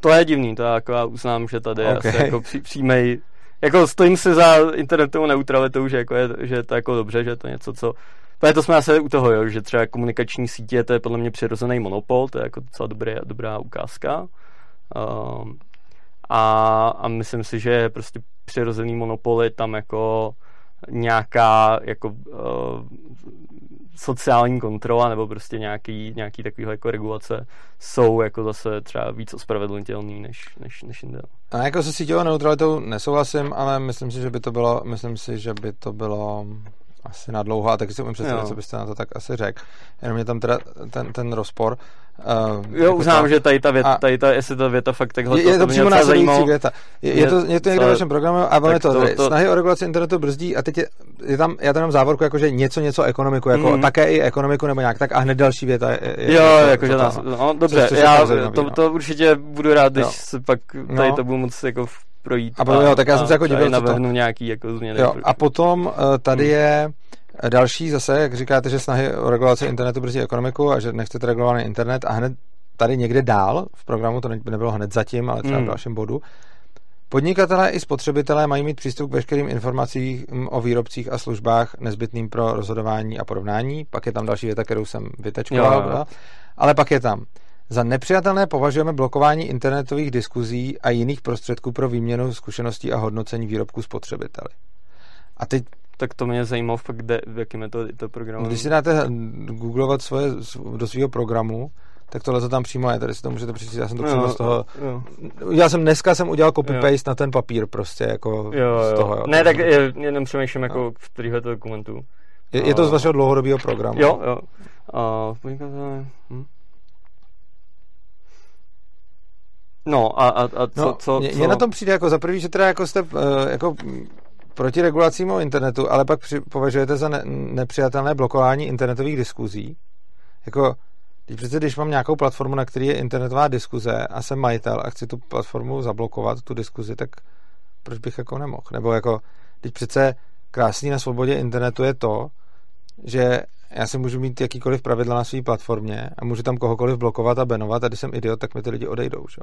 To je divný, to jako já uznám, že tady okay. je asi jako pří, přímej, jako stojím si za internetovou neutralitou, že, jako je, že je to jako dobře, že je to něco, co Právě to jsme asi u toho, jo, že třeba komunikační sítě, to je podle mě přirozený monopol, to je jako docela dobrý, dobrá ukázka. Um, a, a myslím si, že prostě přirozený monopoly tam jako nějaká jako uh, sociální kontrola nebo prostě nějaký, nějaký takový jako regulace jsou jako zase třeba víc ospravedlnitelný než, než, než jinde. A jako se síťovou neutralitou nesouhlasím, ale myslím si, že by to bylo, myslím si, že by to bylo asi na dlouho a taky si umím představit, jo. co byste na to tak asi řekl. Jenom je tam teda ten, ten rozpor. Uh, jo, jako uznám, ta, že tady ta věta, tady ta, jestli ta věta fakt takhle je, je to, to přímo následující věta. Je, je, to, je to někde v našem programu a ono to, to, to, snahy o regulaci internetu brzdí a teď je, je tam, já tam mám závorku jako, že něco, něco ekonomiku, jako mm. také i ekonomiku nebo nějak tak a hned další věta je, je Jo, jako, jako že nás, no, dobře, což, což já to, no. to určitě budu rád, když se pak tady no. to budu moc jako projít. A, a, jo, tak já jsem se jako divil, navrhnu to... nějaký jako změny. Jo, a potom uh, tady hmm. je Další zase, jak říkáte, že snahy o regulaci internetu brzdí ekonomiku a že nechcete regulovaný internet a hned tady někde dál v programu, to nebylo hned zatím, ale třeba v dalším bodu, Podnikatelé i spotřebitelé mají mít přístup k veškerým informacím o výrobcích a službách nezbytným pro rozhodování a porovnání. Pak je tam další věta, kterou jsem vytečkoval. Jo, jo. Ale pak je tam. Za nepřijatelné považujeme blokování internetových diskuzí a jiných prostředků pro výměnu zkušeností a hodnocení výrobků spotřebiteli. A teď tak to mě zajímalo, fakt kde, v jakém je to, to programu. Když si dáte googlovat svoje, do svého programu, tak tohle to tam přímo je, tady si to můžete přečíst, já jsem to přímo jo, z toho, jo. já jsem dneska jsem udělal copy-paste na ten papír prostě, jako jo, jo. z toho. Jo, ne, tak je, jenom přemýšlím jako no. v kterýhle dokumentu. Je, je to z vašeho dlouhodobého programu? Jo, jo. A, hm? No a, a, a co, no, co, co? Mně na tom přijde jako za prvý, že teda jako jste uh, jako proti regulacím o internetu, ale pak při, považujete za ne, nepřijatelné blokování internetových diskuzí. Jako, když přece, když mám nějakou platformu, na který je internetová diskuze a jsem majitel a chci tu platformu zablokovat, tu diskuzi, tak proč bych jako nemohl? Nebo jako, když přece krásný na svobodě internetu je to, že já si můžu mít jakýkoliv pravidla na své platformě a můžu tam kohokoliv blokovat a benovat a když jsem idiot, tak mi ty lidi odejdou. Že?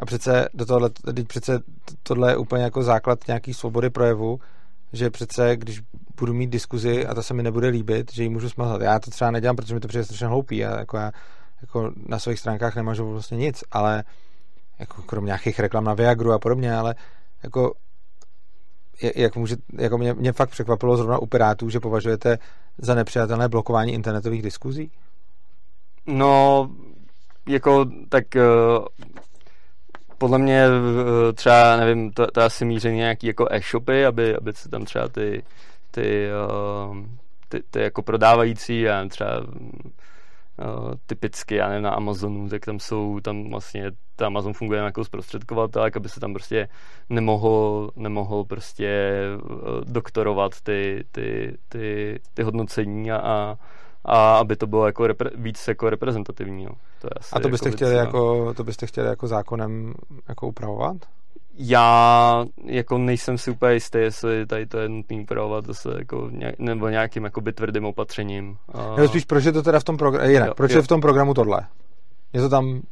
A přece, do tohle, přece tohle je úplně jako základ nějaký svobody projevu, že přece, když budu mít diskuzi a ta se mi nebude líbit, že ji můžu smazat. Já to třeba nedělám, protože mi to přijde strašně hloupý a jako já jako na svých stránkách nemažu vlastně nic, ale jako krom nějakých reklam na Viagru a podobně, ale jako jak může, jako mě, mě fakt překvapilo zrovna u Pirátů, že považujete za nepřijatelné blokování internetových diskuzí? No, jako tak uh, podle mě uh, třeba, nevím, to, to asi míří nějaký jako e-shopy, aby, aby se tam třeba ty, ty, uh, ty, ty jako prodávající a třeba uh, typicky, já nevím, na Amazonu, tak tam jsou, tam vlastně ta Amazon funguje jako zprostředkovatel, tak aby se tam prostě nemohl, nemohl prostě uh, doktorovat ty, ty, ty, ty hodnocení a, a aby to bylo jako repre, víc jako reprezentativní. No. To je asi a to byste, jako chtěli jako, to byste chtěli jako zákonem jako upravovat? Já jako nejsem si úplně jistý, jestli tady to je nutné upravovat zase jako nějak, nebo nějakým jakoby tvrdým opatřením. A... Nebo spíš, proč je to teda v tom programu, jinak, jo, proč jo. je v tom programu tohle? Je to tam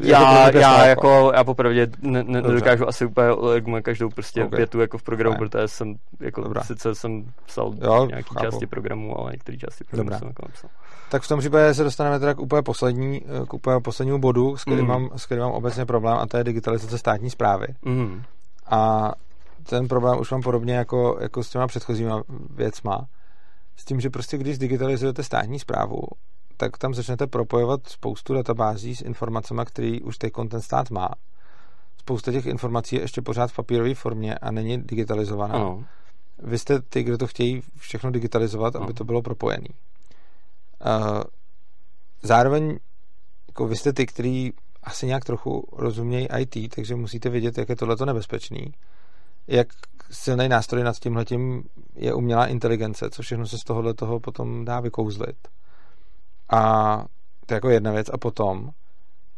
já, já jako, já popravdě ne, ne, nedokážu asi úplně jako každou prostě okay. větu jako v programu, ne. protože jsem jako Dobrá. sice jsem psal jo, nějaký chápu. části programu, ale některé části programu Dobrá. jsem jako napsal. Tak v tom případě se dostaneme teda k úplně, poslední, k úplně poslednímu bodu, s kterým, mm. mám, s kterým mám obecně problém, a to je digitalizace státní zprávy. Mm. A ten problém už mám podobně jako, jako s těma předchozíma věcma. S tím, že prostě když digitalizujete státní zprávu, tak tam začnete propojovat spoustu databází s informacemi, které už teď ten stát má. Spousta těch informací je ještě pořád v papírové formě a není digitalizovaná. Ano. Vy jste ty, kdo to chtějí všechno digitalizovat, ano. aby to bylo propojené. Zároveň jako vy jste ty, kteří asi nějak trochu rozumějí IT, takže musíte vědět, jak je tohleto nebezpečný. Jak silný nástroj nad tímhletím je umělá inteligence, co všechno se z tohohle toho potom dá vykouzlit. A to je jako jedna věc. A potom,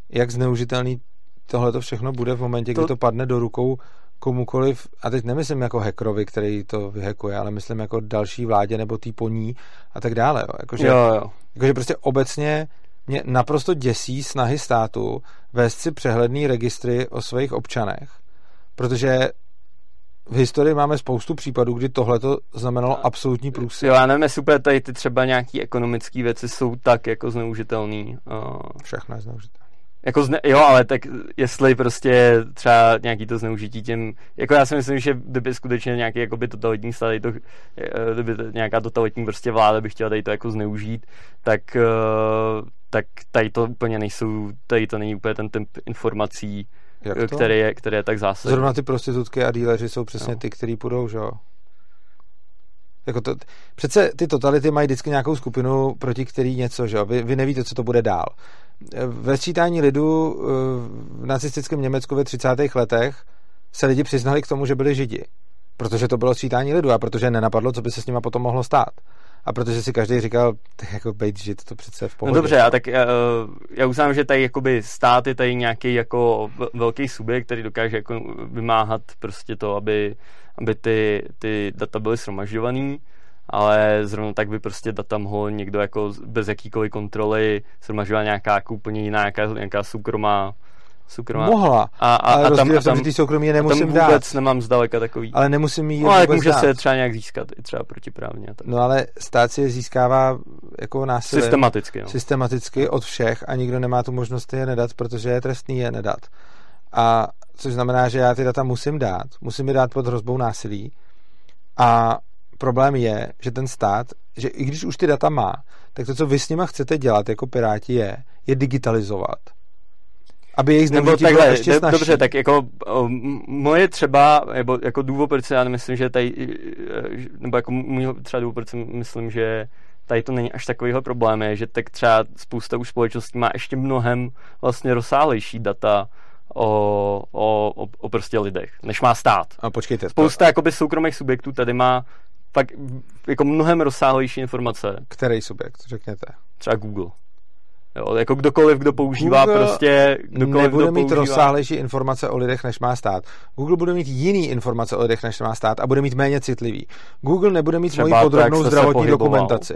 jak zneužitelný tohle to všechno bude v momentě, to... kdy to padne do rukou komukoliv, a teď nemyslím jako hackerovi, který to vyhekuje, ale myslím jako další vládě nebo tý poní a tak dále. Jo. Jakože, jo, jo. jakože prostě obecně mě naprosto děsí snahy státu vést si přehledný registry o svých občanech, protože v historii máme spoustu případů, kdy tohle to znamenalo absolutní průsy. Jo, já nevím, jestli úplně tady ty třeba nějaký ekonomické věci jsou tak jako zneužitelný. Uh... Všechno je zneužitelné. Jako zne, jo, ale tak jestli prostě třeba nějaký to zneužití tím, jako já si myslím, že kdyby skutečně nějaký jakoby totalitní stát, to, eh, kdyby to, nějaká totalitní prostě vláda by chtěla tady to jako zneužít, tak, uh, tak tady to úplně nejsou, tady to není úplně ten typ informací, který je, který je tak zásadní. Zrovna ty prostitutky a díleři jsou přesně no. ty, kteří půjdou, že jo? Jako to, přece ty totality mají vždycky nějakou skupinu, proti který něco, že jo? Vy, vy nevíte, co to bude dál. Ve sčítání lidu eh, v nacistickém Německu ve 30. letech se lidi přiznali k tomu, že byli židi. Protože to bylo sčítání lidu a protože nenapadlo, co by se s nima potom mohlo stát. A protože si každý říkal, tak jako bejt žid, to přece v pohodě. No dobře, a tak uh, já uznám, že tady jakoby stát je tady nějaký jako velký subjekt, který dokáže jako vymáhat prostě to, aby, aby ty, ty data byly shromažďovaný, ale zrovna tak by prostě data mohl někdo jako bez jakýkoliv kontroly shromažďovat nějaká jako úplně jiná, nějaká, nějaká soukromá soukromá. Mohla. A, a, ale a tam, a tam, ty soukromí je nemusím tam vůbec dát. nemám zdaleka takový. Ale nemusím jí no, ale může dát. se třeba nějak získat, i třeba protiprávně. Tak. No ale stát si je získává jako násilím. Systematicky. No. Systematicky od všech a nikdo nemá tu možnost je nedat, protože je trestný je nedat. A což znamená, že já ty data musím dát. Musím je dát pod hrozbou násilí. A problém je, že ten stát, že i když už ty data má, tak to, co vy s nima chcete dělat jako piráti, je, je digitalizovat. Aby jejich zneužití bylo ještě snažší. Dobře, tak jako o, moje třeba, nebo jako důvod, proč já nemyslím, že tady, nebo jako můj třeba důvod, proč myslím, že tady to není až takovýhle problém, je, že tak třeba spousta už společností má ještě mnohem vlastně rozsáhlejší data o, o, o, o prostě lidech, než má stát. A počkejte. Spousta to... jakoby soukromých subjektů tady má fakt jako mnohem rozsáhlejší informace. Který subjekt, řekněte? Třeba Google. Jo, jako kdokoliv, kdo používá Google prostě... Kdokoliv, nebude kdo mít používá... rozsáhlejší informace o lidech, než má stát. Google bude mít jiný informace o lidech, než má stát a bude mít méně citlivý. Google nebude mít Třeba moji podrobnou zdravotní dokumentaci.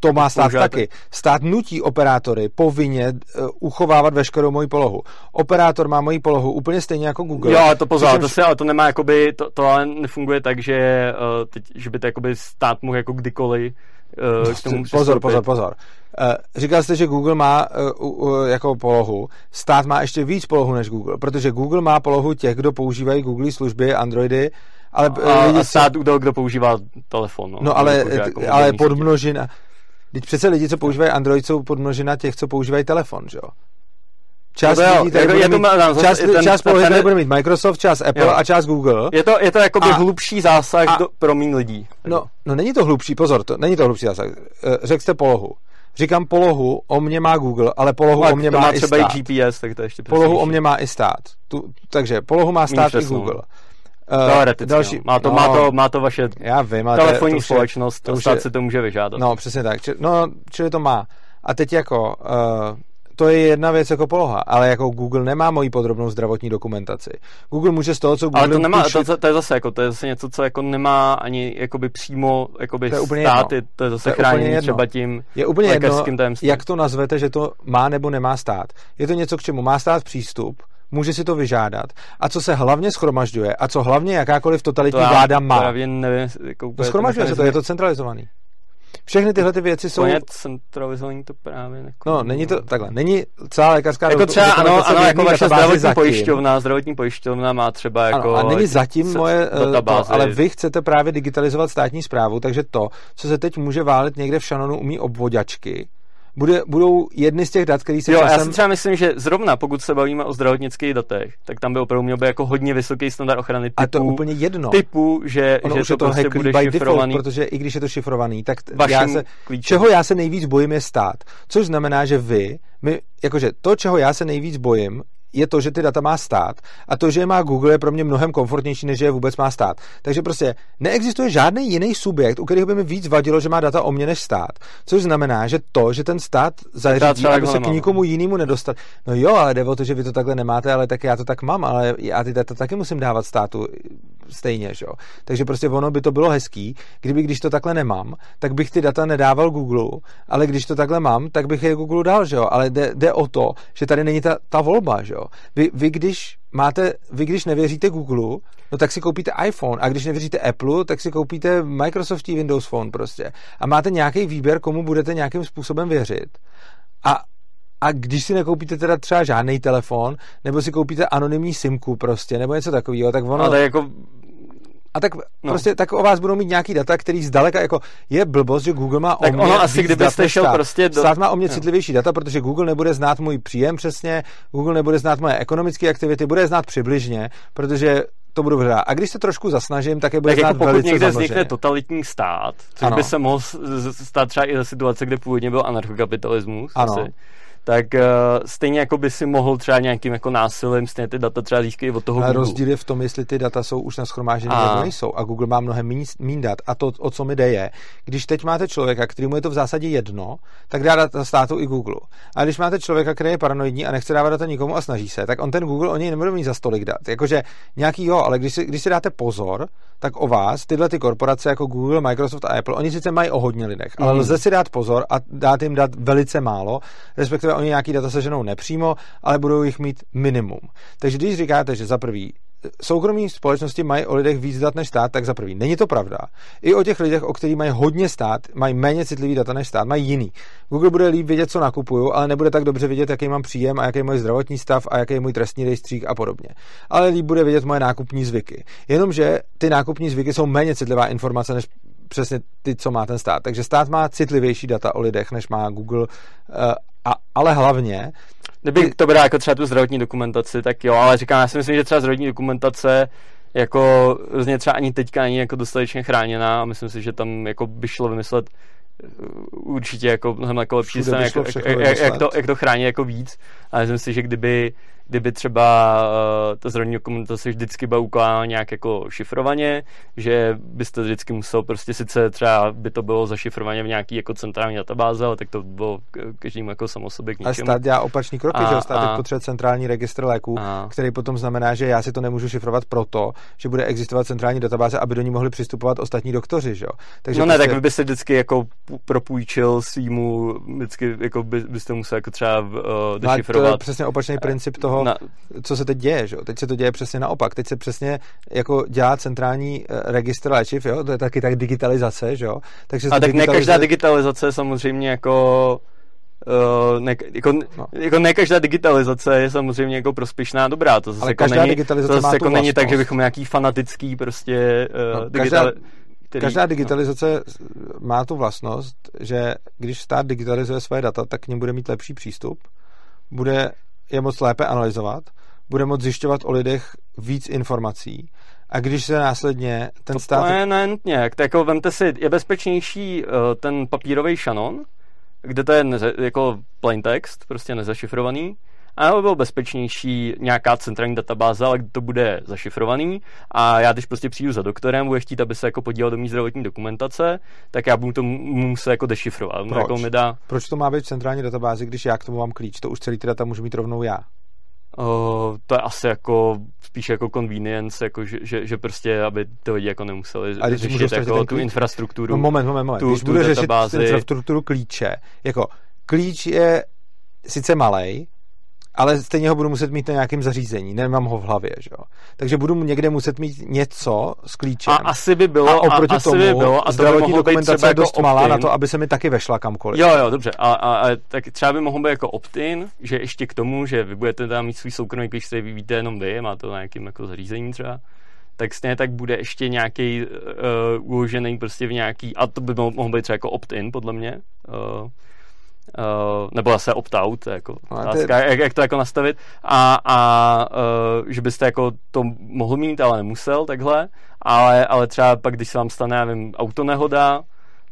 To má stát Můžete. taky. Stát nutí operátory povinně uh, uchovávat veškerou moji polohu. Operátor má moji polohu úplně stejně jako Google. Jo, ale to pozor, to, se, ale to nemá jakoby, to, to ale nefunguje tak, že, uh, teď, že by to jakoby stát mohl jako kdykoliv uh, k [laughs] tomu Pozor, pozor, pozor. Uh, říkal jste, že Google má uh, uh, jako polohu. Stát má ještě víc polohu než Google, protože Google má polohu těch, kdo používají Google služby, Androidy, ale a, lidi, a stát kdo, kdo používá telefon. No, no ale, jako ale podmnožina. Teď přece lidi, co používají Android, jsou podmnožina těch, co používají telefon, že jo? Část no lidí tady jako, bude mít, má, část, ten, část ten, ten, bude mít Microsoft, část Apple jo. a část Google. Je to, je to jakoby a, hlubší zásah a, do, pro mín lidí. No, no není to hlubší, pozor, to, není to hlubší zásah. Eh, řekl jste polohu. Říkám polohu, o mě má Google, ale polohu no, o mě má, má i třeba stát. i GPS, tak to ještě Polohu o mě má i stát. Tu, takže polohu má stát i Google. Uh, Teoreticky, další, no. má, to, no, má, to, má to vaše já vím, telefonní to, společnost, to, to stát je, si to může vyžádat. No, přesně tak. Či, no, čili to má. A teď jako, uh, to je jedna věc jako poloha, ale jako Google nemá moji podrobnou zdravotní dokumentaci. Google může z toho, co Google Ale to nemá, to, to, je zase jako, to je zase něco, co jako nemá ani jakoby přímo jakoby to je úplně státy, jedno. to je zase to chráněný třeba tím je úplně jedno, tajemstvím. jak to nazvete, že to má nebo nemá stát. Je to něco, k čemu má stát přístup, může si to vyžádat. A co se hlavně schromažďuje a co hlavně jakákoliv totalitní to vláda má. Právě nevím, jako no, schromažďuje se to, je to centralizovaný. Všechny tyhle ty věci jsou... Úplně centralizovaný to právě jako... No, není to takhle. Není celá lékařská... Jako třeba, ano, ano, jako vaše zdravotní zatím. pojišťovna, zdravotní pojišťovna má třeba jako... Ano, a není zatím moje... Eh, to, ale vy chcete právě digitalizovat státní zprávu, takže to, co se teď může válet někde v šanonu umí obvoďačky, bude, budou jedny z těch dat, které se jo, časem... já si třeba myslím, že zrovna pokud se bavíme o zdravotnických datech, tak tam by opravdu měl být jako hodně vysoký standard ochrany typu, A to je úplně jedno. Typu, že, ono že už to, to prostě bude by šifrovaný. Default, protože i když je to šifrovaný, tak já se, čeho já se nejvíc bojím je stát. Což znamená, že vy, my, jakože to, čeho já se nejvíc bojím, je to, že ty data má stát a to, že je má Google, je pro mě mnohem komfortnější, než že je vůbec má stát. Takže prostě neexistuje žádný jiný subjekt, u kterého by mi víc vadilo, že má data o mě než stát. Což znamená, že to, že ten stát zařídí, aby se k nikomu jinému nedostat. No jo, ale jde o to, že vy to takhle nemáte, ale tak já to tak mám, ale já ty data taky musím dávat státu stejně, že jo. Takže prostě ono by to bylo hezký, kdyby když to takhle nemám, tak bych ty data nedával Google, ale když to takhle mám, tak bych je Google dal, že jo. Ale jde, jde o to, že tady není ta, ta volba, že jo. Vy, vy, když máte, vy když nevěříte Google, no tak si koupíte iPhone a když nevěříte Apple, tak si koupíte Microsoftí Windows Phone prostě. A máte nějaký výběr, komu budete nějakým způsobem věřit. A a když si nekoupíte teda třeba žádný telefon, nebo si koupíte anonymní simku prostě, nebo něco takového, tak ono... Ale jako a tak no. prostě tak o vás budou mít nějaký data, který zdaleka jako je blbost, že Google má tak o mě ono asi kdybyste šel stát. prostě do... Stát má o mě no. citlivější data, protože Google nebude znát můj příjem přesně, Google nebude znát moje ekonomické aktivity, bude znát přibližně, protože to budu hledat. A když se trošku zasnažím, tak je bude tak znát jako pokud velice někde vznikne totalitní stát, což ano. by se mohl stát třeba i za situace, kde původně byl anarchokapitalismus, ano. Asi, tak uh, stejně jako by si mohl třeba nějakým jako násilím stejně ty data třeba získat od toho Ale Google. rozdíl je v tom, jestli ty data jsou už na schromáždění a... nebo nejsou. A Google má mnohem méně dat. A to, o co mi jde, je, když teď máte člověka, který mu je to v zásadě jedno, tak dá data státu i Google. A když máte člověka, který je paranoidní a nechce dávat data nikomu a snaží se, tak on ten Google o něj nebude mít za stolik dat. Jakože nějaký jo, ale když si, když si dáte pozor, tak o vás tyhle ty korporace jako Google, Microsoft a Apple, oni sice mají o hodně lidech, ale mm. lze si dát pozor a dát jim dát velice málo, respektive oni nějaký data seženou nepřímo, ale budou jich mít minimum. Takže když říkáte, že za prvý soukromí společnosti mají o lidech víc dat než stát, tak za prvý není to pravda. I o těch lidech, o kterých mají hodně stát, mají méně citlivý data než stát, mají jiný. Google bude líp vědět, co nakupuju, ale nebude tak dobře vědět, jaký mám příjem a jaký je můj zdravotní stav a jaký je můj trestní rejstřík a podobně. Ale líp bude vědět moje nákupní zvyky. Jenomže ty nákupní zvyky jsou méně citlivá informace než přesně ty, co má ten stát. Takže stát má citlivější data o lidech, než má Google, eh, a, ale hlavně Kdyby to byla jako třeba tu zdravotní dokumentaci, tak jo, ale říkám, já si myslím, že třeba zdravotní dokumentace jako různě třeba ani teďka není jako dostatečně chráněná a myslím si, že tam jako by šlo vymyslet uh, určitě jako mnohem jako lepší systém, jak, jak, jak, jak, to, jak to chrání jako víc. A myslím si, že kdyby kdyby třeba uh, ta zdravotní dokumentace vždycky byla ukládána nějak jako šifrovaně, že byste vždycky musel prostě sice třeba by to bylo zašifrovaně v nějaký jako centrální databáze, ale tak to bylo každému jako samo sobě k ničemu. A stát dělá opačný kroky, a, že stát a, potřebuje centrální registr léků, a, který potom znamená, že já si to nemůžu šifrovat proto, že bude existovat centrální databáze, aby do ní mohli přistupovat ostatní doktoři, že jo. Takže no ne, prostě... tak byste vždycky jako propůjčil svýmu, vždycky jako by, byste musel jako třeba uh, dešifrovat. No to je přesně opačný princip toho, na... co se teď děje. Že? Teď se to děje přesně naopak. Teď se přesně jako dělá centrální eh, registr léčiv, jo? to je taky tak digitalizace. Že? Takže a tak digitalizace... ne každá digitalizace samozřejmě jako Uh, ne, jako, no. jako ne každá digitalizace je samozřejmě jako prospěšná dobrá. To zase Ale jako není, digitalizace to zase jako není tak, že bychom nějaký fanatický prostě uh, no, digitali- každá, který, každá no. digitalizace no. má tu vlastnost, že když stát digitalizuje své data, tak k ním bude mít lepší přístup, bude je moc lépe analyzovat, bude moct zjišťovat o lidech víc informací a když se následně ten to stát... To je nenutně, jako vemte si, je bezpečnější uh, ten papírový šanon, kde to je neze, jako plain text, prostě nezašifrovaný, a by bylo bezpečnější nějaká centrální databáze, ale to bude zašifrovaný a já když prostě přijdu za doktorem, bude chtít, aby se jako podíval do mý zdravotní dokumentace, tak já budu to muset jako dešifrovat. Proč? Jako mi dá... Proč to má být v centrální databázi, když já k tomu mám klíč? To už celý ty data můžu mít rovnou já. Uh, to je asi jako spíš jako convenience, jako že, že, že prostě, aby to lidi jako nemuseli a řešit jako tu infrastrukturu. No moment, moment, moment. Tu, když tu budu řešit infrastrukturu klíče, jako klíč je sice malý, ale stejně ho budu muset mít na nějakém zařízení, nemám ho v hlavě, že jo. Takže budu někde muset mít něco s klíčem. A asi by bylo, a oproti a asi tomu, by bylo, a zdravotní to dokumentace je dost jako malá na to, aby se mi taky vešla kamkoliv. Jo, jo, dobře. A, a, a tak třeba by mohlo být jako opt-in, že ještě k tomu, že vy budete tam mít svůj soukromý klíč, který víte jenom vy, má to na nějakým jako zařízení třeba tak stejně tak bude ještě nějaký uh, uložený prostě v nějaký, a to by mohlo být třeba jako opt-in, podle mě, uh, Uh, nebo zase opt-out, jako otázka, ty... jak, jak, to jako nastavit a, a uh, že byste jako to mohl mít, ale nemusel takhle, ale, ale třeba pak, když se vám stane, já nevím, autonehoda,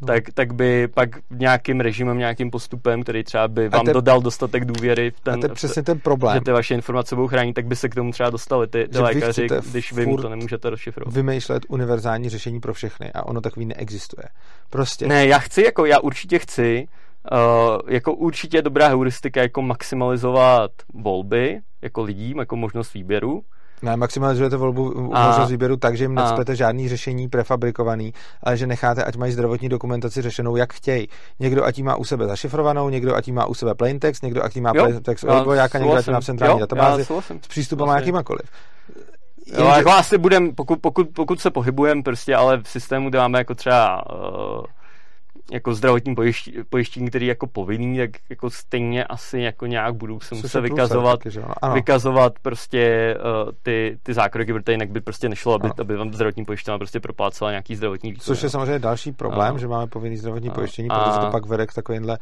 no. tak, tak by pak nějakým režimem, nějakým postupem, který třeba by vám te... dodal dostatek důvěry v ten, a to je přesně ten problém. že ty vaše informace budou chránit, tak by se k tomu třeba dostali ty, ty lékaři, když vy to nemůžete rozšifrovat. Vymýšlet univerzální řešení pro všechny a ono takový neexistuje. Prostě. Ne, já chci, jako já určitě chci, Uh, jako určitě dobrá heuristika jako maximalizovat volby jako lidím, jako možnost výběru. Ne, maximalizujete volbu a, možnost výběru tak, že jim necpete žádný řešení prefabrikovaný, ale že necháte, ať mají zdravotní dokumentaci řešenou, jak chtějí. Někdo ať má u sebe zašifrovanou, někdo ať má u sebe plain text, někdo ať má plain text odvojáka, někdo ať má v centrální jo, databázi s přístupem vlastně. jakýmakoliv. Jo, jako asi budem, pokud, pokud, pokud se pohybujeme prostě, ale v systému, kde máme jako třeba uh, jako zdravotní pojištění, pojištění, který je jako povinný, tak jako stejně asi jako nějak budou se muset vykazovat, taky, vykazovat prostě uh, ty, ty zákroky, protože jinak by prostě nešlo, aby, aby vám zdravotní pojištění prostě proplácela nějaký zdravotní výkon. Což je samozřejmě další problém, a, že máme povinný zdravotní a, pojištění, protože to pak vede k takovýmhle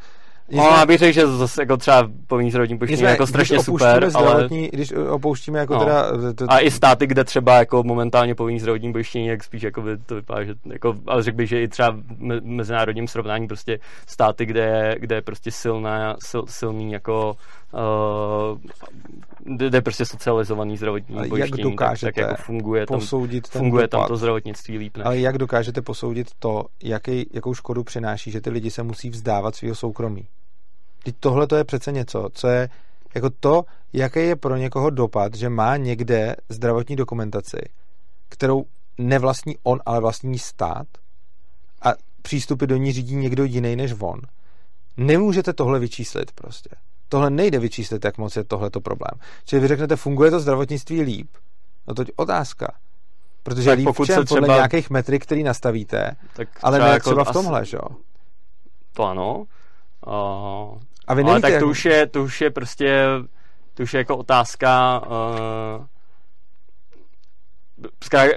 No, já bych řekl, že zase jako třeba povinný zdravotní pojištění jako strašně super, ale... Když opouštíme jako no. teda... To, A i státy, kde třeba jako momentálně povinný zdravotní pojištění, jak spíš jako by to vypadá, že jako, ale řekl bych, že i třeba v mezinárodním srovnání prostě státy, kde je, kde je prostě silná, sil, silný jako uh, kde je prostě socializovaný zdravotní ale pojištění, jak dokážete tak, tak jako funguje tam, funguje tam to zdravotnictví líp. Než. Ale jak dokážete posoudit to, jaký, jakou škodu přináší, že ty lidi se musí vzdávat svého soukromí? Teď tohle to je přece něco, co je jako to, jaký je pro někoho dopad, že má někde zdravotní dokumentaci, kterou nevlastní on, ale vlastní stát a přístupy do ní řídí někdo jiný než on. Nemůžete tohle vyčíslit prostě. Tohle nejde vyčíslit, jak moc je tohleto problém. Čili vy řeknete, funguje to zdravotnictví líp? No to je otázka. Protože tak líp pokud v čem? Třeba... Podle nějakých metrik, který nastavíte, tak ale ne jako třeba v tomhle, že jo? To ano. Uh, a vy ale tak to, už je, to už je prostě, to už je jako otázka uh,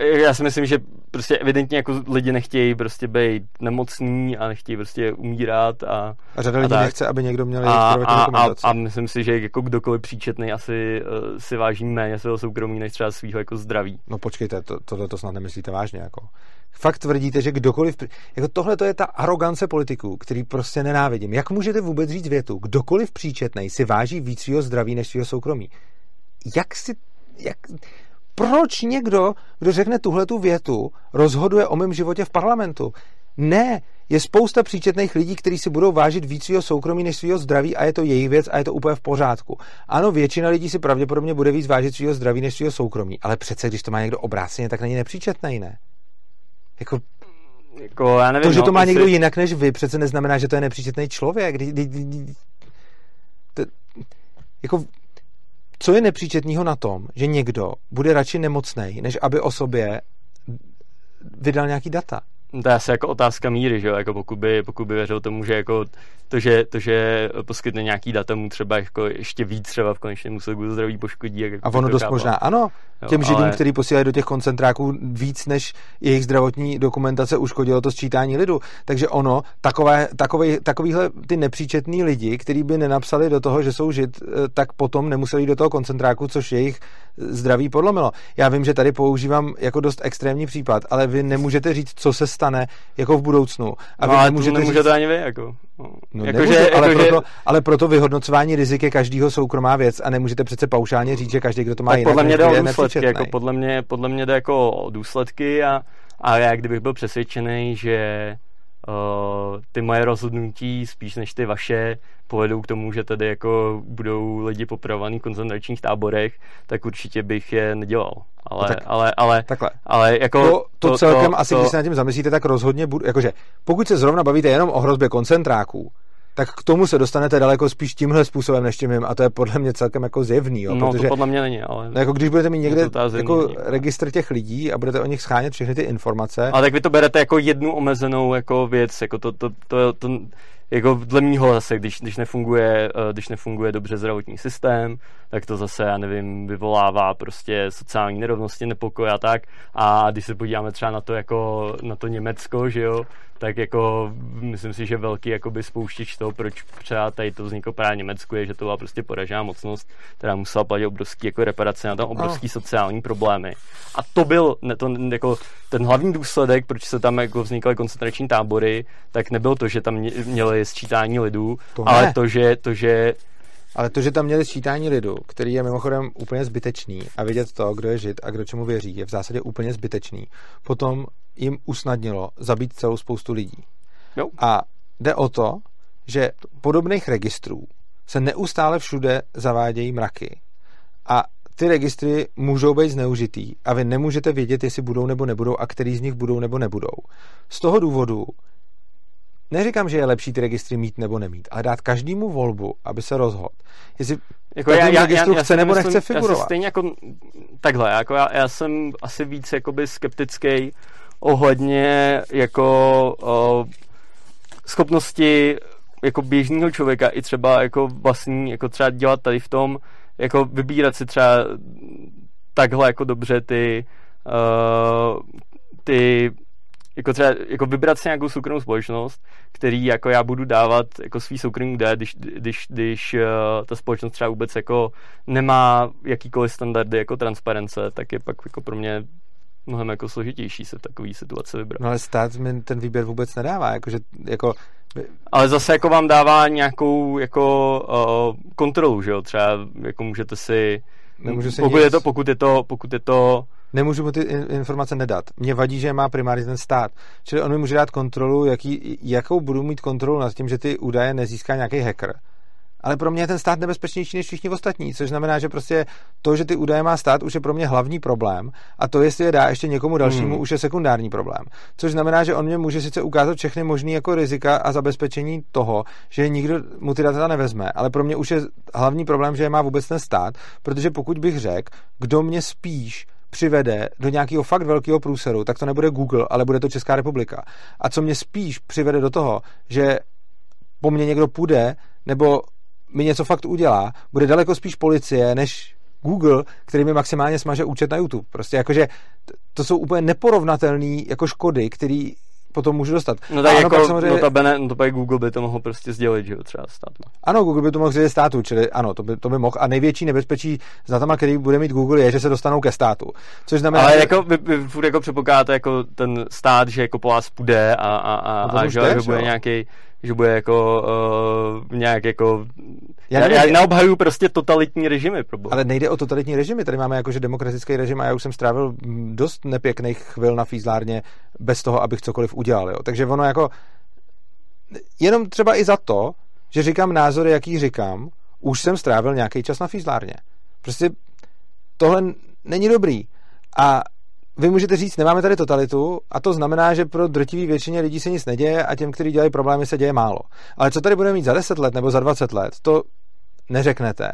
já si myslím, že prostě evidentně jako lidi nechtějí prostě být nemocní a nechtějí prostě umírat a a řada lidí a nechce, aby někdo měl a, a, a, a, myslím si, že jako kdokoliv příčetný asi uh, si váží méně svého soukromí než třeba svého jako zdraví. No počkejte, to, tohle to snad nemyslíte vážně jako. Fakt tvrdíte, že kdokoliv, jako tohle to je ta arogance politiků, který prostě nenávidím. Jak můžete vůbec říct větu, kdokoliv příčetný si váží víc svého zdraví než svého soukromí? Jak si, jak, proč někdo, kdo řekne tuhle tu větu, rozhoduje o mém životě v parlamentu? Ne, je spousta příčetných lidí, kteří si budou vážit víc svého soukromí než svého zdraví a je to jejich věc a je to úplně v pořádku. Ano, většina lidí si pravděpodobně bude víc vážit svého zdraví než svého soukromí, ale přece, když to má někdo obráceně, tak není nepříčetný, ne? Jako, jako já nevím, to, že to no, má jestli... někdo jinak než vy, přece neznamená, že to je nepříčetný člověk. Kdy, kdy, kdy, to, jako co je nepříčetného na tom, že někdo bude radši nemocný, než aby o sobě vydal nějaký data? To je asi jako otázka míry, že jo? Jako pokud by, pokud by věřil tomu, že jako to, že, to, že poskytne nějaký data mu třeba jako ještě víc třeba v konečném úsledku zdraví poškodí. Jak a ono dost možná, ano. Těm jo, židům, ale... který posílají do těch koncentráků víc, než jejich zdravotní dokumentace uškodilo to sčítání lidu. Takže ono, takové, takové, takovýhle ty nepříčetný lidi, kteří by nenapsali do toho, že jsou žid, eh, tak potom nemuseli do toho koncentráku, což jejich zdraví podlomilo. Já vím, že tady používám jako dost extrémní případ, ale vy nemůžete říct, co se stane jako v budoucnu. A no, vy nemůžete, to nemůžete říct... ani vy, jako. No, jako, že, ale, jako, proto, že... ale proto vyhodnocování rizik je každýho soukromá věc a nemůžete přece paušálně říct, že každý, kdo to má tak jinak, podle mě jde o důsledky, jako podle mě, podle mě jde jako o důsledky a, a já kdybych byl přesvědčený, že uh, ty moje rozhodnutí spíš než ty vaše povedou k tomu, že tady jako budou lidi popravovaní v koncentračních táborech, tak určitě bych je nedělal. Ale, no tak, ale, ale, takhle. ale jako to, to, to celkem to, asi, to, když se nad tím zamyslíte, tak rozhodně budu, jakože pokud se zrovna bavíte jenom o hrozbě koncentráků, tak k tomu se dostanete daleko spíš tímhle způsobem než tím a to je podle mě celkem jako zjevný. Jo, no protože, to podle mě není, ale... No, jako když budete mít někde jako registr těch lidí a budete o nich schánět všechny ty informace... Ale tak vy to berete jako jednu omezenou jako věc, jako to, to, to, to, to jako dle mýho zase, když, když, nefunguje, eh, když nefunguje dobře zdravotní systém, tak to zase, já nevím, vyvolává prostě sociální nerovnosti, nepokoj a tak. A když se podíváme třeba na to, jako na to Německo, že jo, tak jako myslím si, že velký jakoby spouštěč toho, proč třeba tady to vzniklo právě Německu, je, že to byla prostě poražená mocnost, která musela platit obrovský jako reparace na tam obrovský sociální problémy. A to byl ne, to, jako, ten hlavní důsledek, proč se tam jako vznikaly koncentrační tábory, tak nebyl to, že tam měli sčítání lidů, to ale to, že, to, že ale to, že tam měli sčítání lidu, který je mimochodem úplně zbytečný a vidět to, kdo je žid a kdo čemu věří, je v zásadě úplně zbytečný, potom jim usnadnilo zabít celou spoustu lidí. Jo. A jde o to, že podobných registrů se neustále všude zavádějí mraky. A ty registry můžou být zneužitý a vy nemůžete vědět, jestli budou nebo nebudou a který z nich budou nebo nebudou. Z toho důvodu neříkám, že je lepší ty registry mít nebo nemít, ale dát každému volbu, aby se rozhodl. Jestli jako já, já, registru já, chce já nebo myslím, nechce figurovat. Já stejně jako takhle, jako já, já jsem asi víc jakoby skeptický ohledně jako o, schopnosti jako běžného člověka i třeba jako vlastní, jako třeba dělat tady v tom, jako vybírat si třeba takhle jako dobře ty uh, ty jako třeba jako vybrat si nějakou soukromou společnost, který jako já budu dávat jako svý soukromý údaje, když, když, když uh, ta společnost třeba vůbec jako nemá jakýkoliv standardy jako transparence, tak je pak jako pro mě mnohem jako složitější se v takové situace vybrat. No ale stát mi ten výběr vůbec nedává, jakože jako... Ale zase jako vám dává nějakou jako uh, kontrolu, že jo, třeba jako můžete si... Nemůžu si pokud, nic... je to, pokud je to, pokud je to nemůžu mu ty informace nedat. Mě vadí, že má primárně ten stát. Čili on mi může dát kontrolu, jaký, jakou budu mít kontrolu nad tím, že ty údaje nezíská nějaký hacker. ale pro mě je ten stát nebezpečnější než všichni ostatní, což znamená, že prostě to, že ty údaje má stát, už je pro mě hlavní problém a to, jestli je dá ještě někomu dalšímu, hmm. už je sekundární problém. Což znamená, že on mě může sice ukázat všechny možné jako rizika a zabezpečení toho, že nikdo mu ty data nevezme, ale pro mě už je hlavní problém, že je má vůbec ten stát, protože pokud bych řekl, kdo mě spíš přivede do nějakého fakt velkého průseru, tak to nebude Google, ale bude to Česká republika. A co mě spíš přivede do toho, že po mně někdo půjde, nebo mi něco fakt udělá, bude daleko spíš policie, než Google, který mi maximálně smaže účet na YouTube. Prostě jakože to jsou úplně neporovnatelné jako škody, které potom můžu dostat. No tak ano, jako, samozřejmě... no, bene, no to pak Google by to mohl prostě sdělit, že jo, třeba státu. Ano, Google by to mohl sdělit státu, čili ano, to by, to by mohl. A největší nebezpečí s datama, který bude mít Google, je, že se dostanou ke státu. Což znamená, Ale že... jako vy, vy furt jako předpokládáte jako ten stát, že jako po vás půjde a, a, a, no a že, že bude nějaký že bude jako uh, nějak jako... Já, já, já neobhajuju prostě totalitní režimy. Pro Ale nejde o totalitní režimy, tady máme jakože demokratický režim a já už jsem strávil dost nepěkných chvil na fízlárně bez toho, abych cokoliv udělal. Jo. Takže ono jako... Jenom třeba i za to, že říkám názory, jaký říkám, už jsem strávil nějaký čas na fízlárně. Prostě tohle není dobrý. A vy můžete říct, nemáme tady totalitu a to znamená, že pro drtivý většině lidí se nic neděje a těm, kteří dělají problémy, se děje málo. Ale co tady budeme mít za 10 let nebo za 20 let, to neřeknete.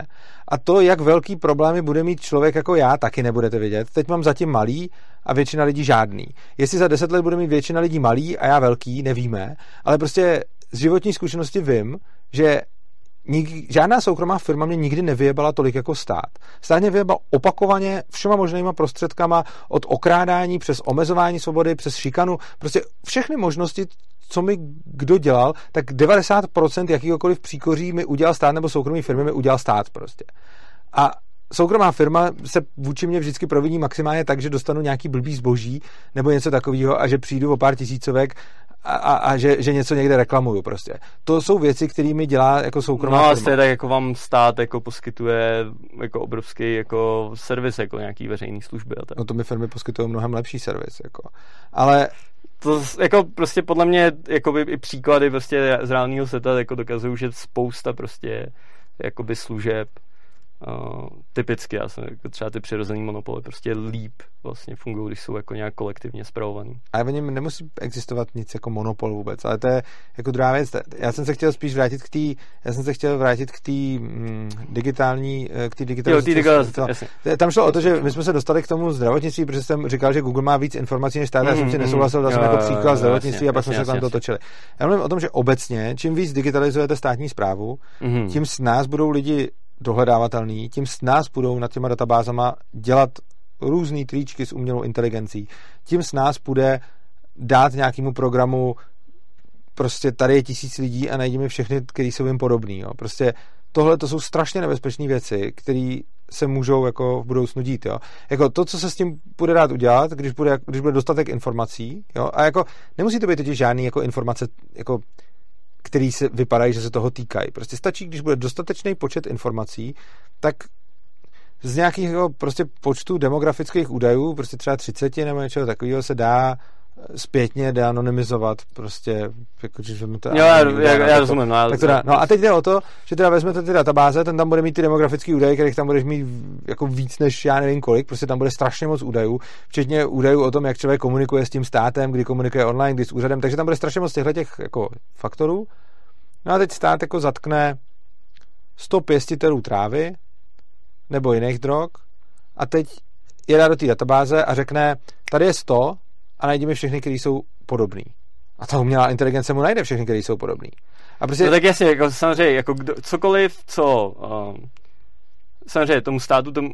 A to, jak velký problémy bude mít člověk jako já, taky nebudete vědět. Teď mám zatím malý a většina lidí žádný. Jestli za 10 let bude mít většina lidí malý a já velký, nevíme, ale prostě z životní zkušenosti vím, že nik, žádná soukromá firma mě nikdy nevyjebala tolik jako stát. Stát mě vyjebal opakovaně všema možnýma prostředkama od okrádání přes omezování svobody, přes šikanu, prostě všechny možnosti, co mi kdo dělal, tak 90% jakýkoliv příkoří mi udělal stát nebo soukromý firmy mi udělal stát prostě. A soukromá firma se vůči mě vždycky proviní maximálně tak, že dostanu nějaký blbý zboží nebo něco takového a že přijdu o pár tisícovek a, a, a že, že něco někde reklamuju prostě. To jsou věci, které mi dělá jako soukromá no, firma. No tak jako vám stát jako poskytuje jako obrovský jako servis, jako nějaký veřejný služby. A tak. No to mi firmy poskytují mnohem lepší servis, jako. Ale to jako prostě podle mě jako by i příklady prostě z reálného světa jako dokazují, že spousta prostě jakoby služeb Uh, typicky, já jsem jako třeba ty přirozený monopoly prostě líp vlastně fungují, když jsou jako nějak kolektivně zpravovaný. A v něm nemusí existovat nic jako monopol vůbec, ale to je jako druhá věc. Já jsem se chtěl spíš vrátit k té, já jsem se chtěl vrátit k té mm, digitální, eh, k té digitalizaci. digitalizaci Tam šlo o to, že my jsme se dostali k tomu zdravotnictví, protože jsem říkal, že Google má víc informací než stát, mm, já jsem si mm, nesouhlasil, dal jsem jako příklad zdravotnictví a pak jsme se tam to točili. Já mluvím o tom, že obecně, čím víc digitalizujete státní zprávu, mm. tím s nás budou lidi dohledávatelný, tím s nás budou nad těma databázama dělat různé tričky s umělou inteligencí. Tím s nás bude dát nějakému programu prostě tady je tisíc lidí a najdi mi všechny, kteří jsou jim podobný. Jo. Prostě tohle to jsou strašně nebezpečné věci, které se můžou jako v budoucnu dít. Jo. Jako to, co se s tím bude dát udělat, když bude, když bude dostatek informací, jo, a jako nemusí to být totiž žádný jako informace jako který se vypadají, že se toho týkají. Prostě stačí, když bude dostatečný počet informací, tak z nějakého prostě počtu demografických údajů, prostě třeba 30 nebo něčeho takového se dá zpětně deanonymizovat prostě, jako, že to jo, já, já, já rozumím. No, tak to dá, no a teď jde o to, že teda vezmete ty databáze, ten tam bude mít ty demografické údaje, kterých tam budeš mít jako víc než já nevím kolik, prostě tam bude strašně moc údajů, včetně údajů o tom, jak člověk komunikuje s tím státem, kdy komunikuje online, kdy s úřadem, takže tam bude strašně moc těchto těch jako faktorů. No a teď stát jako zatkne 100 pěstitelů trávy nebo jiných drog a teď je dá do té databáze a řekne, tady je 100, a najdi mi všechny, které jsou podobný. A ta umělá inteligence mu najde všechny, které jsou podobný. A prostě... No tak jasně, jako samozřejmě, jako kdo, cokoliv, co um, samozřejmě tomu státu, tomu,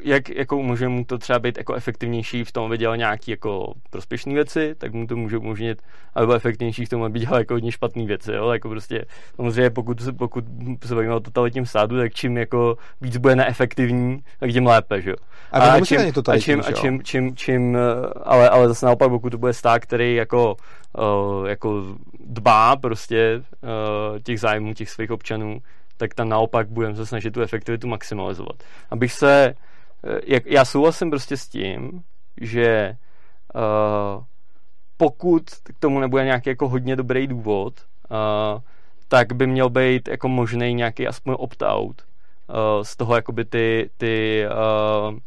jak jako může mu to třeba být jako efektivnější v tom, aby dělal nějaký jako prospěšné věci, tak mu to může umožnit, aby byl efektivnější v tom, aby dělal jako hodně špatné věci, jo? jako prostě samozřejmě pokud, pokud se bavíme o totalitním státu, tak čím jako víc bude neefektivní, tak tím lépe, že. A, a, čím, a čím, a čím, čím, čím, ale, ale zase naopak, pokud to bude stát, který jako, uh, jako dbá prostě uh, těch zájmů těch svých občanů, tak tam naopak budeme se snažit tu efektivitu maximalizovat. Abych se, eh, jak, já souhlasím prostě s tím, že uh, pokud k tomu nebude nějaký jako hodně dobrý důvod, uh, tak by měl být jako možný nějaký aspoň opt-out uh, z toho jakoby ty, ty, uh,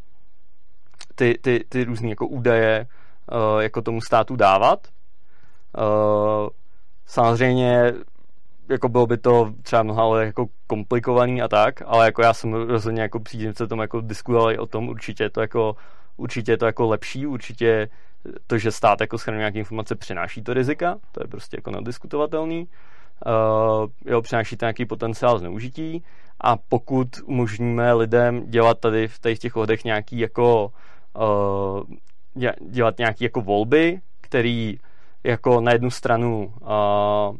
ty, ty, ty různé jako údaje uh, jako tomu státu dávat. Uh, samozřejmě jako bylo by to třeba mnoha jako komplikovaný a tak, ale jako já jsem rozhodně jako příznivce tomu jako diskutovali o tom, určitě je to jako, určitě je to jako lepší, určitě to, že stát jako schraňuje nějaké informace, přináší to rizika, to je prostě jako nediskutovatelný. Uh, jo, přináší to nějaký potenciál zneužití a pokud umožníme lidem dělat tady v těch ohdech nějaký jako uh, dělat nějaký jako volby, který jako na jednu stranu uh,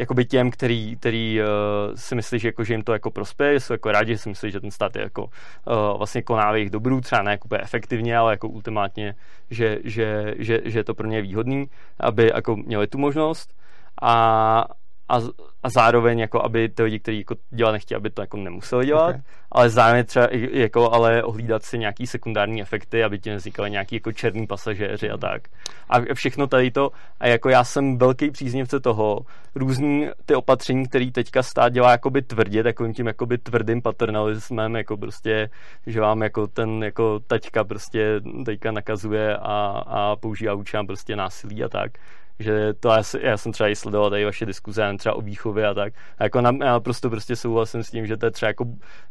jakoby těm, který, který uh, si myslí, že, jako, že jim to jako prospěje, jsou jako rádi, že si myslí, že ten stát je jako uh, vlastně koná jejich dobrů, třeba ne jako efektivně, ale jako ultimátně, že, že, že, že je to pro ně výhodný, aby jako měli tu možnost. A, a, a zároveň jako aby ty lidi, kteří jako dělat nechtějí, aby to jako nemuseli dělat, okay. ale zároveň třeba jako ale ohlídat si nějaký sekundární efekty, aby ti nevznikaly nějaký jako černý pasažéři a tak. A všechno tady to, a jako já jsem velký příznivce toho, různý ty opatření, který teďka stát dělá jakoby tvrdě, takovým tím jakoby tvrdým paternalismem, jako prostě, že vám jako ten jako taťka prostě teďka nakazuje a, a používá učám prostě násilí a tak že to já, já jsem třeba i sledoval tady vaše diskuze třeba o výchově a tak. A jako na, já prostě prostě souhlasím s tím, že to je třeba jako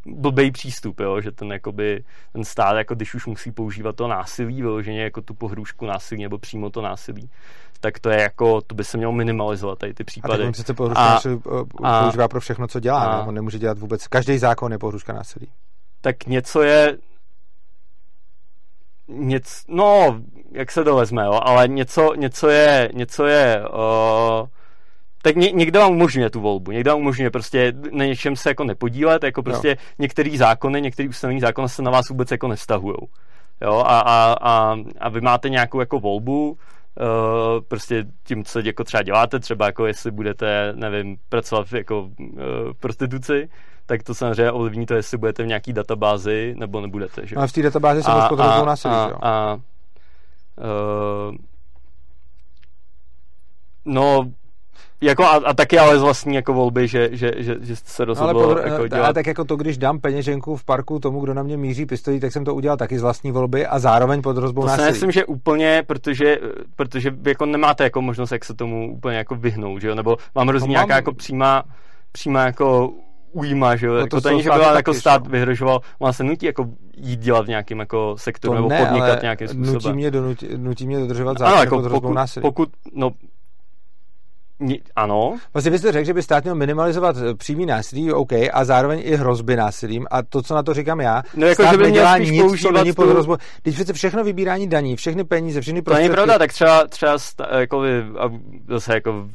blbý přístup, jo? že ten, jakoby, ten stát, jako když už musí používat to násilí, vyloženě jako tu pohrůžku násilí nebo přímo to násilí, tak to je jako, to by se mělo minimalizovat tady ty případy. A tak on přece pohrůžka a, používá pro všechno, co dělá, a, on nemůže dělat vůbec, každý zákon je pohrůžka násilí. Tak něco je, něco, no, jak se to vezme, jo, ale něco, něco je, něco je, uh, tak ně, někdo vám umožňuje tu volbu, někdo vám umožňuje prostě na něčem se jako nepodílet, jako prostě no. některý zákony, některý ustanovení zákony se na vás vůbec jako nevztahují. Jo, a, a, a, a vy máte nějakou jako volbu, Uh, prostě tím, co jako třeba děláte, třeba jako jestli budete, nevím, pracovat jako uh, prostituci, tak to samozřejmě ovlivní to, jestli budete v nějaký databázi nebo nebudete. Že? A v té databázi se moc podrobnou násilí, a, jo? A, uh, no, jako a, a taky ale z vlastní jako volby, že, že, že, že jste se rozhodl ale jako dělat. Ale tak jako to, když dám peněženku v parku tomu, kdo na mě míří pistolí, tak jsem to udělal taky z vlastní volby a zároveň pod násilí. To si myslím, že úplně, protože, protože jako nemáte jako možnost, jak se tomu úplně jako vyhnout, že jo? Nebo vám hrozí no, nějaká mám... jako přímá, přímá jako ujíma, že jo? No jako to není, že by jako stát no. vyhrožoval, má se nutí jako jít dělat v nějakém jako sektoru to nebo ne, podnikat nějakým způsobem. Nutí mě, donutí, nutí mě dodržovat zákon ano, jako pokud, násilí. pokud, no, ano. Vlastně byste řekl, že by stát měl minimalizovat eh, přímý násilí, OK, a zároveň i hrozby násilím. A to, co na to říkám já, no, jako, stát že by nedělá nic, co není pod hrozbou. Když přece všechno vybírání daní, všechny peníze, všechny prostředky... To není pravda, tak třeba, třeba jako a zase jako,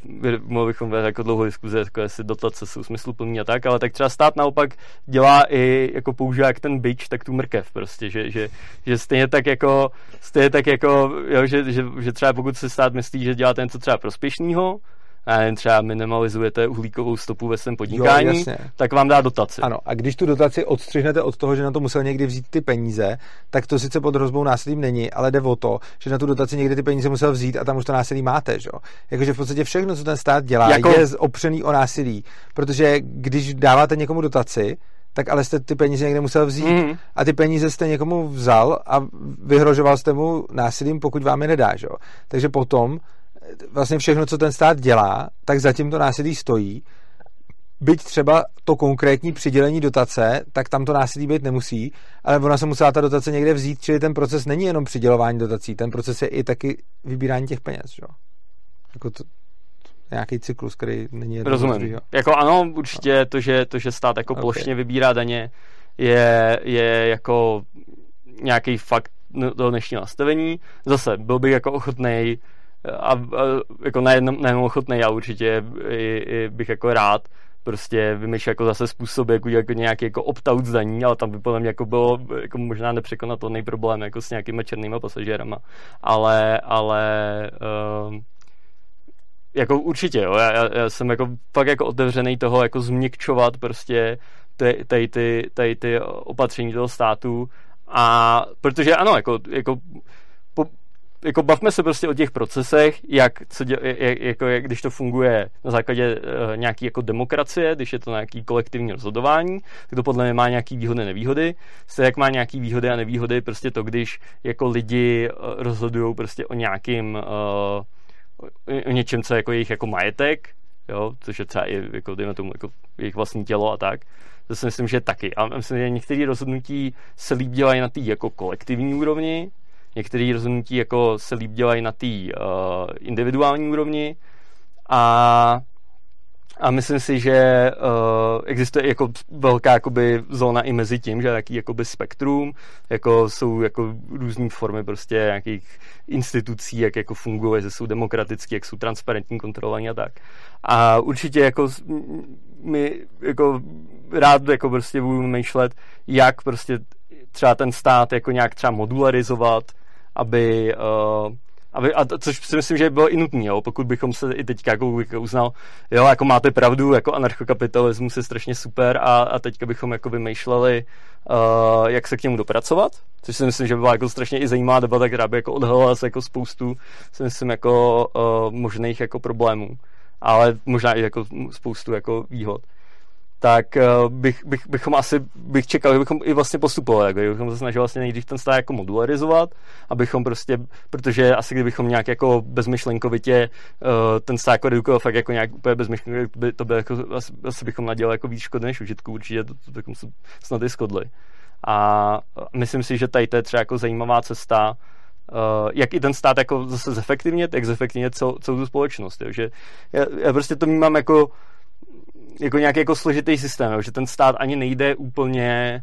mohli bychom vést jako dlouhou diskuze, jako jestli dotace jsou smysluplný a tak, ale tak třeba stát naopak dělá i, jako používá jak ten byč, tak tu mrkev prostě, že, že, že stejně tak jako, stejně tak jako, jo, že, že, že třeba pokud se stát myslí, že dělá ten co třeba prospěšného, a jen třeba minimalizujete uhlíkovou stopu ve svém podnikání, jo, tak vám dá dotaci. Ano, a když tu dotaci odstřihnete od toho, že na to musel někdy vzít ty peníze, tak to sice pod hrozbou násilím není, ale jde o to, že na tu dotaci někdy ty peníze musel vzít a tam už to násilí máte, že? Jakože v podstatě všechno, co ten stát dělá, jako... je opřený o násilí, protože když dáváte někomu dotaci, tak ale jste ty peníze někde musel vzít mm. a ty peníze jste někomu vzal a vyhrožoval jste mu násilím, pokud vám je nedá, že? Takže potom vlastně všechno, co ten stát dělá, tak zatím to násilí stojí. Byť třeba to konkrétní přidělení dotace, tak tam to násilí být nemusí, ale ona se musela ta dotace někde vzít, čili ten proces není jenom přidělování dotací, ten proces je i taky vybírání těch peněz. Že? Jako to, nějaký cyklus, který není Rozumím. Jako ano, určitě to, že, to, že stát jako okay. plošně vybírá daně, je, je jako nějaký fakt do dnešního nastavení. Zase byl bych jako ochotný a, a jako nejenom ochotný, já určitě i, i bych jako rád prostě vymýšlel jako zase způsob, jako, jako nějaký jako opt-out zdaní, ale tam by podle mě jako bylo jako možná nepřekonatelný problém jako s nějakými černými pasažérama. Ale, ale uh, jako určitě, jo, já, já, jsem jako fakt jako otevřený toho jako změkčovat prostě tady, tady, ty, tady ty opatření toho státu a protože ano, jako, jako jako bavme se prostě o těch procesech, jak, co děl, jak, jako, jak, když to funguje na základě uh, nějaký jako demokracie, když je to nějaký kolektivní rozhodování, tak to podle mě má nějaký výhody, nevýhody. Se jak má nějaký výhody a nevýhody, prostě to, když jako lidi uh, rozhodují prostě o nějakým uh, o něčem, co je jako jejich jako majetek, jo, což je třeba i, jako, dejme tomu, jako jejich vlastní tělo a tak, to si myslím, že taky. A myslím, že některé rozhodnutí se líp dělají na té jako kolektivní úrovni, některé rozhodnutí jako se líp dělají na té uh, individuální úrovni a a myslím si, že uh, existuje jako velká jakoby, zóna i mezi tím, že jaký jakoby spektrum, jako jsou jako různé formy prostě nějakých institucí, jak jako fungují, že jsou demokratické, jak jsou transparentní, kontrolovaní a tak. A určitě jako my jako rád jako prostě budu myšlet, jak prostě třeba ten stát jako nějak třeba modularizovat, aby uh, aby, a to, což si myslím, že bylo i nutné, pokud bychom se i teďka jako uznal, jo, jako máte pravdu, jako anarchokapitalismus je strašně super a, a teďka bychom jako vymýšleli, uh, jak se k němu dopracovat, což si myslím, že by byla jako strašně i zajímavá debata, která by jako odhalila se jako spoustu, si myslím, jako uh, možných jako problémů, ale možná i jako spoustu jako výhod tak uh, bych, bych, bychom asi bych čekal, že bychom i vlastně postupovali, jako, bychom se snažili vlastně nejdřív ten stát jako modularizovat, abychom prostě, protože asi kdybychom nějak jako bezmyšlenkovitě uh, ten stát jako redukoval fakt jako nějak úplně bezmyšlenkovitě, by, to by jako, asi, asi, bychom nadělali jako víc škody než užitku, určitě to, to bychom se snad i skodli. A myslím si, že tady to je třeba jako zajímavá cesta, Uh, jak i ten stát jako zase zefektivně, tak zefektivně celou, celou tu společnost. Jo. Že já, já prostě to vnímám jako jako nějaký jako složitý systém, jo, že ten stát ani nejde úplně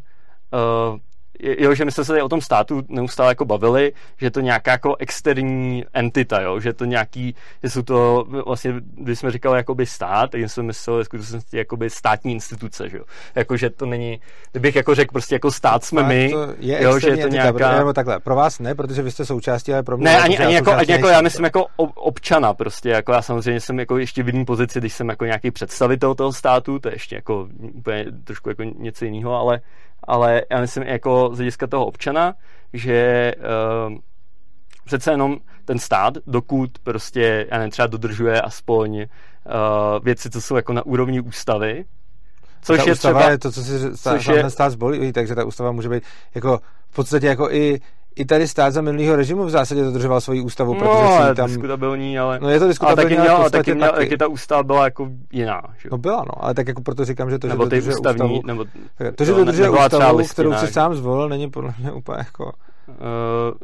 uh, jo, že my jsme se tady o tom státu neustále jako bavili, že je to nějaká jako externí entita, jo, že to nějaký, že jsou to vlastně, když jsme říkali jakoby stát, tak jsme mysleli skutečnosti jakoby státní instituce, že jo, jako, že to není, kdybych jako řekl prostě jako stát jsme my, je jo, že je to entita, nějaká... Nebo takhle, pro vás ne, protože vy jste součástí, ale pro mě... Ne, ani, ani jako, ani jako já myslím jako občana prostě, jako já samozřejmě jsem jako ještě v jiný pozici, když jsem jako nějaký představitel toho státu, to je ještě jako úplně trošku jako něco jiného, ale ale já myslím jako z hlediska toho občana, že uh, přece jenom ten stát, dokud prostě, já nevím, třeba dodržuje aspoň uh, věci, co jsou jako na úrovni ústavy, Což ta je ústava třeba, je to, co si stát, což je, stát zbolí, takže ta ústava může být jako v podstatě jako i i tady stát za minulého režimu v zásadě dodržoval svoji ústavu, no, protože si tam... diskutabilní, ale... No je to diskutabilní, ale, taky, měl, taky, měl, taky ta ústava byla jako jiná, že? No byla, no, ale tak jako proto říkám, že to, nebo že dodržuje ústavní, ústavu... Nebo, to, že dodržuje ne, ústavu, listina, kterou si sám zvolil, není podle mě úplně jako... Uh,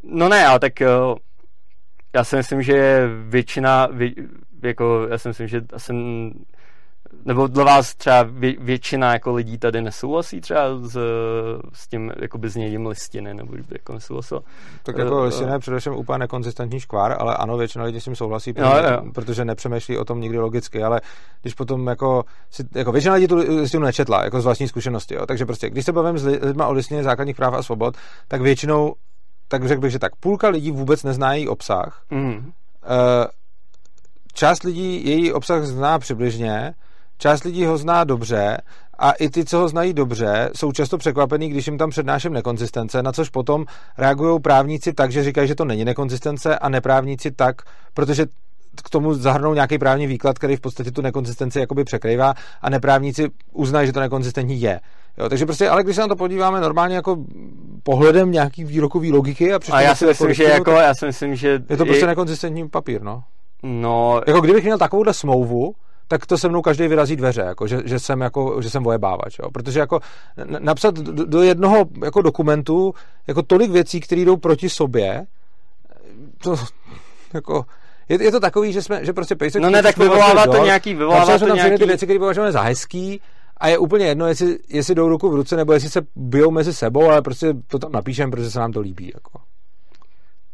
no ne, ale tak uh, já si myslím, že většina, vě, jako, já si myslím, že asi nebo dle vás třeba vě, většina jako lidí tady nesouhlasí třeba s, s tím jakoby zněním listiny, nebo by jako nesouhlasil? Tak jako uh, listina je především úplně nekonzistentní škvár, ale ano, většina lidí s tím souhlasí, protože, no, jo. protože nepřemýšlí o tom nikdy logicky, ale když potom jako, si, jako většina lidí tu listinu nečetla, jako z vlastní zkušenosti, jo. takže prostě, když se bavím s lidmi o listině základních práv a svobod, tak většinou, tak řekl bych, že tak půlka lidí vůbec nezná její obsah, mm. uh, část lidí její obsah zná přibližně, Část lidí ho zná dobře a i ty, co ho znají dobře, jsou často překvapení, když jim tam přednáším nekonzistence, na což potom reagují právníci tak, že říkají, že to není nekonzistence a neprávníci tak, protože k tomu zahrnou nějaký právní výklad, který v podstatě tu nekonzistenci jakoby překrývá a neprávníci uznají, že to nekonzistentní je. Jo, takže prostě, ale když se na to podíváme normálně jako pohledem nějaký výrokový logiky a A já si myslím, že jako, já si myslím, že... Je to prostě nekonzistentní papír, no. No... Jako kdybych měl takovouhle smlouvu, tak to se mnou každý vyrazí dveře, jako, že, že, jsem, jako, že jsem vojebávač. Jo? Protože jako napsat do, do jednoho jako dokumentu jako tolik věcí, které jdou proti sobě, to jako, je, je to takový, že jsme, že prostě pejsek... No ne, tak vyvolává to nějaký, vyvolává to nějaký... ty věci, které považujeme za hezký, a je úplně jedno, jestli, jestli jdou ruku v ruce, nebo jestli se bijou mezi sebou, ale prostě to tam napíšeme, protože se nám to líbí. Jako.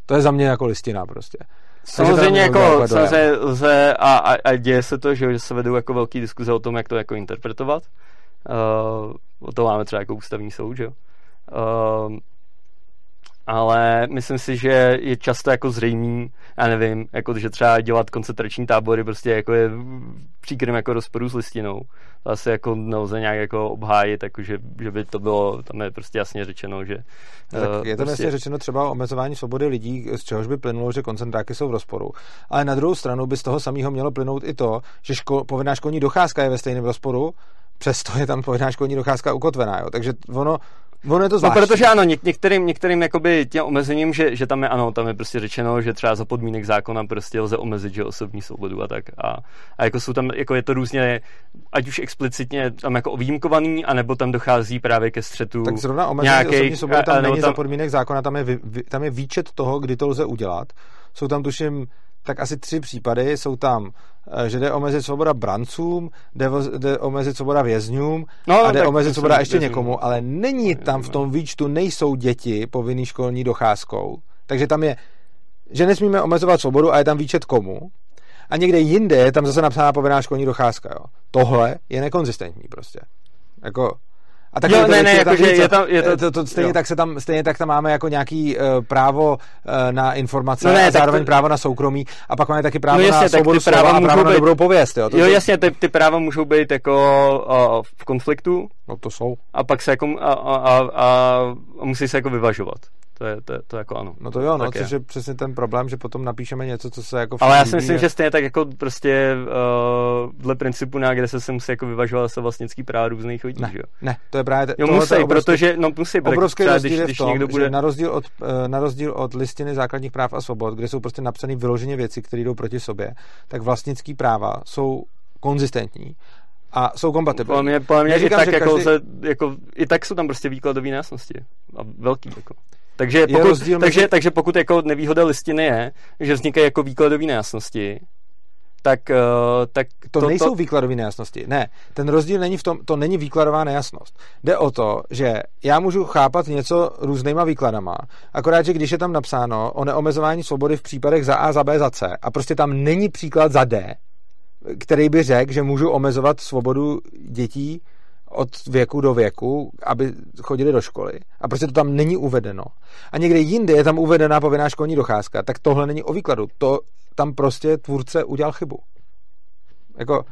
To je za mě jako listina prostě. Samozřejmě jako samozřejmě lze a, a, a, děje se to, že, že se vedou jako velký diskuze o tom, jak to jako interpretovat. Uh, o to máme třeba jako ústavní soud, že Uh, ale myslím si, že je často jako zřejmý, já nevím, jako že třeba dělat koncentrační tábory prostě jako je příkrym jako rozporu s listinou. To asi jako nelze nějak jako obhájit, jako že, že by to bylo, tam je prostě jasně řečeno, že... No, tak je to prostě... jasně řečeno třeba o omezování svobody lidí, z čehož by plynulo, že koncentráky jsou v rozporu. Ale na druhou stranu by z toho samého mělo plynout i to, že ško- povinná školní docházka je ve stejném rozporu, přesto je tam povinná školní docházka ukotvená. Jo. Takže ono, Ono je to zvláštní. No, protože ano, něk- některým, některým jakoby těm omezením, že, že tam je ano, tam je prostě řečeno, že třeba za podmínek zákona prostě lze omezit, že osobní svobodu a tak. A, a jako jsou tam, jako je to různě, ať už explicitně tam jako ovýmkovaný, anebo tam dochází právě ke střetu Tak zrovna omezení nějaký, osobní svobody tam a, není tam, za podmínek zákona, tam je, tam je výčet toho, kdy to lze udělat. Jsou tam tuším tak asi tři případy. Jsou tam, eh, že jde omezit svoboda brancům, jde, jde omezit svoboda vězňům no, a jde omezit svoboda ještě vězňům. někomu, ale není tam v tom výčtu, nejsou děti povinný školní docházkou. Takže tam je, že nesmíme omezovat svobodu a je tam výčet komu. A někde jinde je tam zase napsána povinná školní docházka. Jo. Tohle je nekonzistentní prostě. Jako, a tak jo, ne, ne, jakože je tam, je to, to, to stejně, tak se tam, stejně tak tam máme jako nějaký uh, právo uh, na informace no ne, a zároveň to... právo na soukromí a pak máme taky právo no jasně, na svobodu ty práva a právo být... na dobrou pověst. Jo, to, jo jasně, ty, ty práva můžou být jako uh, v konfliktu. No to jsou. A pak se jako, a, a, a, a musí se jako vyvažovat. To je, to, je, to jako ano. No to jo, no, což je. je přesně ten problém, že potom napíšeme něco, co se jako... Ale já si myslím, že stejně tak jako prostě uh, dle principu na kde se se musí jako vyvažovat se vlastnický práva různých lidí, ne, že jo? Ne, to je právě... Jo, musí, obrovský, protože, no musí, obrovský rozdíl když, je v tom, někdo bude... že na rozdíl, od, uh, na rozdíl od listiny základních práv a svobod, kde jsou prostě napsané vyloženě věci, které jdou proti sobě, tak vlastnický práva jsou konzistentní a jsou kompatibilní. Podle mě, podle mě i tak, jako, každý... se, jako, i tak jsou tam prostě výkladové nejasnosti. A velký, jako. Takže pokud, rozdíl takže, mezi... takže pokud jako nevýhoda listiny je, že vznikají jako výkladové nejasnosti, tak, uh, tak to, to nejsou to... výkladové nejasnosti. Ne, ten rozdíl není v tom, to není výkladová nejasnost. Jde o to, že já můžu chápat něco různýma výkladama, akorát, že když je tam napsáno o neomezování svobody v případech za A, za B, za C a prostě tam není příklad za D, který by řekl, že můžu omezovat svobodu dětí od věku do věku, aby chodili do školy. A prostě to tam není uvedeno. A někde jinde je tam uvedená povinná školní docházka, tak tohle není o výkladu. To tam prostě tvůrce udělal chybu. Jako,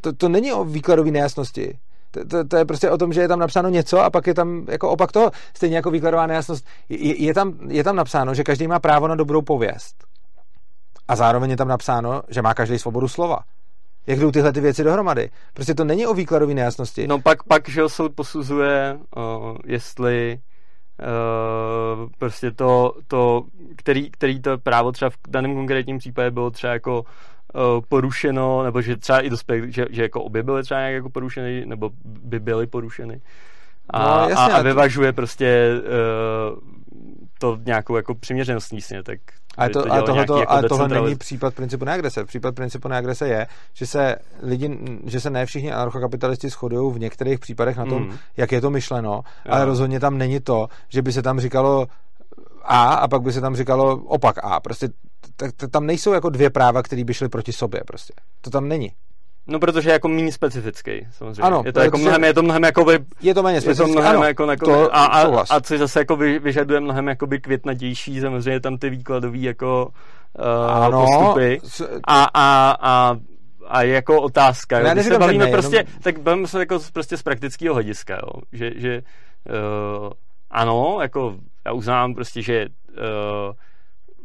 to, to není o výkladové nejasnosti. To, to, to je prostě o tom, že je tam napsáno něco a pak je tam jako opak toho. Stejně jako výkladová nejasnost. Je, je, tam, je tam napsáno, že každý má právo na dobrou pověst. A zároveň je tam napsáno, že má každý svobodu slova jak jdou tyhle ty věci dohromady. Prostě to není o výkladové nejasnosti. No pak, pak že soud posuzuje, uh, jestli uh, prostě to, to který, který to právo třeba v daném konkrétním případě bylo třeba jako uh, porušeno, nebo že třeba i dospěl, že, že jako obě byly třeba nějak jako porušeny, nebo by byly porušeny. A, no, jasně, a, a vyvažuje prostě uh, to nějakou jako přiměřenostní sně, tak a, to, a, tohleto, jako a tohle není případ principu neagrese. Případ principu neagrese je, že se lidi, že se ne všichni anarchokapitalisti shodují v některých případech na tom, mm. jak je to myšleno, jo. ale rozhodně tam není to, že by se tam říkalo A a pak by se tam říkalo opak A. Prostě tam nejsou jako dvě práva, které by šly proti sobě. Prostě. To tam není. No, protože je jako méně specifický, samozřejmě. Ano, je to, jako mnohem, je to mnohem jako by, Je to méně specifický, je to mnohem ano, jako, jako to, a, a, a, co zase jako vy, vyžaduje mnohem jako by květnatější, samozřejmě tam ty výkladové jako uh, ano, postupy. A, a, a a je jako otázka, jo, když se bavíme ne, prostě, jenom... tak bavíme se jako prostě z praktického hlediska, jo, že, že uh, ano, jako já uznám prostě, že uh,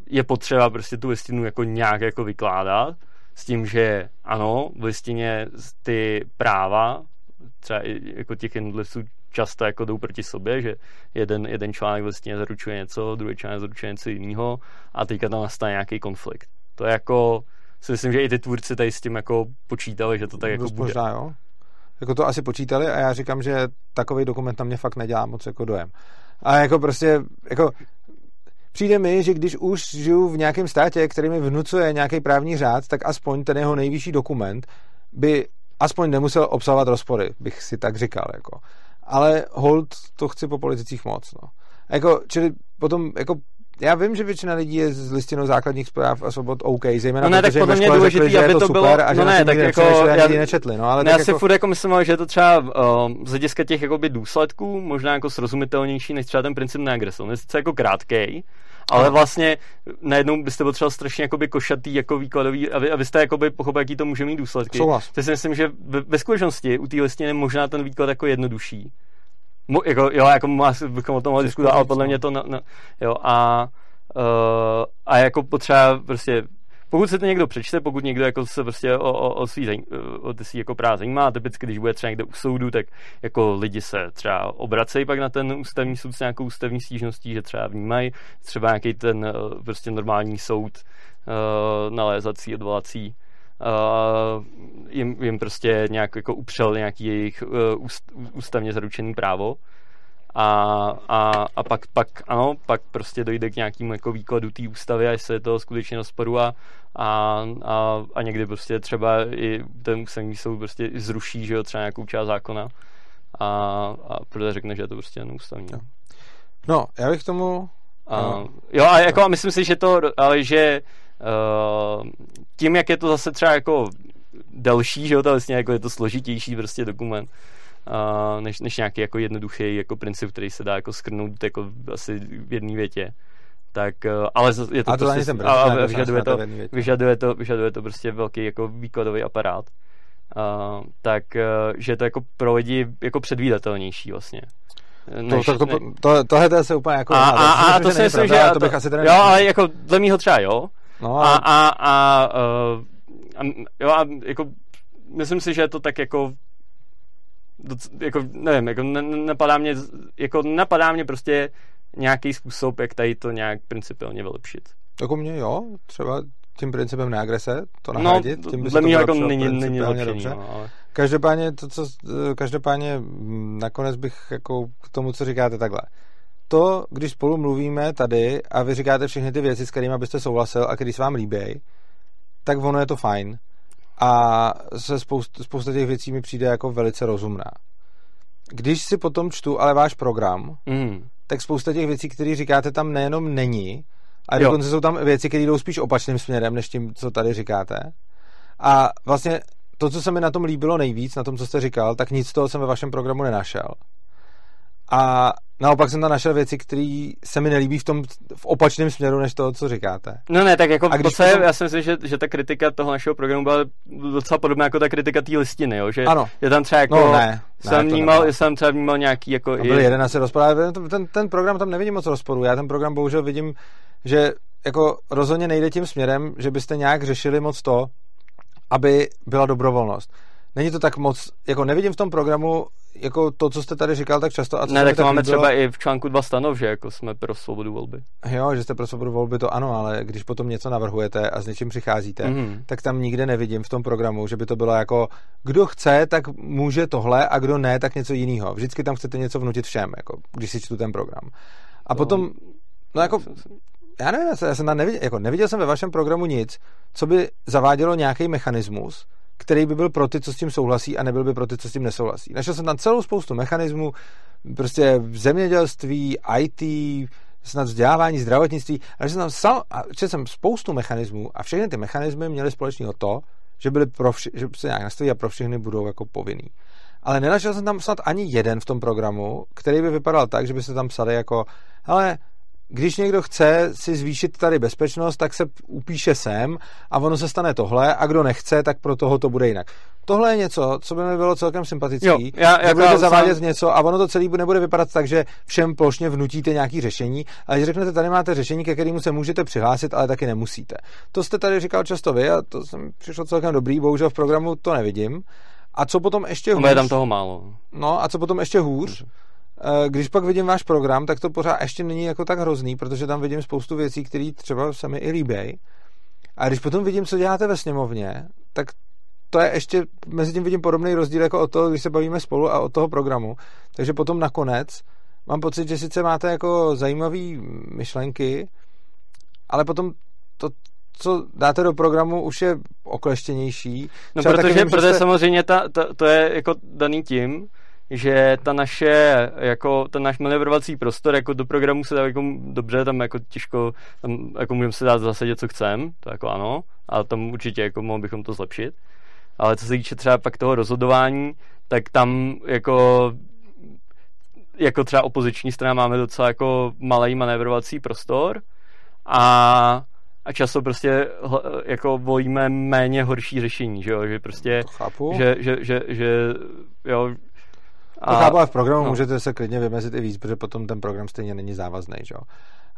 je potřeba prostě tu listinu jako nějak jako vykládat, s tím, že ano, v listině ty práva, třeba i jako těch jednotlivců často jako jdou proti sobě, že jeden, jeden článek v listině zaručuje něco, druhý článek zaručuje něco jiného a teďka tam nastane nějaký konflikt. To je jako, si myslím, že i ty tvůrci tady s tím jako počítali, že to tak jako Dost bude. Možná, jo. Jako to asi počítali a já říkám, že takový dokument na mě fakt nedělá moc jako dojem. A jako prostě, jako přijde mi, že když už žiju v nějakém státě, který mi vnucuje nějaký právní řád, tak aspoň ten jeho nejvyšší dokument by aspoň nemusel obsahovat rozpory, bych si tak říkal. Jako. Ale hold to chci po politicích moc. No. Jako, čili potom jako já vím, že většina lidí je z listinou základních zpráv a svobod OK, zejména no ne, protože tak podle mě je důležitý, řekli, aby to, to bylo, super a že no ne, tak jako, já, nečetli, no, ale ne, já tak si jako... furt jako myslím, že je to třeba uh, z hlediska těch jakoby důsledků možná jako srozumitelnější než třeba ten princip neagrese. On je sice jako krátkej, ale vlastně najednou byste potřeboval strašně jakoby košatý jako výkladový, aby, abyste jakoby pochopili, jaký to může mít důsledky. Souhlas. To si myslím, že ve, ve skutečnosti u té listiny je možná ten výklad jako jednodušší. Mo, jako, jo, jako bychom o tom mohli diskutovat, ale podle mě to, no, no, jo, a, uh, a jako potřeba prostě pokud se to někdo přečte, pokud někdo jako se prostě o, o, o svý, o ty svý jako práva zajímá, typicky když bude třeba někde u soudu, tak jako lidi se třeba obracejí pak na ten ústavní soud s nějakou ústavní stížností, že třeba vnímají třeba nějaký ten prostě normální soud uh, nalézací, odvolací jim, jim prostě nějak jako upřel nějaký jejich uh, úst, ústavně zaručený právo. A, a, a pak, pak, ano, pak prostě dojde k nějakému jako výkladu té ústavy, až se je to skutečně rozporu a, a, a, a někdy prostě třeba i ten ústavní soud prostě zruší, že jo, třeba nějakou část zákona. A, a protože řekne, že je to prostě neústavní. No, já bych tomu... A, jo, a jako a myslím si, že to, ale že tím, jak je to zase třeba jako delší, že jo, to vlastně jako je to složitější prostě dokument, uh, než, než nějaký jako jednoduchý jako princip, který se dá jako skrnout jako asi v jedné větě. Tak, uh, ale je to, a to prostě, ten a, a vyžaduje, to, vyžaduje, to, vyžaduje to prostě velký jako výkladový aparát. Uh, tak, uh, že je to jako pro lidi jako předvídatelnější vlastně. Než, to, to, to, to, tohle to je se úplně jako... A, a, a, a to si myslím, že... To bych asi jo, ale jako dle mýho třeba jo. No, a, a, a, uh, a, jo, a jako myslím si, že je to tak jako jako, nevím, jako napadá mě, jako napadá mě prostě nějaký způsob, jak tady to nějak principiálně vylepšit. Jako mě jo, třeba tím principem neagrese, to no, nahradit, no, tím by se to jako není, není lepšení, dobře. No, ale... Každopádně, to, co, každopádně mm, nakonec bych jako k tomu, co říkáte takhle. To, když spolu mluvíme tady a vy říkáte všechny ty věci, s kterými byste souhlasil a který se vám líbí, tak ono je to fajn a se spousta, spousta těch věcí mi přijde jako velice rozumná. Když si potom čtu ale váš program, mm. tak spousta těch věcí, které říkáte, tam nejenom není, a dokonce jo. jsou tam věci, které jdou spíš opačným směrem, než tím, co tady říkáte. A vlastně to, co se mi na tom líbilo nejvíc, na tom, co jste říkal, tak nic z toho jsem ve vašem programu nenašel. A naopak jsem tam našel věci, které se mi nelíbí v tom v opačném směru, než to, co říkáte. No ne, tak jako a když potom... já si myslím, že, že ta kritika toho našeho programu byla docela podobná jako ta kritika té listiny, jo? že ano. je tam třeba jako, no, ne, jsem, ne, vnímal, jsem třeba vnímal nějaký jako... No, byl jeden asi rozpor, ten, ten program tam nevidím moc rozporu, já ten program bohužel vidím, že jako rozhodně nejde tím směrem, že byste nějak řešili moc to, aby byla dobrovolnost. Není to tak moc, jako nevidím v tom programu jako to, co jste tady říkal tak často. A co ne, tak to tak máme líbilo, třeba i v článku dva stanov, že jako jsme pro svobodu volby. Jo, že jste pro svobodu volby, to ano, ale když potom něco navrhujete a s něčím přicházíte, mm-hmm. tak tam nikde nevidím v tom programu, že by to bylo jako, kdo chce, tak může tohle a kdo ne, tak něco jiného. Vždycky tam chcete něco vnutit všem, jako když si čtu ten program. A to... potom, no jako, já nevím, já jsem tam neviděl, jako neviděl jsem ve vašem programu nic, co by zavádělo nějaký mechanismus, který by byl pro ty, co s tím souhlasí a nebyl by pro ty, co s tím nesouhlasí. Našel jsem tam celou spoustu mechanismů, prostě v zemědělství, IT, snad vzdělávání, zdravotnictví, ale jsem tam sal, a jsem spoustu mechanismů a všechny ty mechanismy měly společného to, že, byly pro vši, že se nějak nastaví a pro všechny budou jako povinný. Ale nenašel jsem tam snad ani jeden v tom programu, který by vypadal tak, že by se tam psali jako, ale když někdo chce si zvýšit tady bezpečnost, tak se upíše sem a ono se stane tohle a kdo nechce, tak pro toho to bude jinak. Tohle je něco, co by mi bylo celkem sympatický. Jo, já, já budete zavádět sám... něco a ono to celé nebude vypadat tak, že všem plošně vnutíte nějaké řešení, ale že řeknete, tady máte řešení, ke kterému se můžete přihlásit, ale taky nemusíte. To jste tady říkal často vy a to jsem přišlo celkem dobrý, bohužel v programu to nevidím. A co potom ještě hůř? Je tam toho málo. No a co potom ještě hůř? Eh, když pak vidím váš program, tak to pořád ještě není jako tak hrozný, protože tam vidím spoustu věcí, které třeba se mi i líbí. A když potom vidím, co děláte ve sněmovně, tak to je ještě, mezi tím vidím podobný rozdíl jako o toho, když se bavíme spolu a od toho programu. Takže potom nakonec mám pocit, že sice máte jako zajímavé myšlenky, ale potom to, co dáte do programu, už je okleštěnější. No Třeba protože, vím, protože jste... samozřejmě ta, ta, to je jako daný tím, že ta naše, jako ten náš manevrovací prostor, jako do programu se dá jako dobře, tam jako těžko, tam jako můžeme se dát zase co chcem, to jako ano, ale tam určitě jako mohli bychom to zlepšit. Ale co se týče třeba pak toho rozhodování, tak tam jako jako třeba opoziční strana máme docela jako malý manévrovací prostor a, a často prostě jako volíme méně horší řešení, že jo, že prostě, že, že, že, že jo, a, to chápu, ale v programu no. můžete se klidně vymezit i víc, protože potom ten program stejně není závazný, že jo?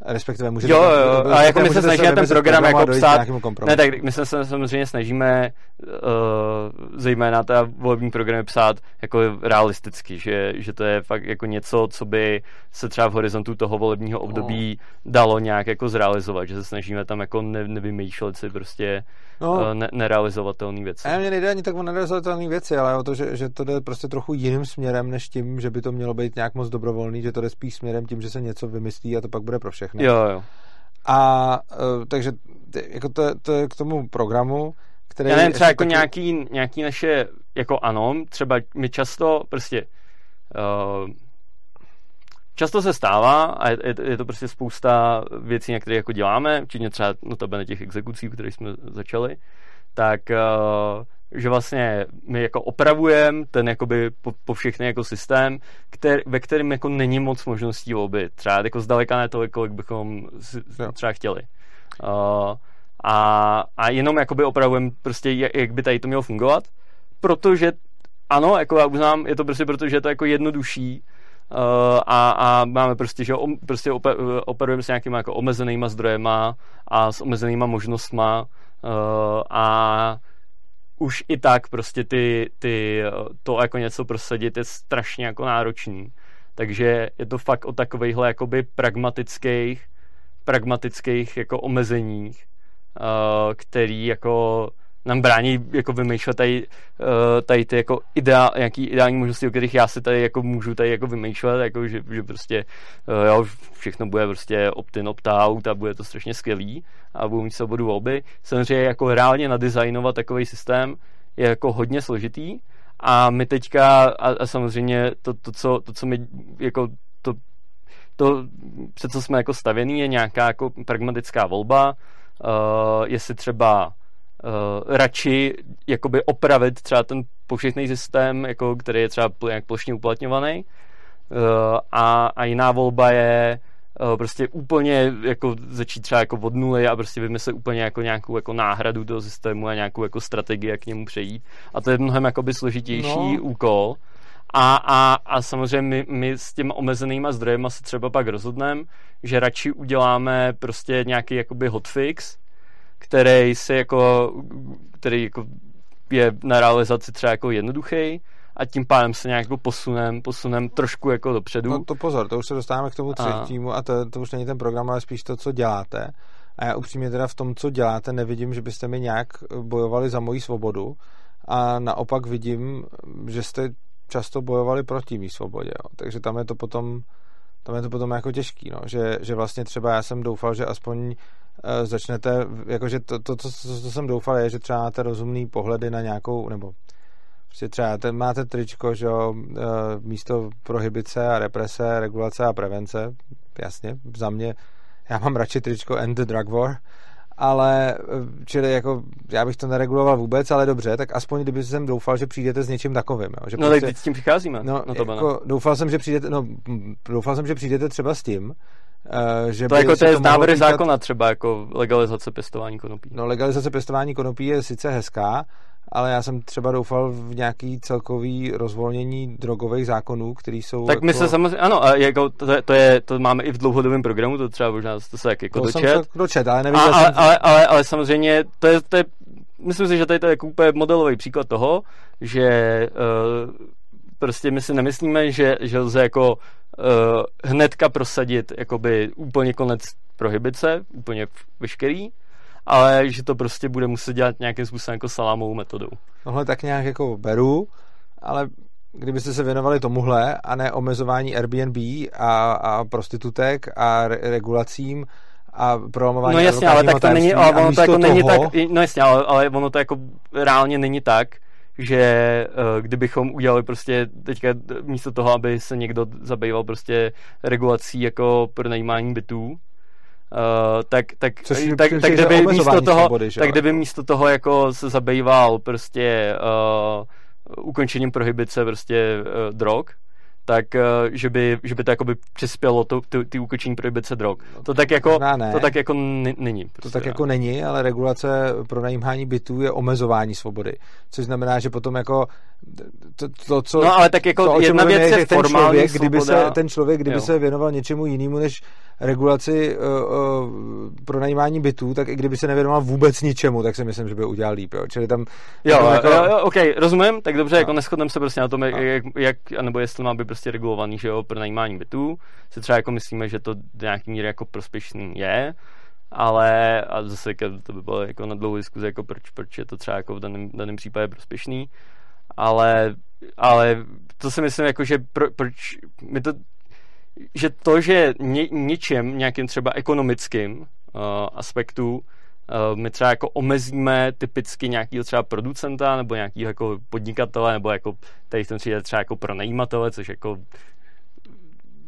Respektive můžete... Jo, jo, a jako my se snažíme ten program jako psát... Ne, tak my se samozřejmě snažíme uh, zejména ta volební programy psát jako realisticky, že, že to je fakt jako něco, co by se třeba v horizontu toho volebního období no. dalo nějak jako zrealizovat, že se snažíme tam jako ne, nevymýšlet si prostě no. uh, ne, nerealizovatelné věci. A mě nejde ani tak o nerealizovatelné věci, ale o to, že, že to jde prostě trochu jiným směrem, než tím, že by to mělo být nějak moc dobrovolný, že to jde spíš směrem tím, že se něco vymyslí a to pak bude pro všechny. Jo, jo. A uh, takže jako to, to je k tomu programu, který... Já nevím, třeba jako taky... nějaký, nějaký naše, jako ano, třeba my často prostě uh, často se stává a je, je to prostě spousta věcí, na které jako děláme, včetně třeba notabene těch exekucí, které jsme začali, tak uh, že vlastně my jako opravujeme ten jakoby po, po všechny jako systém, který, ve kterém jako není moc možností volby. Třeba jako zdaleka ne tolik, kolik bychom si, třeba chtěli. Uh, a, a jenom jakoby opravujeme prostě, jak, jak by tady to mělo fungovat, protože ano, jako já uznám, je to prostě proto, že je to jako jednodušší uh, a, a máme prostě, že om, prostě operujeme s nějakýma jako omezenýma zdrojema a s omezenýma možnostma uh, a už i tak prostě ty, ty, to jako něco prosadit je strašně jako náročný. Takže je to fakt o takovejhle jakoby pragmatických, pragmatických jako omezeních, uh, který jako nám brání jako vymýšlet tady, uh, tady ty jako ideál, nějaký ideální možnosti, o kterých já si tady jako můžu tady jako vymýšlet, jako že, že prostě uh, jo, všechno bude prostě opt-in, opt-out a bude to strašně skvělý a budu mít svobodu volby. Samozřejmě jako reálně nadizajnovat takový systém je jako hodně složitý a my teďka a, a samozřejmě to, to, co, to, co my jako to, to, před co jsme jako stavěný, je nějaká jako pragmatická volba, uh, jestli třeba uh, radši jakoby opravit třeba ten povšechný systém, jako, který je třeba nějak plošně uplatňovaný. Uh, a, a jiná volba je uh, prostě úplně jako začít třeba jako od nuly a prostě vymyslet úplně jako nějakou jako náhradu toho systému a nějakou jako strategii, jak k němu přejít. A to je mnohem jakoby složitější no. úkol. A, a, a samozřejmě my, my s těmi omezenýma zdrojema se třeba pak rozhodneme, že radši uděláme prostě nějaký jakoby hotfix, který se jako, který jako je na realizaci třeba jako jednoduchý a tím pádem se nějak jako posunem, posunem trošku jako dopředu. No to pozor, to už se dostáváme k tomu třetímu a, a to, to už není ten program, ale spíš to, co děláte. A já upřímně teda v tom, co děláte, nevidím, že byste mi nějak bojovali za moji svobodu a naopak vidím, že jste často bojovali proti mý svobodě. Jo. Takže tam je to potom tam je to potom jako těžký, no. že, že vlastně třeba já jsem doufal, že aspoň uh, začnete, jakože to, to, to, to, to jsem doufal, je, že třeba máte rozumný pohledy na nějakou, nebo prostě třeba ten, máte tričko, že jo, uh, místo prohibice a represe, regulace a prevence, jasně, za mě, já mám radši tričko End the Drug War, ale eh, čili jako já bych to nereguloval vůbec, ale dobře, tak aspoň kdyby jsem doufal, že přijdete s něčím takovým. Jo, že no prostě, teď s tím přicházíme. No, no to jako, doufal jsem, že přijdete, no, doufal jsem, že přijdete třeba s tím, Uh, že to jako to je návrh týkat... zákona třeba jako legalizace pěstování konopí. No legalizace pěstování konopí je sice hezká, ale já jsem třeba doufal v nějaký celkový rozvolnění drogových zákonů, který jsou... Tak jako... my se samozřejmě, ano, a jako to, to, je, to máme i v dlouhodobém programu, to třeba možná to se jak jako to dočet. Jsem se dočet, ale neviděl a, ale, jsem... ale, ale, ale, samozřejmě to je, to je, myslím si, že tady to je jako úplně modelový příklad toho, že uh, prostě my si nemyslíme, že, že lze jako uh, hnedka prosadit jakoby úplně konec prohibice, úplně veškerý, ale že to prostě bude muset dělat nějakým způsobem jako salámovou metodou. Tohle tak nějak jako beru, ale kdybyste se věnovali tomuhle a ne omezování Airbnb a, a prostitutek a re- regulacím a prolamování No jasně, ale tak to není, ale ono to jako toho... není tak, no jasně, ale, ale ono to jako reálně není tak, že uh, kdybychom udělali prostě teďka místo toho, aby se někdo zabýval prostě regulací jako pro najímání bytů, Uh, tak, tak, Což tak, tak, kdyby místo toho, svobody, tak kdyby místo toho jako se zabýval prostě uh, ukončením prohibice prostě uh, drog, tak eh, že by, že by to jakoby přispělo to, ty, ty ukočení prohibice drog. To tak jako, ne. to tak jako n- není. Prostě, to tak jako není, ale regulace pro najímání bytů je omezování svobody. Což znamená, že potom jako to, to co... No ale tak jako to, jedna věc je, je formální člověk, kdyby se, ten člověk, kdyby jo. se věnoval něčemu jinému než regulaci uh, uh, pronajímání bytů, tak i kdyby se nevěnoval vůbec ničemu, tak si myslím, že by udělal líp. Jo. Čili tam... Jo, tam jako... jo, jo, ok, rozumím, tak dobře, no. jako neschodneme se prostě na tom, no. jak, jak, nebo jestli má být prostě regulovaný, že jo, pronajímání bytů. Si třeba jako myslíme, že to do nějaký míry jako prospěšný je, ale a zase to by bylo jako na dlouhou diskuzi, jako proč, proč je to třeba jako v daném, daném případě prospěšný, ale, ale to si myslím, jako, že pro, proč my to že to, že ně, něčem, nějakým třeba ekonomickým uh, aspektu, uh, my třeba jako omezíme typicky nějakého třeba producenta nebo nějakého jako podnikatele nebo jako tady v tom třeba, třeba jako pronajímatele, což jako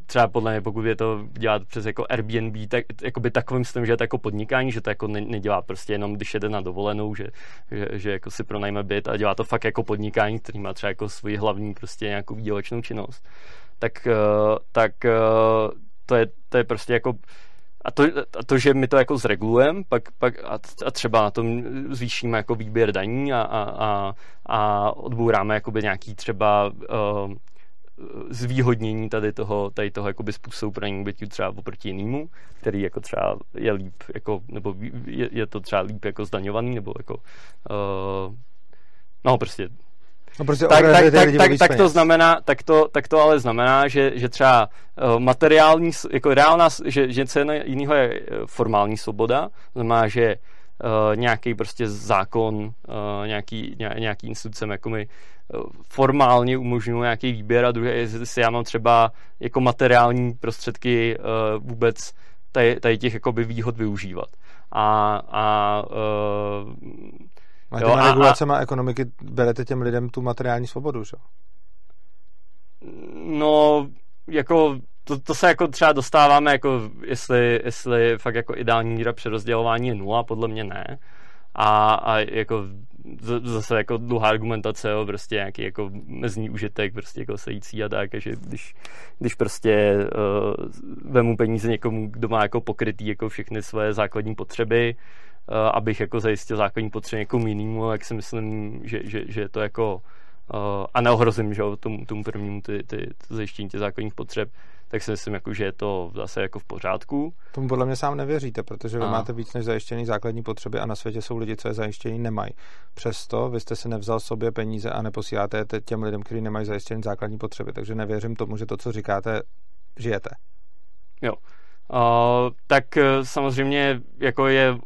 třeba podle mě, pokud je to dělat přes jako Airbnb, tak jako by takovým stylem, že je to jako podnikání, že to jako ne, nedělá prostě jenom, když jede na dovolenou, že, že, že jako si pronajme byt a dělá to fakt jako podnikání, který má třeba jako svoji hlavní prostě nějakou výdělečnou činnost. Tak, eh, tak eh, to, je, to je prostě jako a to, a to, že my to jako zregulujeme, pak, pak a, a třeba na tom zvýšíme jako výběr daní a, a, a, a odbouráme jakoby nějaký třeba uh, zvýhodnění tady toho, tady toho jakoby způsobu praní bytí třeba oproti jinému, který jako třeba je líp, jako, nebo je, je to třeba líp jako zdaňovaný, nebo jako uh, no prostě. No prostě tak, tak, tak, tak, tak, to znamená, tak to, tak to ale znamená, že, že třeba uh, materiální, jako reálná, že, že něco jiného je eh, formální svoboda, znamená, že uh, nějaký prostě zákon, uh, nějaký, ně, nějaký instituce jako mi uh, formálně umožňují nějaký výběr a druhé, jestli já mám třeba jako materiální prostředky uh, vůbec tady, tady těch jakoby výhod využívat. A, a uh, a těma regulacema a, ekonomiky berete těm lidem tu materiální svobodu, že? No, jako to, to se jako třeba dostáváme, jako jestli, jestli fakt jako ideální míra přerozdělování je nula, podle mě ne. A, a jako zase jako dlouhá argumentace, jo, prostě nějaký jako mezní užitek, prostě jako sející a tak, že když, když prostě uh, vemu peníze někomu, kdo má jako pokrytý jako všechny své základní potřeby, uh, abych jako zajistil základní potřeby někomu jinému, jak si myslím, že, že, že je to jako uh, a neohrozím, že tomu, tomu prvnímu ty, ty, ty zajištění těch základních potřeb, tak si myslím, jako, že je to zase jako v pořádku. Tomu podle mě sám nevěříte, protože vy a. máte víc než zajištěný základní potřeby a na světě jsou lidi, co je zajištění nemají. Přesto vy jste si nevzal sobě peníze a neposíláte je těm lidem, kteří nemají zajištěný základní potřeby, takže nevěřím tomu, že to, co říkáte, žijete. Jo. Uh, tak uh, samozřejmě jako je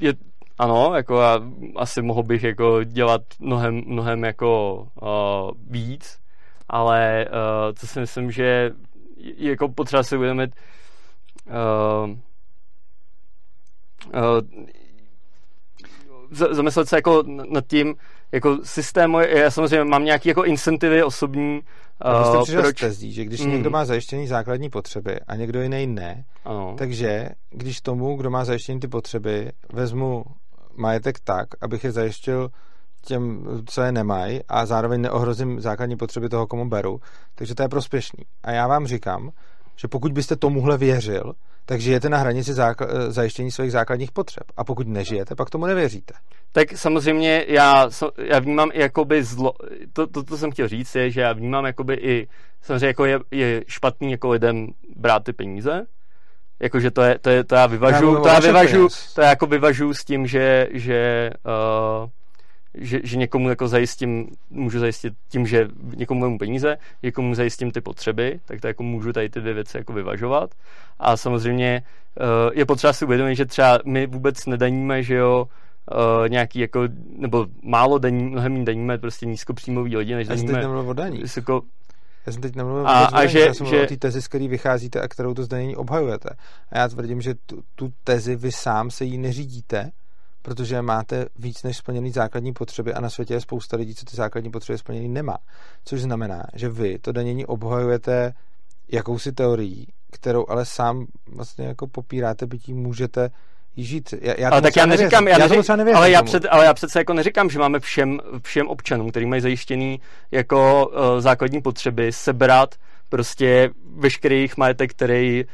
je, ano, jako já asi mohl bych jako dělat mnohem, mnohem jako uh, víc, ale uh, co si myslím, že je jako potřeba si uvědomit uh, uh, zamyslet se jako nad tím, jako systém, já samozřejmě mám nějaké jako incentivy osobní. Uh, jste proč... tezí, že když mm. někdo má zajištěný základní potřeby a někdo jiný ne, ano. takže když tomu, kdo má zajištěný ty potřeby, vezmu majetek tak, abych je zajišťil těm, co je nemají a zároveň neohrozím základní potřeby toho, komu beru. Takže to je prospěšný. A já vám říkám, že pokud byste tomuhle věřil, tak žijete na hranici zákl- zajištění svých základních potřeb. A pokud nežijete, pak tomu nevěříte. Tak samozřejmě já, já vnímám i jakoby zlo, to, to, to, jsem chtěl říct, je, že já vnímám jakoby i, samozřejmě jako je, je špatný jako lidem brát ty peníze, jakože to je, to je, to já vyvažu, já to já vyvažu, to já jako vyvažu s tím, že, že uh, že, že někomu jako zajistím, můžu zajistit tím, že někomu mu peníze, někomu zajistím ty potřeby, tak to jako můžu tady ty dvě věci jako vyvažovat. A samozřejmě uh, je potřeba si uvědomit, že třeba my vůbec nedaníme, že jo, uh, nějaký jako, nebo málo daní, mnohem méně daníme prostě nízkopříjmový lidi, než daníme. Já jsem teď o daní. Vysoko... Já jsem teď nemluvil a, a že, já jsem že... o té tezi, z který vycházíte a kterou to zdanění obhajujete. A já tvrdím, že tu, tu tezi vy sám se jí neřídíte, protože máte víc než splněný základní potřeby a na světě je spousta lidí, co ty základní potřeby splněný nemá. Což znamená, že vy to danění obhajujete jakousi teorií, kterou ale sám vlastně jako popíráte, ji můžete žít. Já, já ale tak já neříkám, já, já neři... nevěřím ale, já před, ale já přece jako neříkám, že máme všem, všem občanům, kteří mají zajištěný jako uh, základní potřeby, sebrat prostě veškerý jejich majetek, který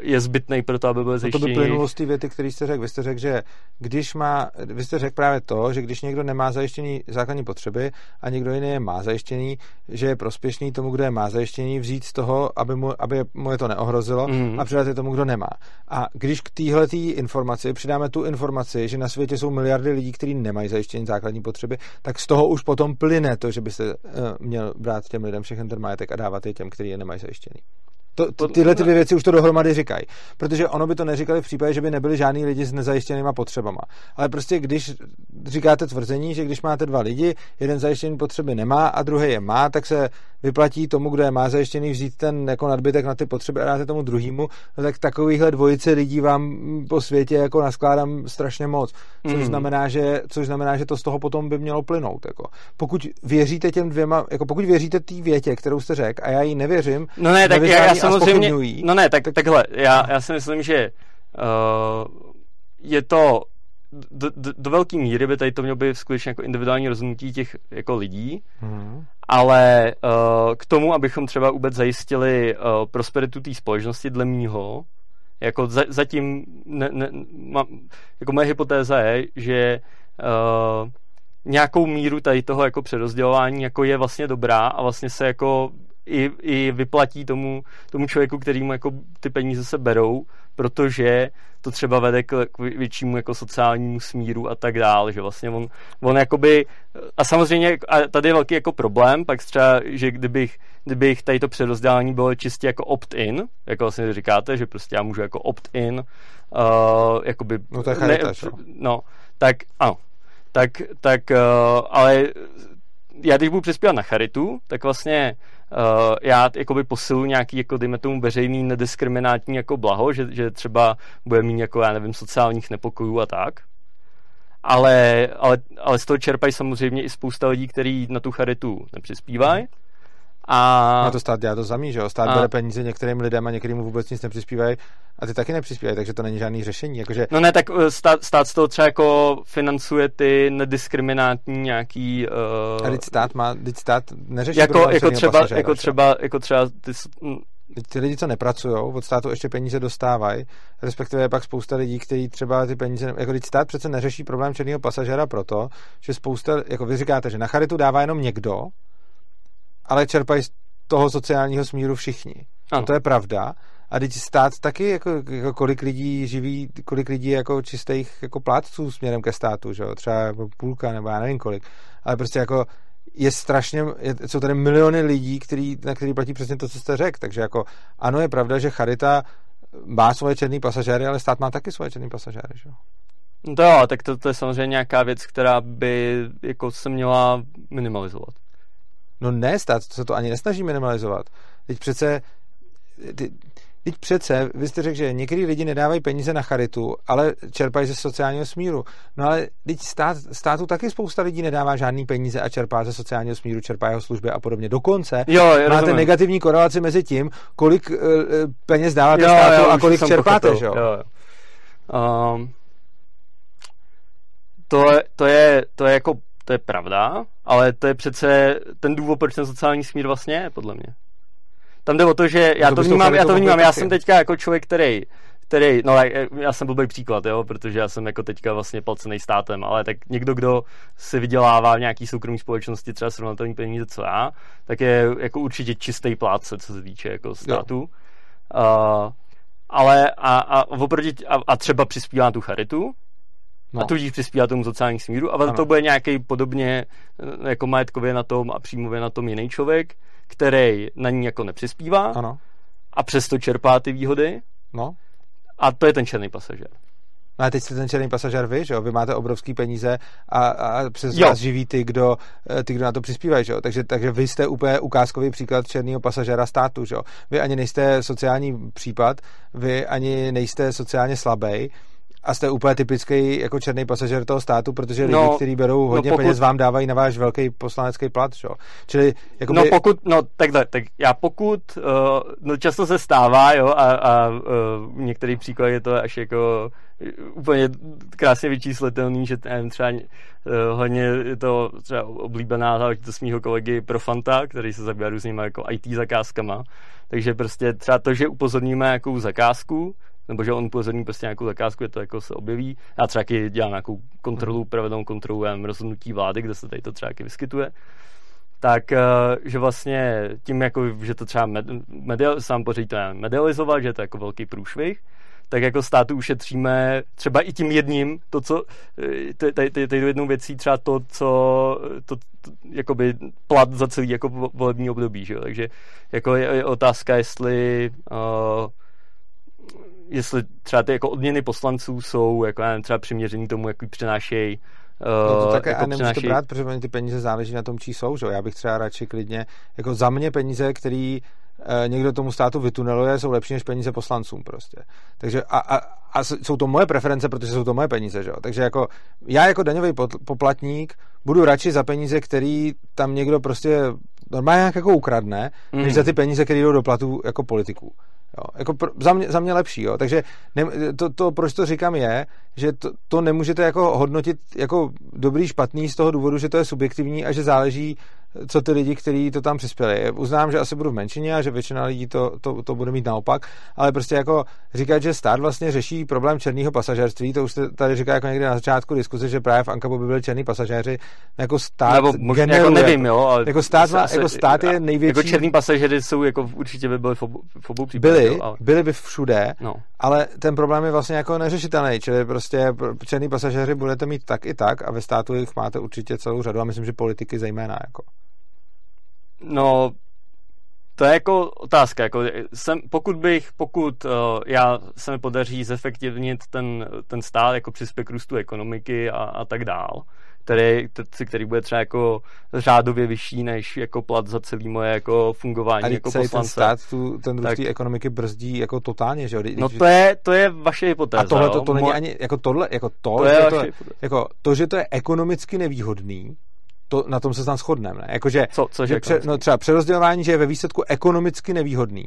je zbytný pro to, aby byl zajištěný. No to by plynulo z té věty, který jste řekl. Vy jste řekl, že když má, vy jste řekl právě to, že když někdo nemá zajištěný základní potřeby a někdo jiný je má zajištěný, že je prospěšný tomu, kdo je má zajištěný, vzít z toho, aby mu, aby mu je to neohrozilo mm. a přidat je tomu, kdo nemá. A když k téhle informaci přidáme tu informaci, že na světě jsou miliardy lidí, kteří nemají zajištění základní potřeby, tak z toho už potom plyne to, že byste uh, měl brát těm lidem všechny ten majetek a dávat je těm, kteří je nemají zajištěný. To, to, tyhle ty dvě věci už to dohromady říkají. Protože ono by to neříkali v případě, že by nebyli žádní lidi s nezajištěnýma potřebama. Ale prostě když říkáte tvrzení, že když máte dva lidi, jeden zajištěný potřeby nemá a druhý je má, tak se vyplatí tomu, kdo je má zajištěný, vzít ten jako nadbytek na ty potřeby a dáte tomu druhému, no tak takovýchhle dvojice lidí vám po světě jako naskládám strašně moc. Což, mm. znamená, že, což znamená, že to z toho potom by mělo plynout. Jako. Pokud věříte těm dvěma, jako pokud věříte té větě, kterou jste řekl, a já jí nevěřím, no ne, tak já, já samozřejmě, no ne, tak, tak takhle, já, já si myslím, že uh, je to do, do, do velké míry by tady to mělo být skutečně jako individuální rozhodnutí těch jako lidí, mm. ale uh, k tomu, abychom třeba vůbec zajistili uh, prosperitu té společnosti dle mýho, jako za, zatím ne, ne, ma, jako moje hypotéza je, že uh, nějakou míru tady toho jako přerozdělování jako je vlastně dobrá a vlastně se jako i, i vyplatí tomu, tomu člověku, který mu jako ty peníze se berou, protože to třeba vede k, k většímu jako sociálnímu smíru a tak dále, že vlastně on, on jakoby, a samozřejmě a tady je velký jako problém, pak třeba, že kdybych, kdybych tady to přerozdělání bylo čistě jako opt-in, jako vlastně říkáte, že prostě já můžu jako opt-in, uh, jakoby, no to je charita, ne, no, tak ano, tak, tak uh, ale já když budu přispívat na charitu, tak vlastně uh, já jakoby posilu nějaký, jako dejme tomu, veřejný nediskriminátní jako blaho, že, že třeba bude mít jako, já nevím, sociálních nepokojů a tak. Ale, ale, ale z toho čerpají samozřejmě i spousta lidí, kteří na tu charitu nepřispívají. Hmm a... No to stát dělá to samý, že jo? Stát a... bere peníze některým lidem a některým vůbec nic nepřispívají a ty taky nepřispívají, takže to není žádný řešení. Jakože... No ne, tak eh, stát, stát z toho třeba jako financuje ty nediskriminátní nějaký... Uh... A teď stát má, teď stát neřeší jako, jako třeba, jako třeba, jako třeba ty, ty lidi, co nepracují, od státu ještě peníze dostávají, respektive je pak spousta lidí, kteří třeba ty peníze, jako když stát přece neřeší problém černého pasažera proto, že spousta, jako vy říkáte, že na charitu dává jenom někdo, ale čerpají z toho sociálního smíru všichni. Ano. No to je pravda. A teď stát taky, jako, jako kolik lidí živí, kolik lidí jako čistých jako plátců směrem ke státu, že jo? třeba jako půlka nebo já nevím kolik. Ale prostě jako je strašně, je, jsou tady miliony lidí, který, na který platí přesně to, co jste řekl. Takže jako ano, je pravda, že Charita má svoje černý pasažéry, ale stát má taky svoje černý pasažéry, že jo? No to jo, tak to, to je samozřejmě nějaká věc, která by jako se měla minimalizovat. No ne, stát se to ani nesnaží minimalizovat. Teď přece, teď přece, vy jste řekl, že některý lidi nedávají peníze na charitu, ale čerpají ze sociálního smíru. No ale teď stát, státu taky spousta lidí nedává žádný peníze a čerpá ze sociálního smíru, čerpá jeho služby a podobně. Dokonce jo, máte rozumím. negativní korelaci mezi tím, kolik uh, peněz dáváte jo, státu jo, a kolik čerpáte, že jo? jo. Um, to, to, je, to je jako to je pravda, ale to je přece ten důvod, proč ten sociální smír vlastně je, podle mě. Tam jde o to, že já to, to vnímám, já to vnímám, já jsem teďka jako člověk, který který, no já jsem blbý příklad, jo, protože já jsem jako teďka vlastně palcený státem, ale tak někdo, kdo si vydělává v nějaký soukromé společnosti třeba srovnatelný peníze, co já, tak je jako určitě čistý plátce, co se týče jako státu. Uh, ale a, a, oproti, a, a třeba přispívá tu charitu, No. A tudíž přispívá tomu sociální smíru. A to bude nějaký podobně eh, jako majetkově na tom a příjmově na tom jiný člověk, který na ní jako nepřispívá ano. a přesto čerpá ty výhody. No. A to je ten černý pasažér. No a teď jste ten černý pasažér vy, že jo? Vy máte obrovský peníze a, a přes jo. vás živí ty kdo, eh, ty, kdo na to přispívají, že jo? Takže, takže vy jste úplně ukázkový příklad černého pasažéra státu, že jo? Vy ani nejste sociální případ, vy ani nejste sociálně slabý, A jste úplně typický jako černý pasažer toho státu, protože lidi, no, kteří berou no hodně no pokud... peněz, vám dávají na váš velký poslanecký plat, čo? Čili, jakoby... No pokud, no takhle, tak já pokud, uh, no často se stává, jo, a, a uh, některý příklad je to až jako úplně krásně vyčíslitelný, že nevím, třeba uh, hodně je to třeba oblíbená záležitost mýho kolegy Profanta, který se zabývá různýma jako IT zakázkama, takže prostě třeba to, že upozorníme nějakou zakázku, nebo že on upozorní prostě nějakou zakázku, je to jako se objeví. Já třeba taky dělám nějakou kontrolu, mhm. pravidelnou kontrolu rozhodnutí vlády, kde se tady to třeba vyskytuje tak eh, že vlastně tím, jako, že to třeba med, medial, sám pořádí to medializovat, že to je jako velký průšvih, tak jako státu ušetříme třeba i tím jedním, to, co, eh, tady jednou věcí třeba to, co, to, to, jakoby plat za celý jako volební období, že jo? takže jako je, je otázka, jestli uh, jestli třeba ty jako odměny poslanců jsou jako nevím, třeba přiměřený tomu, jaký přenášejí No to také jako a nemůžete přináší... brát, protože ty peníze záleží na tom, čí jsou, že? Já bych třeba radši klidně, jako za mě peníze, který e, někdo tomu státu vytuneluje, jsou lepší než peníze poslancům prostě. Takže a, a, a jsou to moje preference, protože jsou to moje peníze, že jo? Takže jako já jako daňový poplatník budu radši za peníze, který tam někdo prostě normálně nějak jako ukradne, mm. než za ty peníze, které jdou do platů jako politiků. Jo, jako pro, za, mě, za mě lepší, jo. Takže ne, to, to, proč to říkám, je, že to, to nemůžete jako hodnotit jako dobrý, špatný z toho důvodu, že to je subjektivní a že záleží co ty lidi, kteří to tam přispěli. Uznám, že asi budu v menšině a že většina lidí to, to, to bude mít naopak, ale prostě jako říkat, že stát vlastně řeší problém černého pasažerství, to už jste tady říká jako někde na začátku diskuze, že právě v Ankabu by byli černí pasažéři, jako stát Nebo možná jako nevím, jo, ale jako stát, má, jako stát je největší. Jako černí pasažeři jsou jako určitě by byli v obou, v obou případech. Byli, jo, ale... byli by všude, no. ale ten problém je vlastně jako neřešitelný, čili prostě černý pasažéři budete mít tak i tak a ve státu jich máte určitě celou řadu a myslím, že politiky zejména jako. No, to je jako otázka. Jako jsem, pokud bych, pokud uh, já se mi podaří zefektivnit ten, ten stát jako přispěk růstu ekonomiky a, a tak dál, který, který bude třeba jako řádově vyšší než jako plat za celý moje jako fungování a jako celý poslance. ten stát tu, ten růst tak, ekonomiky brzdí jako totálně, že jo? No to je, to je vaše hypotéza. A tohle to, to není ani, jako tohle, jako to, to, je to, jako to, že to je ekonomicky nevýhodný, to, na tom se tam shodneme. Ne? Jakože, Co, cože že pře, no třeba přerozdělování, že je ve výsledku ekonomicky nevýhodný,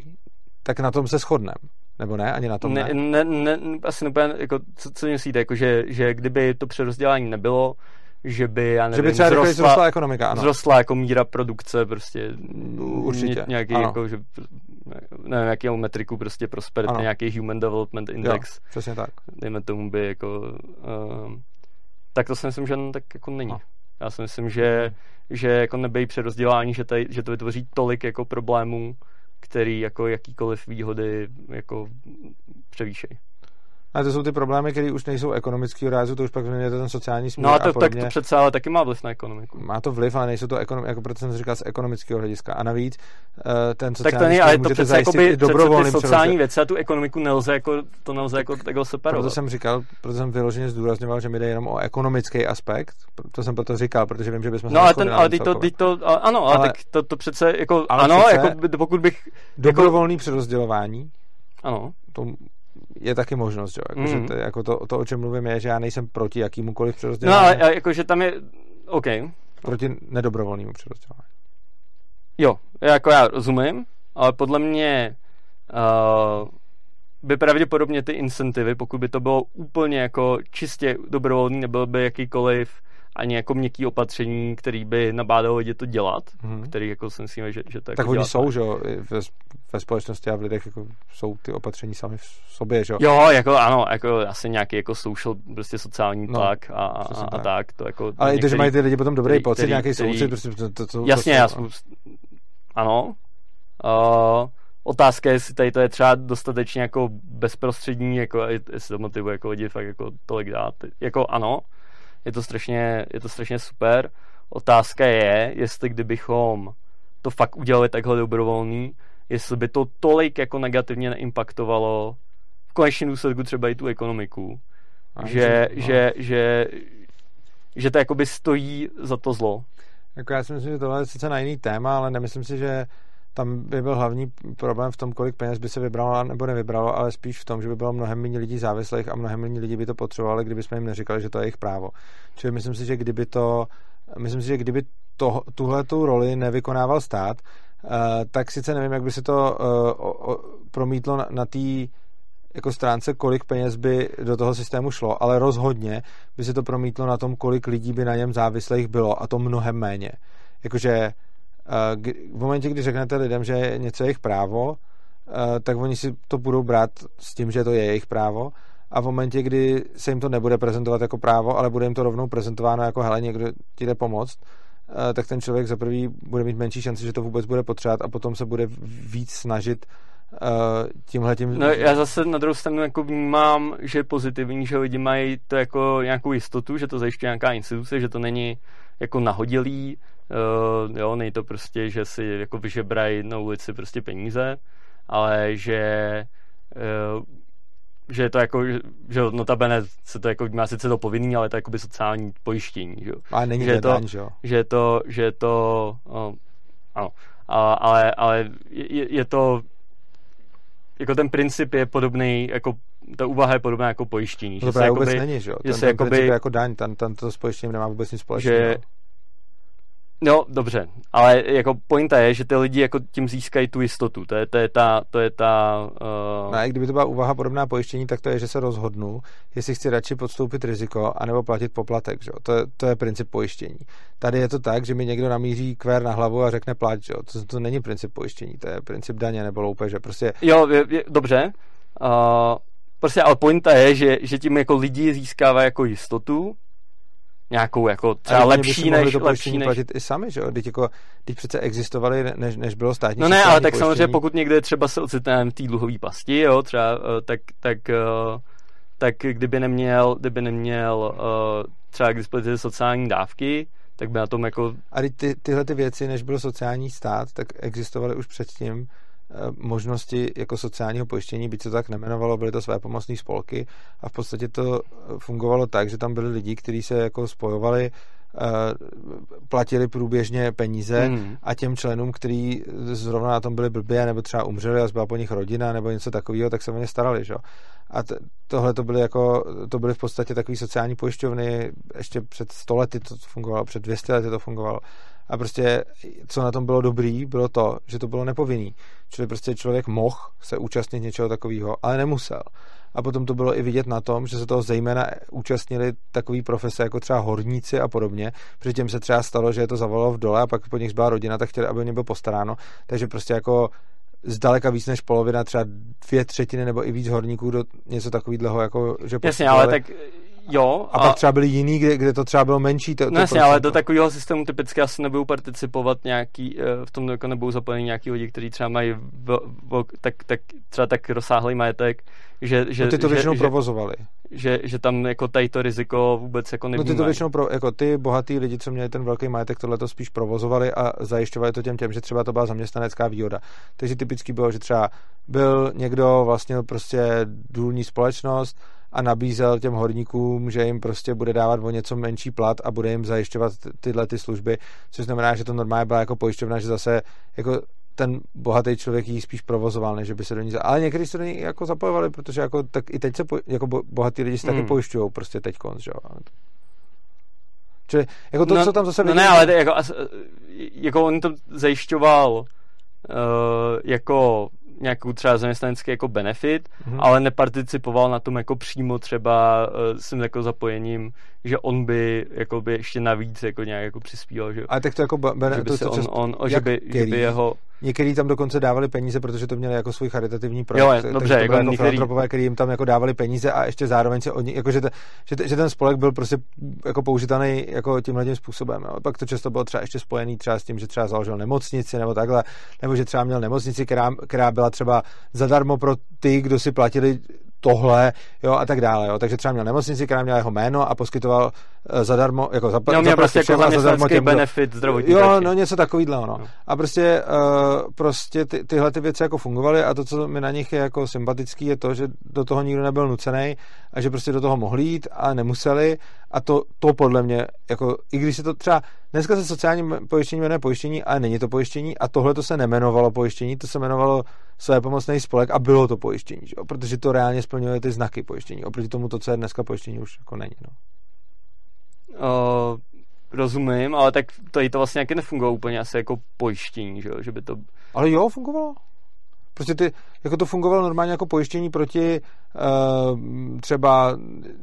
tak na tom se shodneme. Nebo ne? Ani na tom ne? Ne, ne, ne asi nebude, jako, co, co myslíte, jako, že, že kdyby to přerozdělání nebylo, že by, já nevím, že by třeba vzrostla, vzrostla ekonomika, ano. Vzrostla jako míra produkce, prostě Určitě, nějaký, ano. jako, že nevím, nějakého metriku, prostě prosperity, nějaký human development index. Jo, přesně tak. Dejme tomu by jako, uh, tak to si myslím, že tak jako není. No. Já si myslím, že, že jako nebejí přerozdělání, že, tady, že to vytvoří tolik jako problémů, který jako jakýkoliv výhody jako převýšejí. A to jsou ty problémy, které už nejsou ekonomického rázu, to už pak je to ten sociální směr. No a to, a tak to přece ale taky má vliv na ekonomiku. Má to vliv, ale nejsou to ekonom, jako proto jsem říkal z ekonomického hlediska. A navíc uh, ten sociální tak to není, ale to přece jakoby, dobrovolným ty sociální věci a tu ekonomiku nelze jako, to nelze jako takhle separovat. Proto jsem říkal, proto jsem vyloženě zdůrazňoval, že mi jde jenom o ekonomický aspekt. To jsem proto říkal, protože vím, že bychom No ale ten, ale ty to, ty to, ano, ale, ale tak to, to přece jako, ano, jako, pokud bych... Dobrovolný jako, přerozdělování. Ano. To je taky možnost, jo? Jako, mm. že to, jako to, to, o čem mluvím, je, že já nejsem proti jakýmukoliv přerozdělování. No ale jakože tam je, OK. Proti nedobrovolnému přerozdělování. Jo, jako já rozumím, ale podle mě uh, by pravděpodobně ty incentivy, pokud by to bylo úplně jako čistě dobrovolný, nebyl by jakýkoliv ani jako měkký opatření, který by nabádalo lidi to dělat, mm-hmm. který jako si myslíme, že, že to Tak jako oni jsou, že jo, ve, ve společnosti a v lidech jako jsou ty opatření sami v sobě, že jo. Jo, jako ano, jako asi nějaký jako social, prostě sociální no, tlak a, a, a, a tak. To jako Ale i to, že mají ty lidi potom dobrý pocit, nějaký soucit, prostě to, to, to, Jasně, to, já jsem, ano. Uh, otázka je, jestli tady to je třeba dostatečně jako bezprostřední, jako jestli to motivuje jako lidi fakt jako tolik dát. Jako ano, je to strašně, je to strašně super. Otázka je, jestli kdybychom to fakt udělali takhle dobrovolný, jestli by to tolik jako negativně neimpaktovalo v konečném důsledku třeba i tu ekonomiku. A že, no. že, že, že to jakoby stojí za to zlo. Jako já si myslím, že tohle je sice na jiný téma, ale nemyslím si, že tam by byl hlavní problém v tom, kolik peněz by se vybralo nebo nevybralo, ale spíš v tom, že by bylo mnohem méně lidí závislých a mnohem méně lidí by to potřebovali, kdyby jsme jim neříkali, že to je jejich právo. Čili myslím si, že kdyby to, myslím si, že kdyby to, tuhle tu roli nevykonával stát, uh, tak sice nevím, jak by se to uh, promítlo na, na té jako stránce, kolik peněz by do toho systému šlo, ale rozhodně by se to promítlo na tom, kolik lidí by na něm závislých bylo a to mnohem méně. Jakože v momentě, kdy řeknete lidem, že je něco jejich právo, tak oni si to budou brát s tím, že to je jejich právo. A v momentě, kdy se jim to nebude prezentovat jako právo, ale bude jim to rovnou prezentováno jako hele, někdo ti jde pomoct, tak ten člověk za prvý bude mít menší šanci, že to vůbec bude potřebovat a potom se bude víc snažit tímhle tím... No já zase na druhou stranu jako vnímám, že je pozitivní, že lidi mají to jako nějakou jistotu, že to zajišťuje nějaká instituce, že to není jako nahodilý, uh, jo, nej to prostě, že si jako vyžebrají na ulici prostě peníze, ale že uh, že je to jako, že notabene se to jako má sice to povinný, ale to je jakoby sociální pojištění, že jo. Ale není že to, daň, že jo. Že je to, že je to, uh, ano, a, ale, ale je, je to jako ten princip je podobný, jako ta úvaha je podobná jako pojištění. No to právě vůbec není, že jo? Ten, ten jakoby, princip je jako daň, ten, ten to s pojištěním nemá vůbec nic společného. Že, No, dobře, ale jako pointa je, že ty lidi jako tím získají tu jistotu, to je, to je ta... To je ta uh... No a kdyby to byla úvaha podobná pojištění, tak to je, že se rozhodnu, jestli chci radši podstoupit riziko, anebo platit poplatek, že? To, je, to je princip pojištění. Tady je to tak, že mi někdo namíří kvér na hlavu a řekne plať, že? To, to není princip pojištění, to je princip daně nebo loupeže, prostě... Jo, je, je, dobře, uh, prostě ale pointa je, že, že tím jako lidi získávají jako jistotu, nějakou jako třeba lepší než, to lepší než... platit i sami, že jo? Teď, jako, teď přece existovaly, než, než bylo státní No ne, ale tak pojištění. samozřejmě pokud někde třeba se ocitne v té dluhové pasti, jo, třeba, eh, tak, tak, eh, tak kdyby neměl, kdyby neměl eh, třeba k dispozici sociální dávky, tak by na tom jako... A ty, tyhle ty věci, než byl sociální stát, tak existovaly už předtím možnosti jako sociálního pojištění, byť se to tak nemenovalo, byly to své pomocné spolky a v podstatě to fungovalo tak, že tam byli lidi, kteří se jako spojovali eh, platili průběžně peníze mm. a těm členům, kteří zrovna na tom byli blbě nebo třeba umřeli a zbyla po nich rodina nebo něco takového, tak se o ně starali. Že? A t- tohle to byly, jako, to byly v podstatě takové sociální pojišťovny, ještě před 100 lety to fungovalo, před 200 lety to fungovalo. A prostě, co na tom bylo dobrý, bylo to, že to bylo nepovinný. Čili prostě člověk mohl se účastnit něčeho takového, ale nemusel. A potom to bylo i vidět na tom, že se toho zejména účastnili takové profese jako třeba horníci a podobně. Předtím se třeba stalo, že je to zavolalo v dole a pak po nich zbyla rodina, tak chtěli, aby o ně bylo postaráno. Takže prostě jako zdaleka víc než polovina, třeba dvě třetiny nebo i víc horníků do něco takového, jako že Jasně, ale tak jo. A, a pak třeba byli jiný, kde, kde to třeba bylo menší. To, no jasně, ale do takového systému typicky asi nebudou participovat nějaký, eh, v tom jako nebudou zapojení nějaký lidi, kteří třeba mají v, v, tak, tak, třeba tak rozsáhlý majetek, že, že, no ty to většinou že, provozovali. Že, že tam jako tady to riziko vůbec jako nevnímají. No ty to většinou, pro, jako ty bohatý lidi, co měli ten velký majetek, tohle to spíš provozovali a zajišťovali to těm těm, že třeba to byla zaměstnanecká výhoda. Takže typicky bylo, že třeba byl někdo vlastně prostě důlní společnost, a nabízel těm horníkům, že jim prostě bude dávat o něco menší plat a bude jim zajišťovat tyhle ty služby, což znamená, že to normálně byla jako pojišťovna, že zase jako ten bohatý člověk ji spíš provozoval, než by se do ní... Za... Ale někdy se do ní jako zapojovali, protože jako, tak i teď se po, jako bohatý lidi se taky pojišťují prostě teď konc, že jo. Čili jako to, no, co tam zase No ne, ale jako, jako on to zajišťoval uh, jako nějakou třeba zaměstnanecký jako benefit, mm-hmm. ale neparticipoval na tom jako přímo třeba uh, s tím jako zapojením, že on by jako by ještě navíc jako nějak jako přispíval, že, ale tak to jako bene, že by to, se on, on, on že, by, že by jeho Některý tam dokonce dávali peníze, protože to měli jako svůj charitativní projekt. Jo, dobře, to jako, jako některý... který jim tam jako dávali peníze a ještě zároveň se oni, jako že, te, že, že, ten spolek byl prostě jako použitelný jako tímhle tím způsobem. Jo. Pak to často bylo třeba ještě spojený třeba s tím, že třeba založil nemocnici nebo takhle, nebo že třeba měl nemocnici, která, která byla třeba zadarmo pro ty, kdo si platili tohle, jo, a tak dále, jo. Takže třeba měl nemocnici, která měla jeho jméno a poskytoval uh, zadarmo, jako za, no, měl prostě jako zadarmo těm, benefit zdravotní Jo, no něco takovýhle, no. no. A prostě, uh, prostě ty, tyhle ty věci jako fungovaly a to, co mi na nich je jako sympatický, je to, že do toho nikdo nebyl nucený a že prostě do toho mohli jít a nemuseli A to, to podle mě, jako, i když se to třeba, dneska se sociální pojištění jmenuje pojištění, ale není to pojištění a tohle to se nemenovalo pojištění, to se jmenovalo své pomocný spolek a bylo to pojištění, že? protože to reálně splňuje ty znaky pojištění. Oproti tomu to, co je dneska pojištění, už jako není. No. Uh, rozumím, ale tak tady to vlastně nějaký nefungovalo úplně asi jako pojištění, že, že by to... Ale jo, fungovalo. Prostě ty, jako to fungovalo normálně jako pojištění proti uh, třeba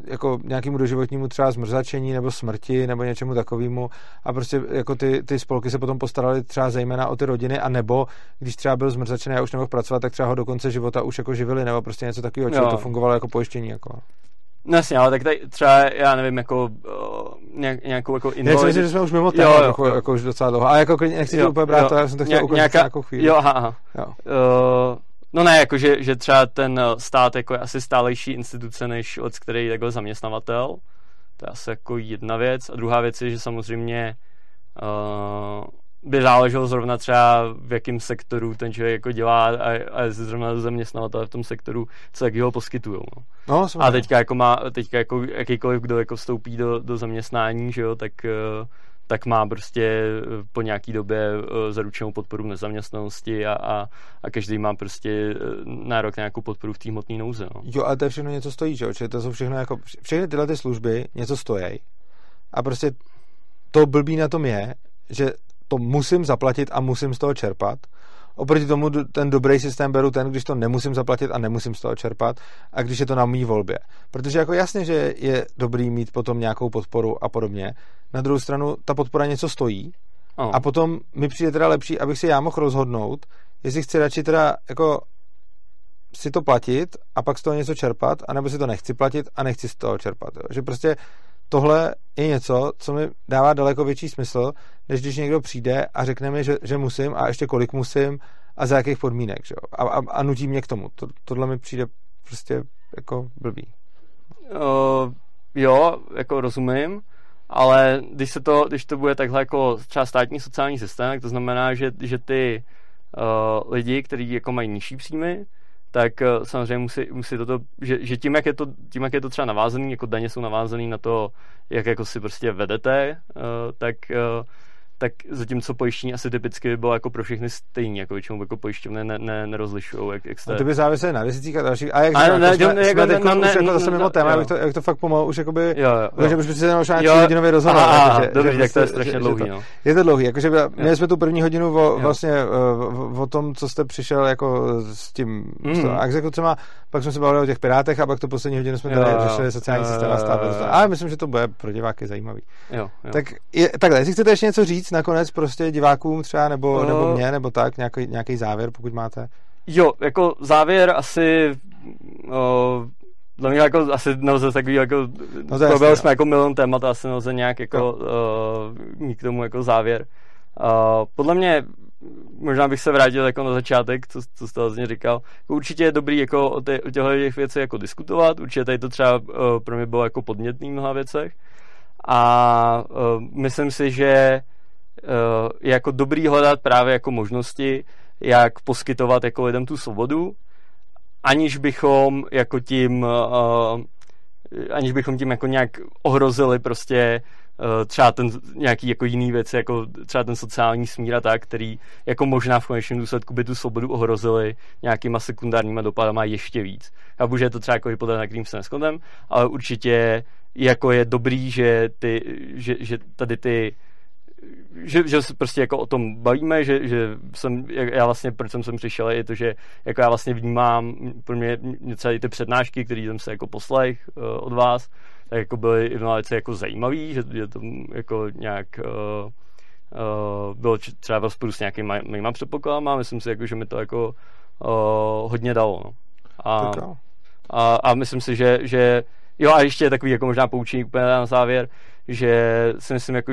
jako nějakému doživotnímu třeba zmrzačení nebo smrti nebo něčemu takovému a prostě jako ty, ty spolky se potom postarali třeba zejména o ty rodiny a nebo když třeba byl zmrzačený a už nemohl pracovat, tak třeba ho do konce života už jako živili nebo prostě něco takového, čili to fungovalo jako pojištění. Jako. No jasně, ale tak tady třeba, já nevím, jako nějak, nějakou jako invalid... Já myslím, že jsme už mimo téma, jako, jako, už docela dlouho. A jako nechci jo, úplně brát jo, to, já jsem to chtěl ukončit nějaká, nějakou chvíli. Jo, aha, aha. Jo. Uh, No ne, jako že, že třeba ten stát jako je asi stálejší instituce než od který jako zaměstnavatel. To je asi jako jedna věc. A druhá věc je, že samozřejmě uh, by záleželo zrovna třeba v jakém sektoru ten člověk jako dělá a, a zrovna zaměstnavatel v tom sektoru, co jak ho poskytují. No. No, a teďka jako má, teďka jako jakýkoliv, kdo jako vstoupí do, do zaměstnání, že jo, tak uh, tak má prostě eh, po nějaký době eh, zaručenou podporu v nezaměstnanosti a, a, a každý má prostě eh, nárok na nějakou podporu v té hmotné nouze. No. Jo, ale to je všechno něco stojí, že jo? to jsou všechno jako, všechny tyhle ty služby něco stojí. A prostě to blbý na tom je, že to musím zaplatit a musím z toho čerpat. Oproti tomu ten dobrý systém beru ten, když to nemusím zaplatit a nemusím z toho čerpat a když je to na mý volbě. Protože jako jasně, že je dobrý mít potom nějakou podporu a podobně. Na druhou stranu ta podpora něco stojí oh. a potom mi přijde teda lepší, abych si já mohl rozhodnout, jestli chci radši teda jako si to platit a pak z toho něco čerpat, anebo si to nechci platit a nechci z toho čerpat. Jo. Že prostě tohle je něco, co mi dává daleko větší smysl, než když někdo přijde a řekne mi, že, že musím a ještě kolik musím a za jakých podmínek. Že? A, a, a nutí mě k tomu. To, tohle mi přijde prostě jako blbý. Uh, jo, jako rozumím, ale když, se to, když to bude takhle jako třeba státní sociální systém, tak to znamená, že, že ty uh, lidi, kteří jako mají nižší příjmy, tak eh, samozřejmě musí, musí toto, že, že tím, jak je to, tím, jak je to třeba navázaný, jako daně jsou navázaný na to, jak jako si prostě vedete, uh, tak uh, tak zatímco pojištění asi typicky by bylo jako pro všechny stejný, jako většinou jako pojišťovny ne, ne, nerozlišují, jak, jak jste... A to by záviselo na rizicích a dalších. A jak říkám, ne, jsme, ne, jsme ne, už jako zase mimo téma, jak to, jak to fakt pomalu už jakoby, jo, jo, že už by se možná nějaký hodinový rozhovor. Že, že, tak to je strašně dlouhý, no. Je to dlouhý, jakože měli jsme tu první hodinu o, vlastně o tom, co jste přišel jako s tím mm. exekucema, pak jsme se bavili o těch pirátech a pak tu poslední hodinu jsme tady řešili sociální systém a stát. Ale myslím, že to bude pro diváky zajímavý. Tak takhle, jestli chcete ještě něco říct nakonec prostě divákům třeba, nebo, uh, nebo mě, nebo tak, nějaký, nějaký závěr, pokud máte? Jo, jako závěr asi uh, dla mě jako asi nelze takový jako, no to jasný, jsme jako milion témat, asi nelze nějak jako uh, mít k tomu jako závěr. Uh, podle mě možná bych se vrátil jako na začátek, co, co jste vlastně říkal. Jako určitě je dobrý jako o, tě, o těchto těch věcech jako diskutovat, určitě tady to třeba uh, pro mě bylo jako podnětný v mnoha věcech. A uh, myslím si, že je jako dobrý hledat právě jako možnosti, jak poskytovat jako lidem tu svobodu, aniž bychom jako tím uh, aniž bychom tím jako nějak ohrozili prostě uh, třeba ten nějaký jako jiný věc, jako třeba ten sociální smír a tak, který jako možná v konečném důsledku by tu svobodu ohrozili nějakýma sekundárníma dopadama ještě víc. Já že je to třeba jako hypotéza, na kterým se neschodem, ale určitě jako je dobrý, že, ty, že, že tady ty že, že se prostě jako o tom bavíme, že, že jsem, já vlastně, proč jsem sem přišel, je to, že jako já vlastně vnímám pro mě celé ty přednášky, které jsem se jako poslech uh, od vás, tak jako byly i v jako zajímavý, že, že to jako nějak uh, uh, bylo třeba v rozporu s nějakými mýma předpokladama, myslím si, jako, že mi to jako uh, hodně dalo. No. A, a, a myslím si, že, že jo a ještě takový jako možná poučení úplně na závěr, že si myslím, jako,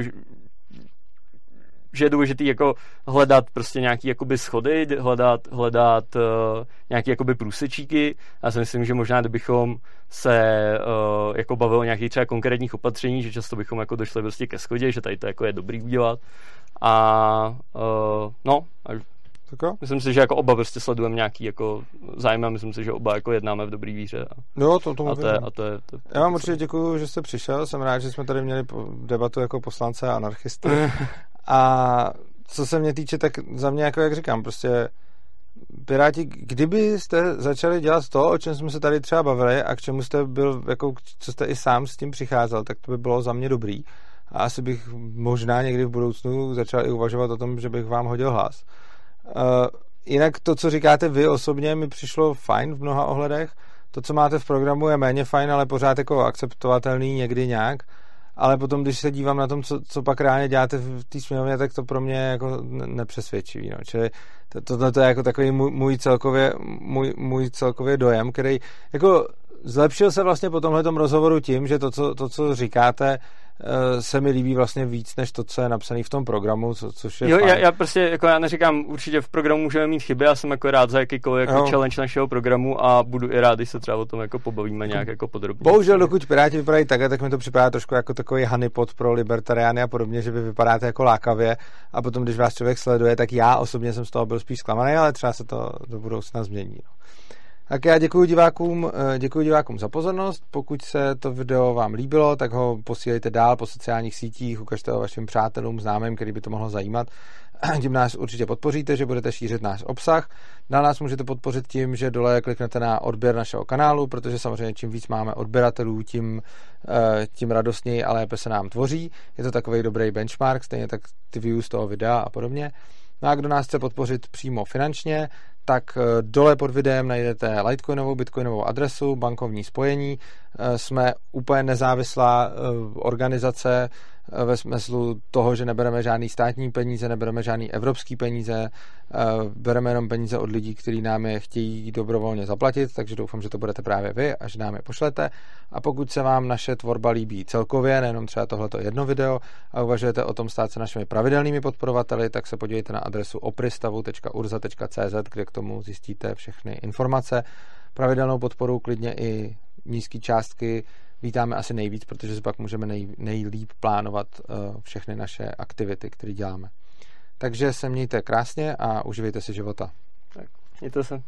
že je důležité jako hledat prostě nějaký jakoby schody, hledat, hledat uh, nějaký jakoby průsečíky. Já si myslím, že možná kdybychom se uh, jako bavili o nějakých třeba konkrétních opatření, že často bychom jako došli prostě ke schodě, že tady to jako je dobrý udělat. A uh, no, a Tako? Myslím si, že jako oba prostě sledujeme nějaký jako zájem a myslím si, že oba jako jednáme v dobrý víře. A, no, to, tomu a, to je, a to je, to, Já vám určitě děkuji, že jste přišel. Jsem rád, že jsme tady měli debatu jako poslance a anarchisty. [laughs] a co se mě týče, tak za mě, jako jak říkám, prostě Piráti, kdybyste začali dělat to, o čem jsme se tady třeba bavili a k čemu jste byl, jako, co jste i sám s tím přicházel, tak to by bylo za mě dobrý. A asi bych možná někdy v budoucnu začal i uvažovat o tom, že bych vám hodil hlas. Uh, jinak to, co říkáte vy osobně, mi přišlo fajn v mnoha ohledech. To, co máte v programu, je méně fajn, ale pořád jako akceptovatelný někdy nějak. Ale potom, když se dívám na tom, co, co pak reálně děláte v té směnovně, tak to pro mě je jako nepřesvědčivý. No. Čili to, to, to, je jako takový můj, můj, celkově, můj, můj celkově dojem, který jako zlepšil se vlastně po tomhle rozhovoru tím, že to co, to, co říkáte, se mi líbí vlastně víc, než to, co je napsané v tom programu, co, což je Jo, fajn. já, já, prostě, jako já neříkám, určitě v programu můžeme mít chyby, já jsem jako rád za jakýkoliv jako challenge našeho programu a budu i rád, když se třeba o tom jako pobavíme nějak jako podrobně. Bohužel, dokud Piráti vypadají takhle, tak mi to připadá trošku jako takový honeypot pro libertariány a podobně, že vy vypadáte jako lákavě a potom, když vás člověk sleduje, tak já osobně jsem z toho byl spíš zklamaný, ale třeba se to do budoucna změní. No. Tak já děkuji divákům, eh, děkuji divákům za pozornost. Pokud se to video vám líbilo, tak ho posílejte dál po sociálních sítích, ukažte ho vašim přátelům, známým, který by to mohlo zajímat. [clears throat] Tím nás určitě podpoříte, že budete šířit náš obsah. Dál nás můžete podpořit tím, že dole kliknete na odběr našeho kanálu, protože samozřejmě čím víc máme odběratelů, tím, eh, tím radostněji a lépe se nám tvoří. Je to takový dobrý benchmark, stejně tak ty views toho videa a podobně. No a kdo nás chce podpořit přímo finančně, tak eh, dole pod videem najdete Litecoinovou, Bitcoinovou adresu, bankovní spojení. Eh, jsme úplně nezávislá eh, organizace, ve smyslu toho, že nebereme žádný státní peníze, nebereme žádný evropský peníze, eh, bereme jenom peníze od lidí, kteří nám je chtějí dobrovolně zaplatit, takže doufám, že to budete právě vy a že nám je pošlete. A pokud se vám naše tvorba líbí celkově, nejenom třeba tohleto jedno video, a uvažujete o tom stát se našimi pravidelnými podporovateli, tak se podívejte na adresu opristavu.urza.cz, kde k tomu zjistíte všechny informace. Pravidelnou podporu klidně i nízké částky vítáme asi nejvíc, protože si pak můžeme nej, nejlíp plánovat uh, všechny naše aktivity, které děláme. Takže se mějte krásně a uživejte si života. Tak, mějte se.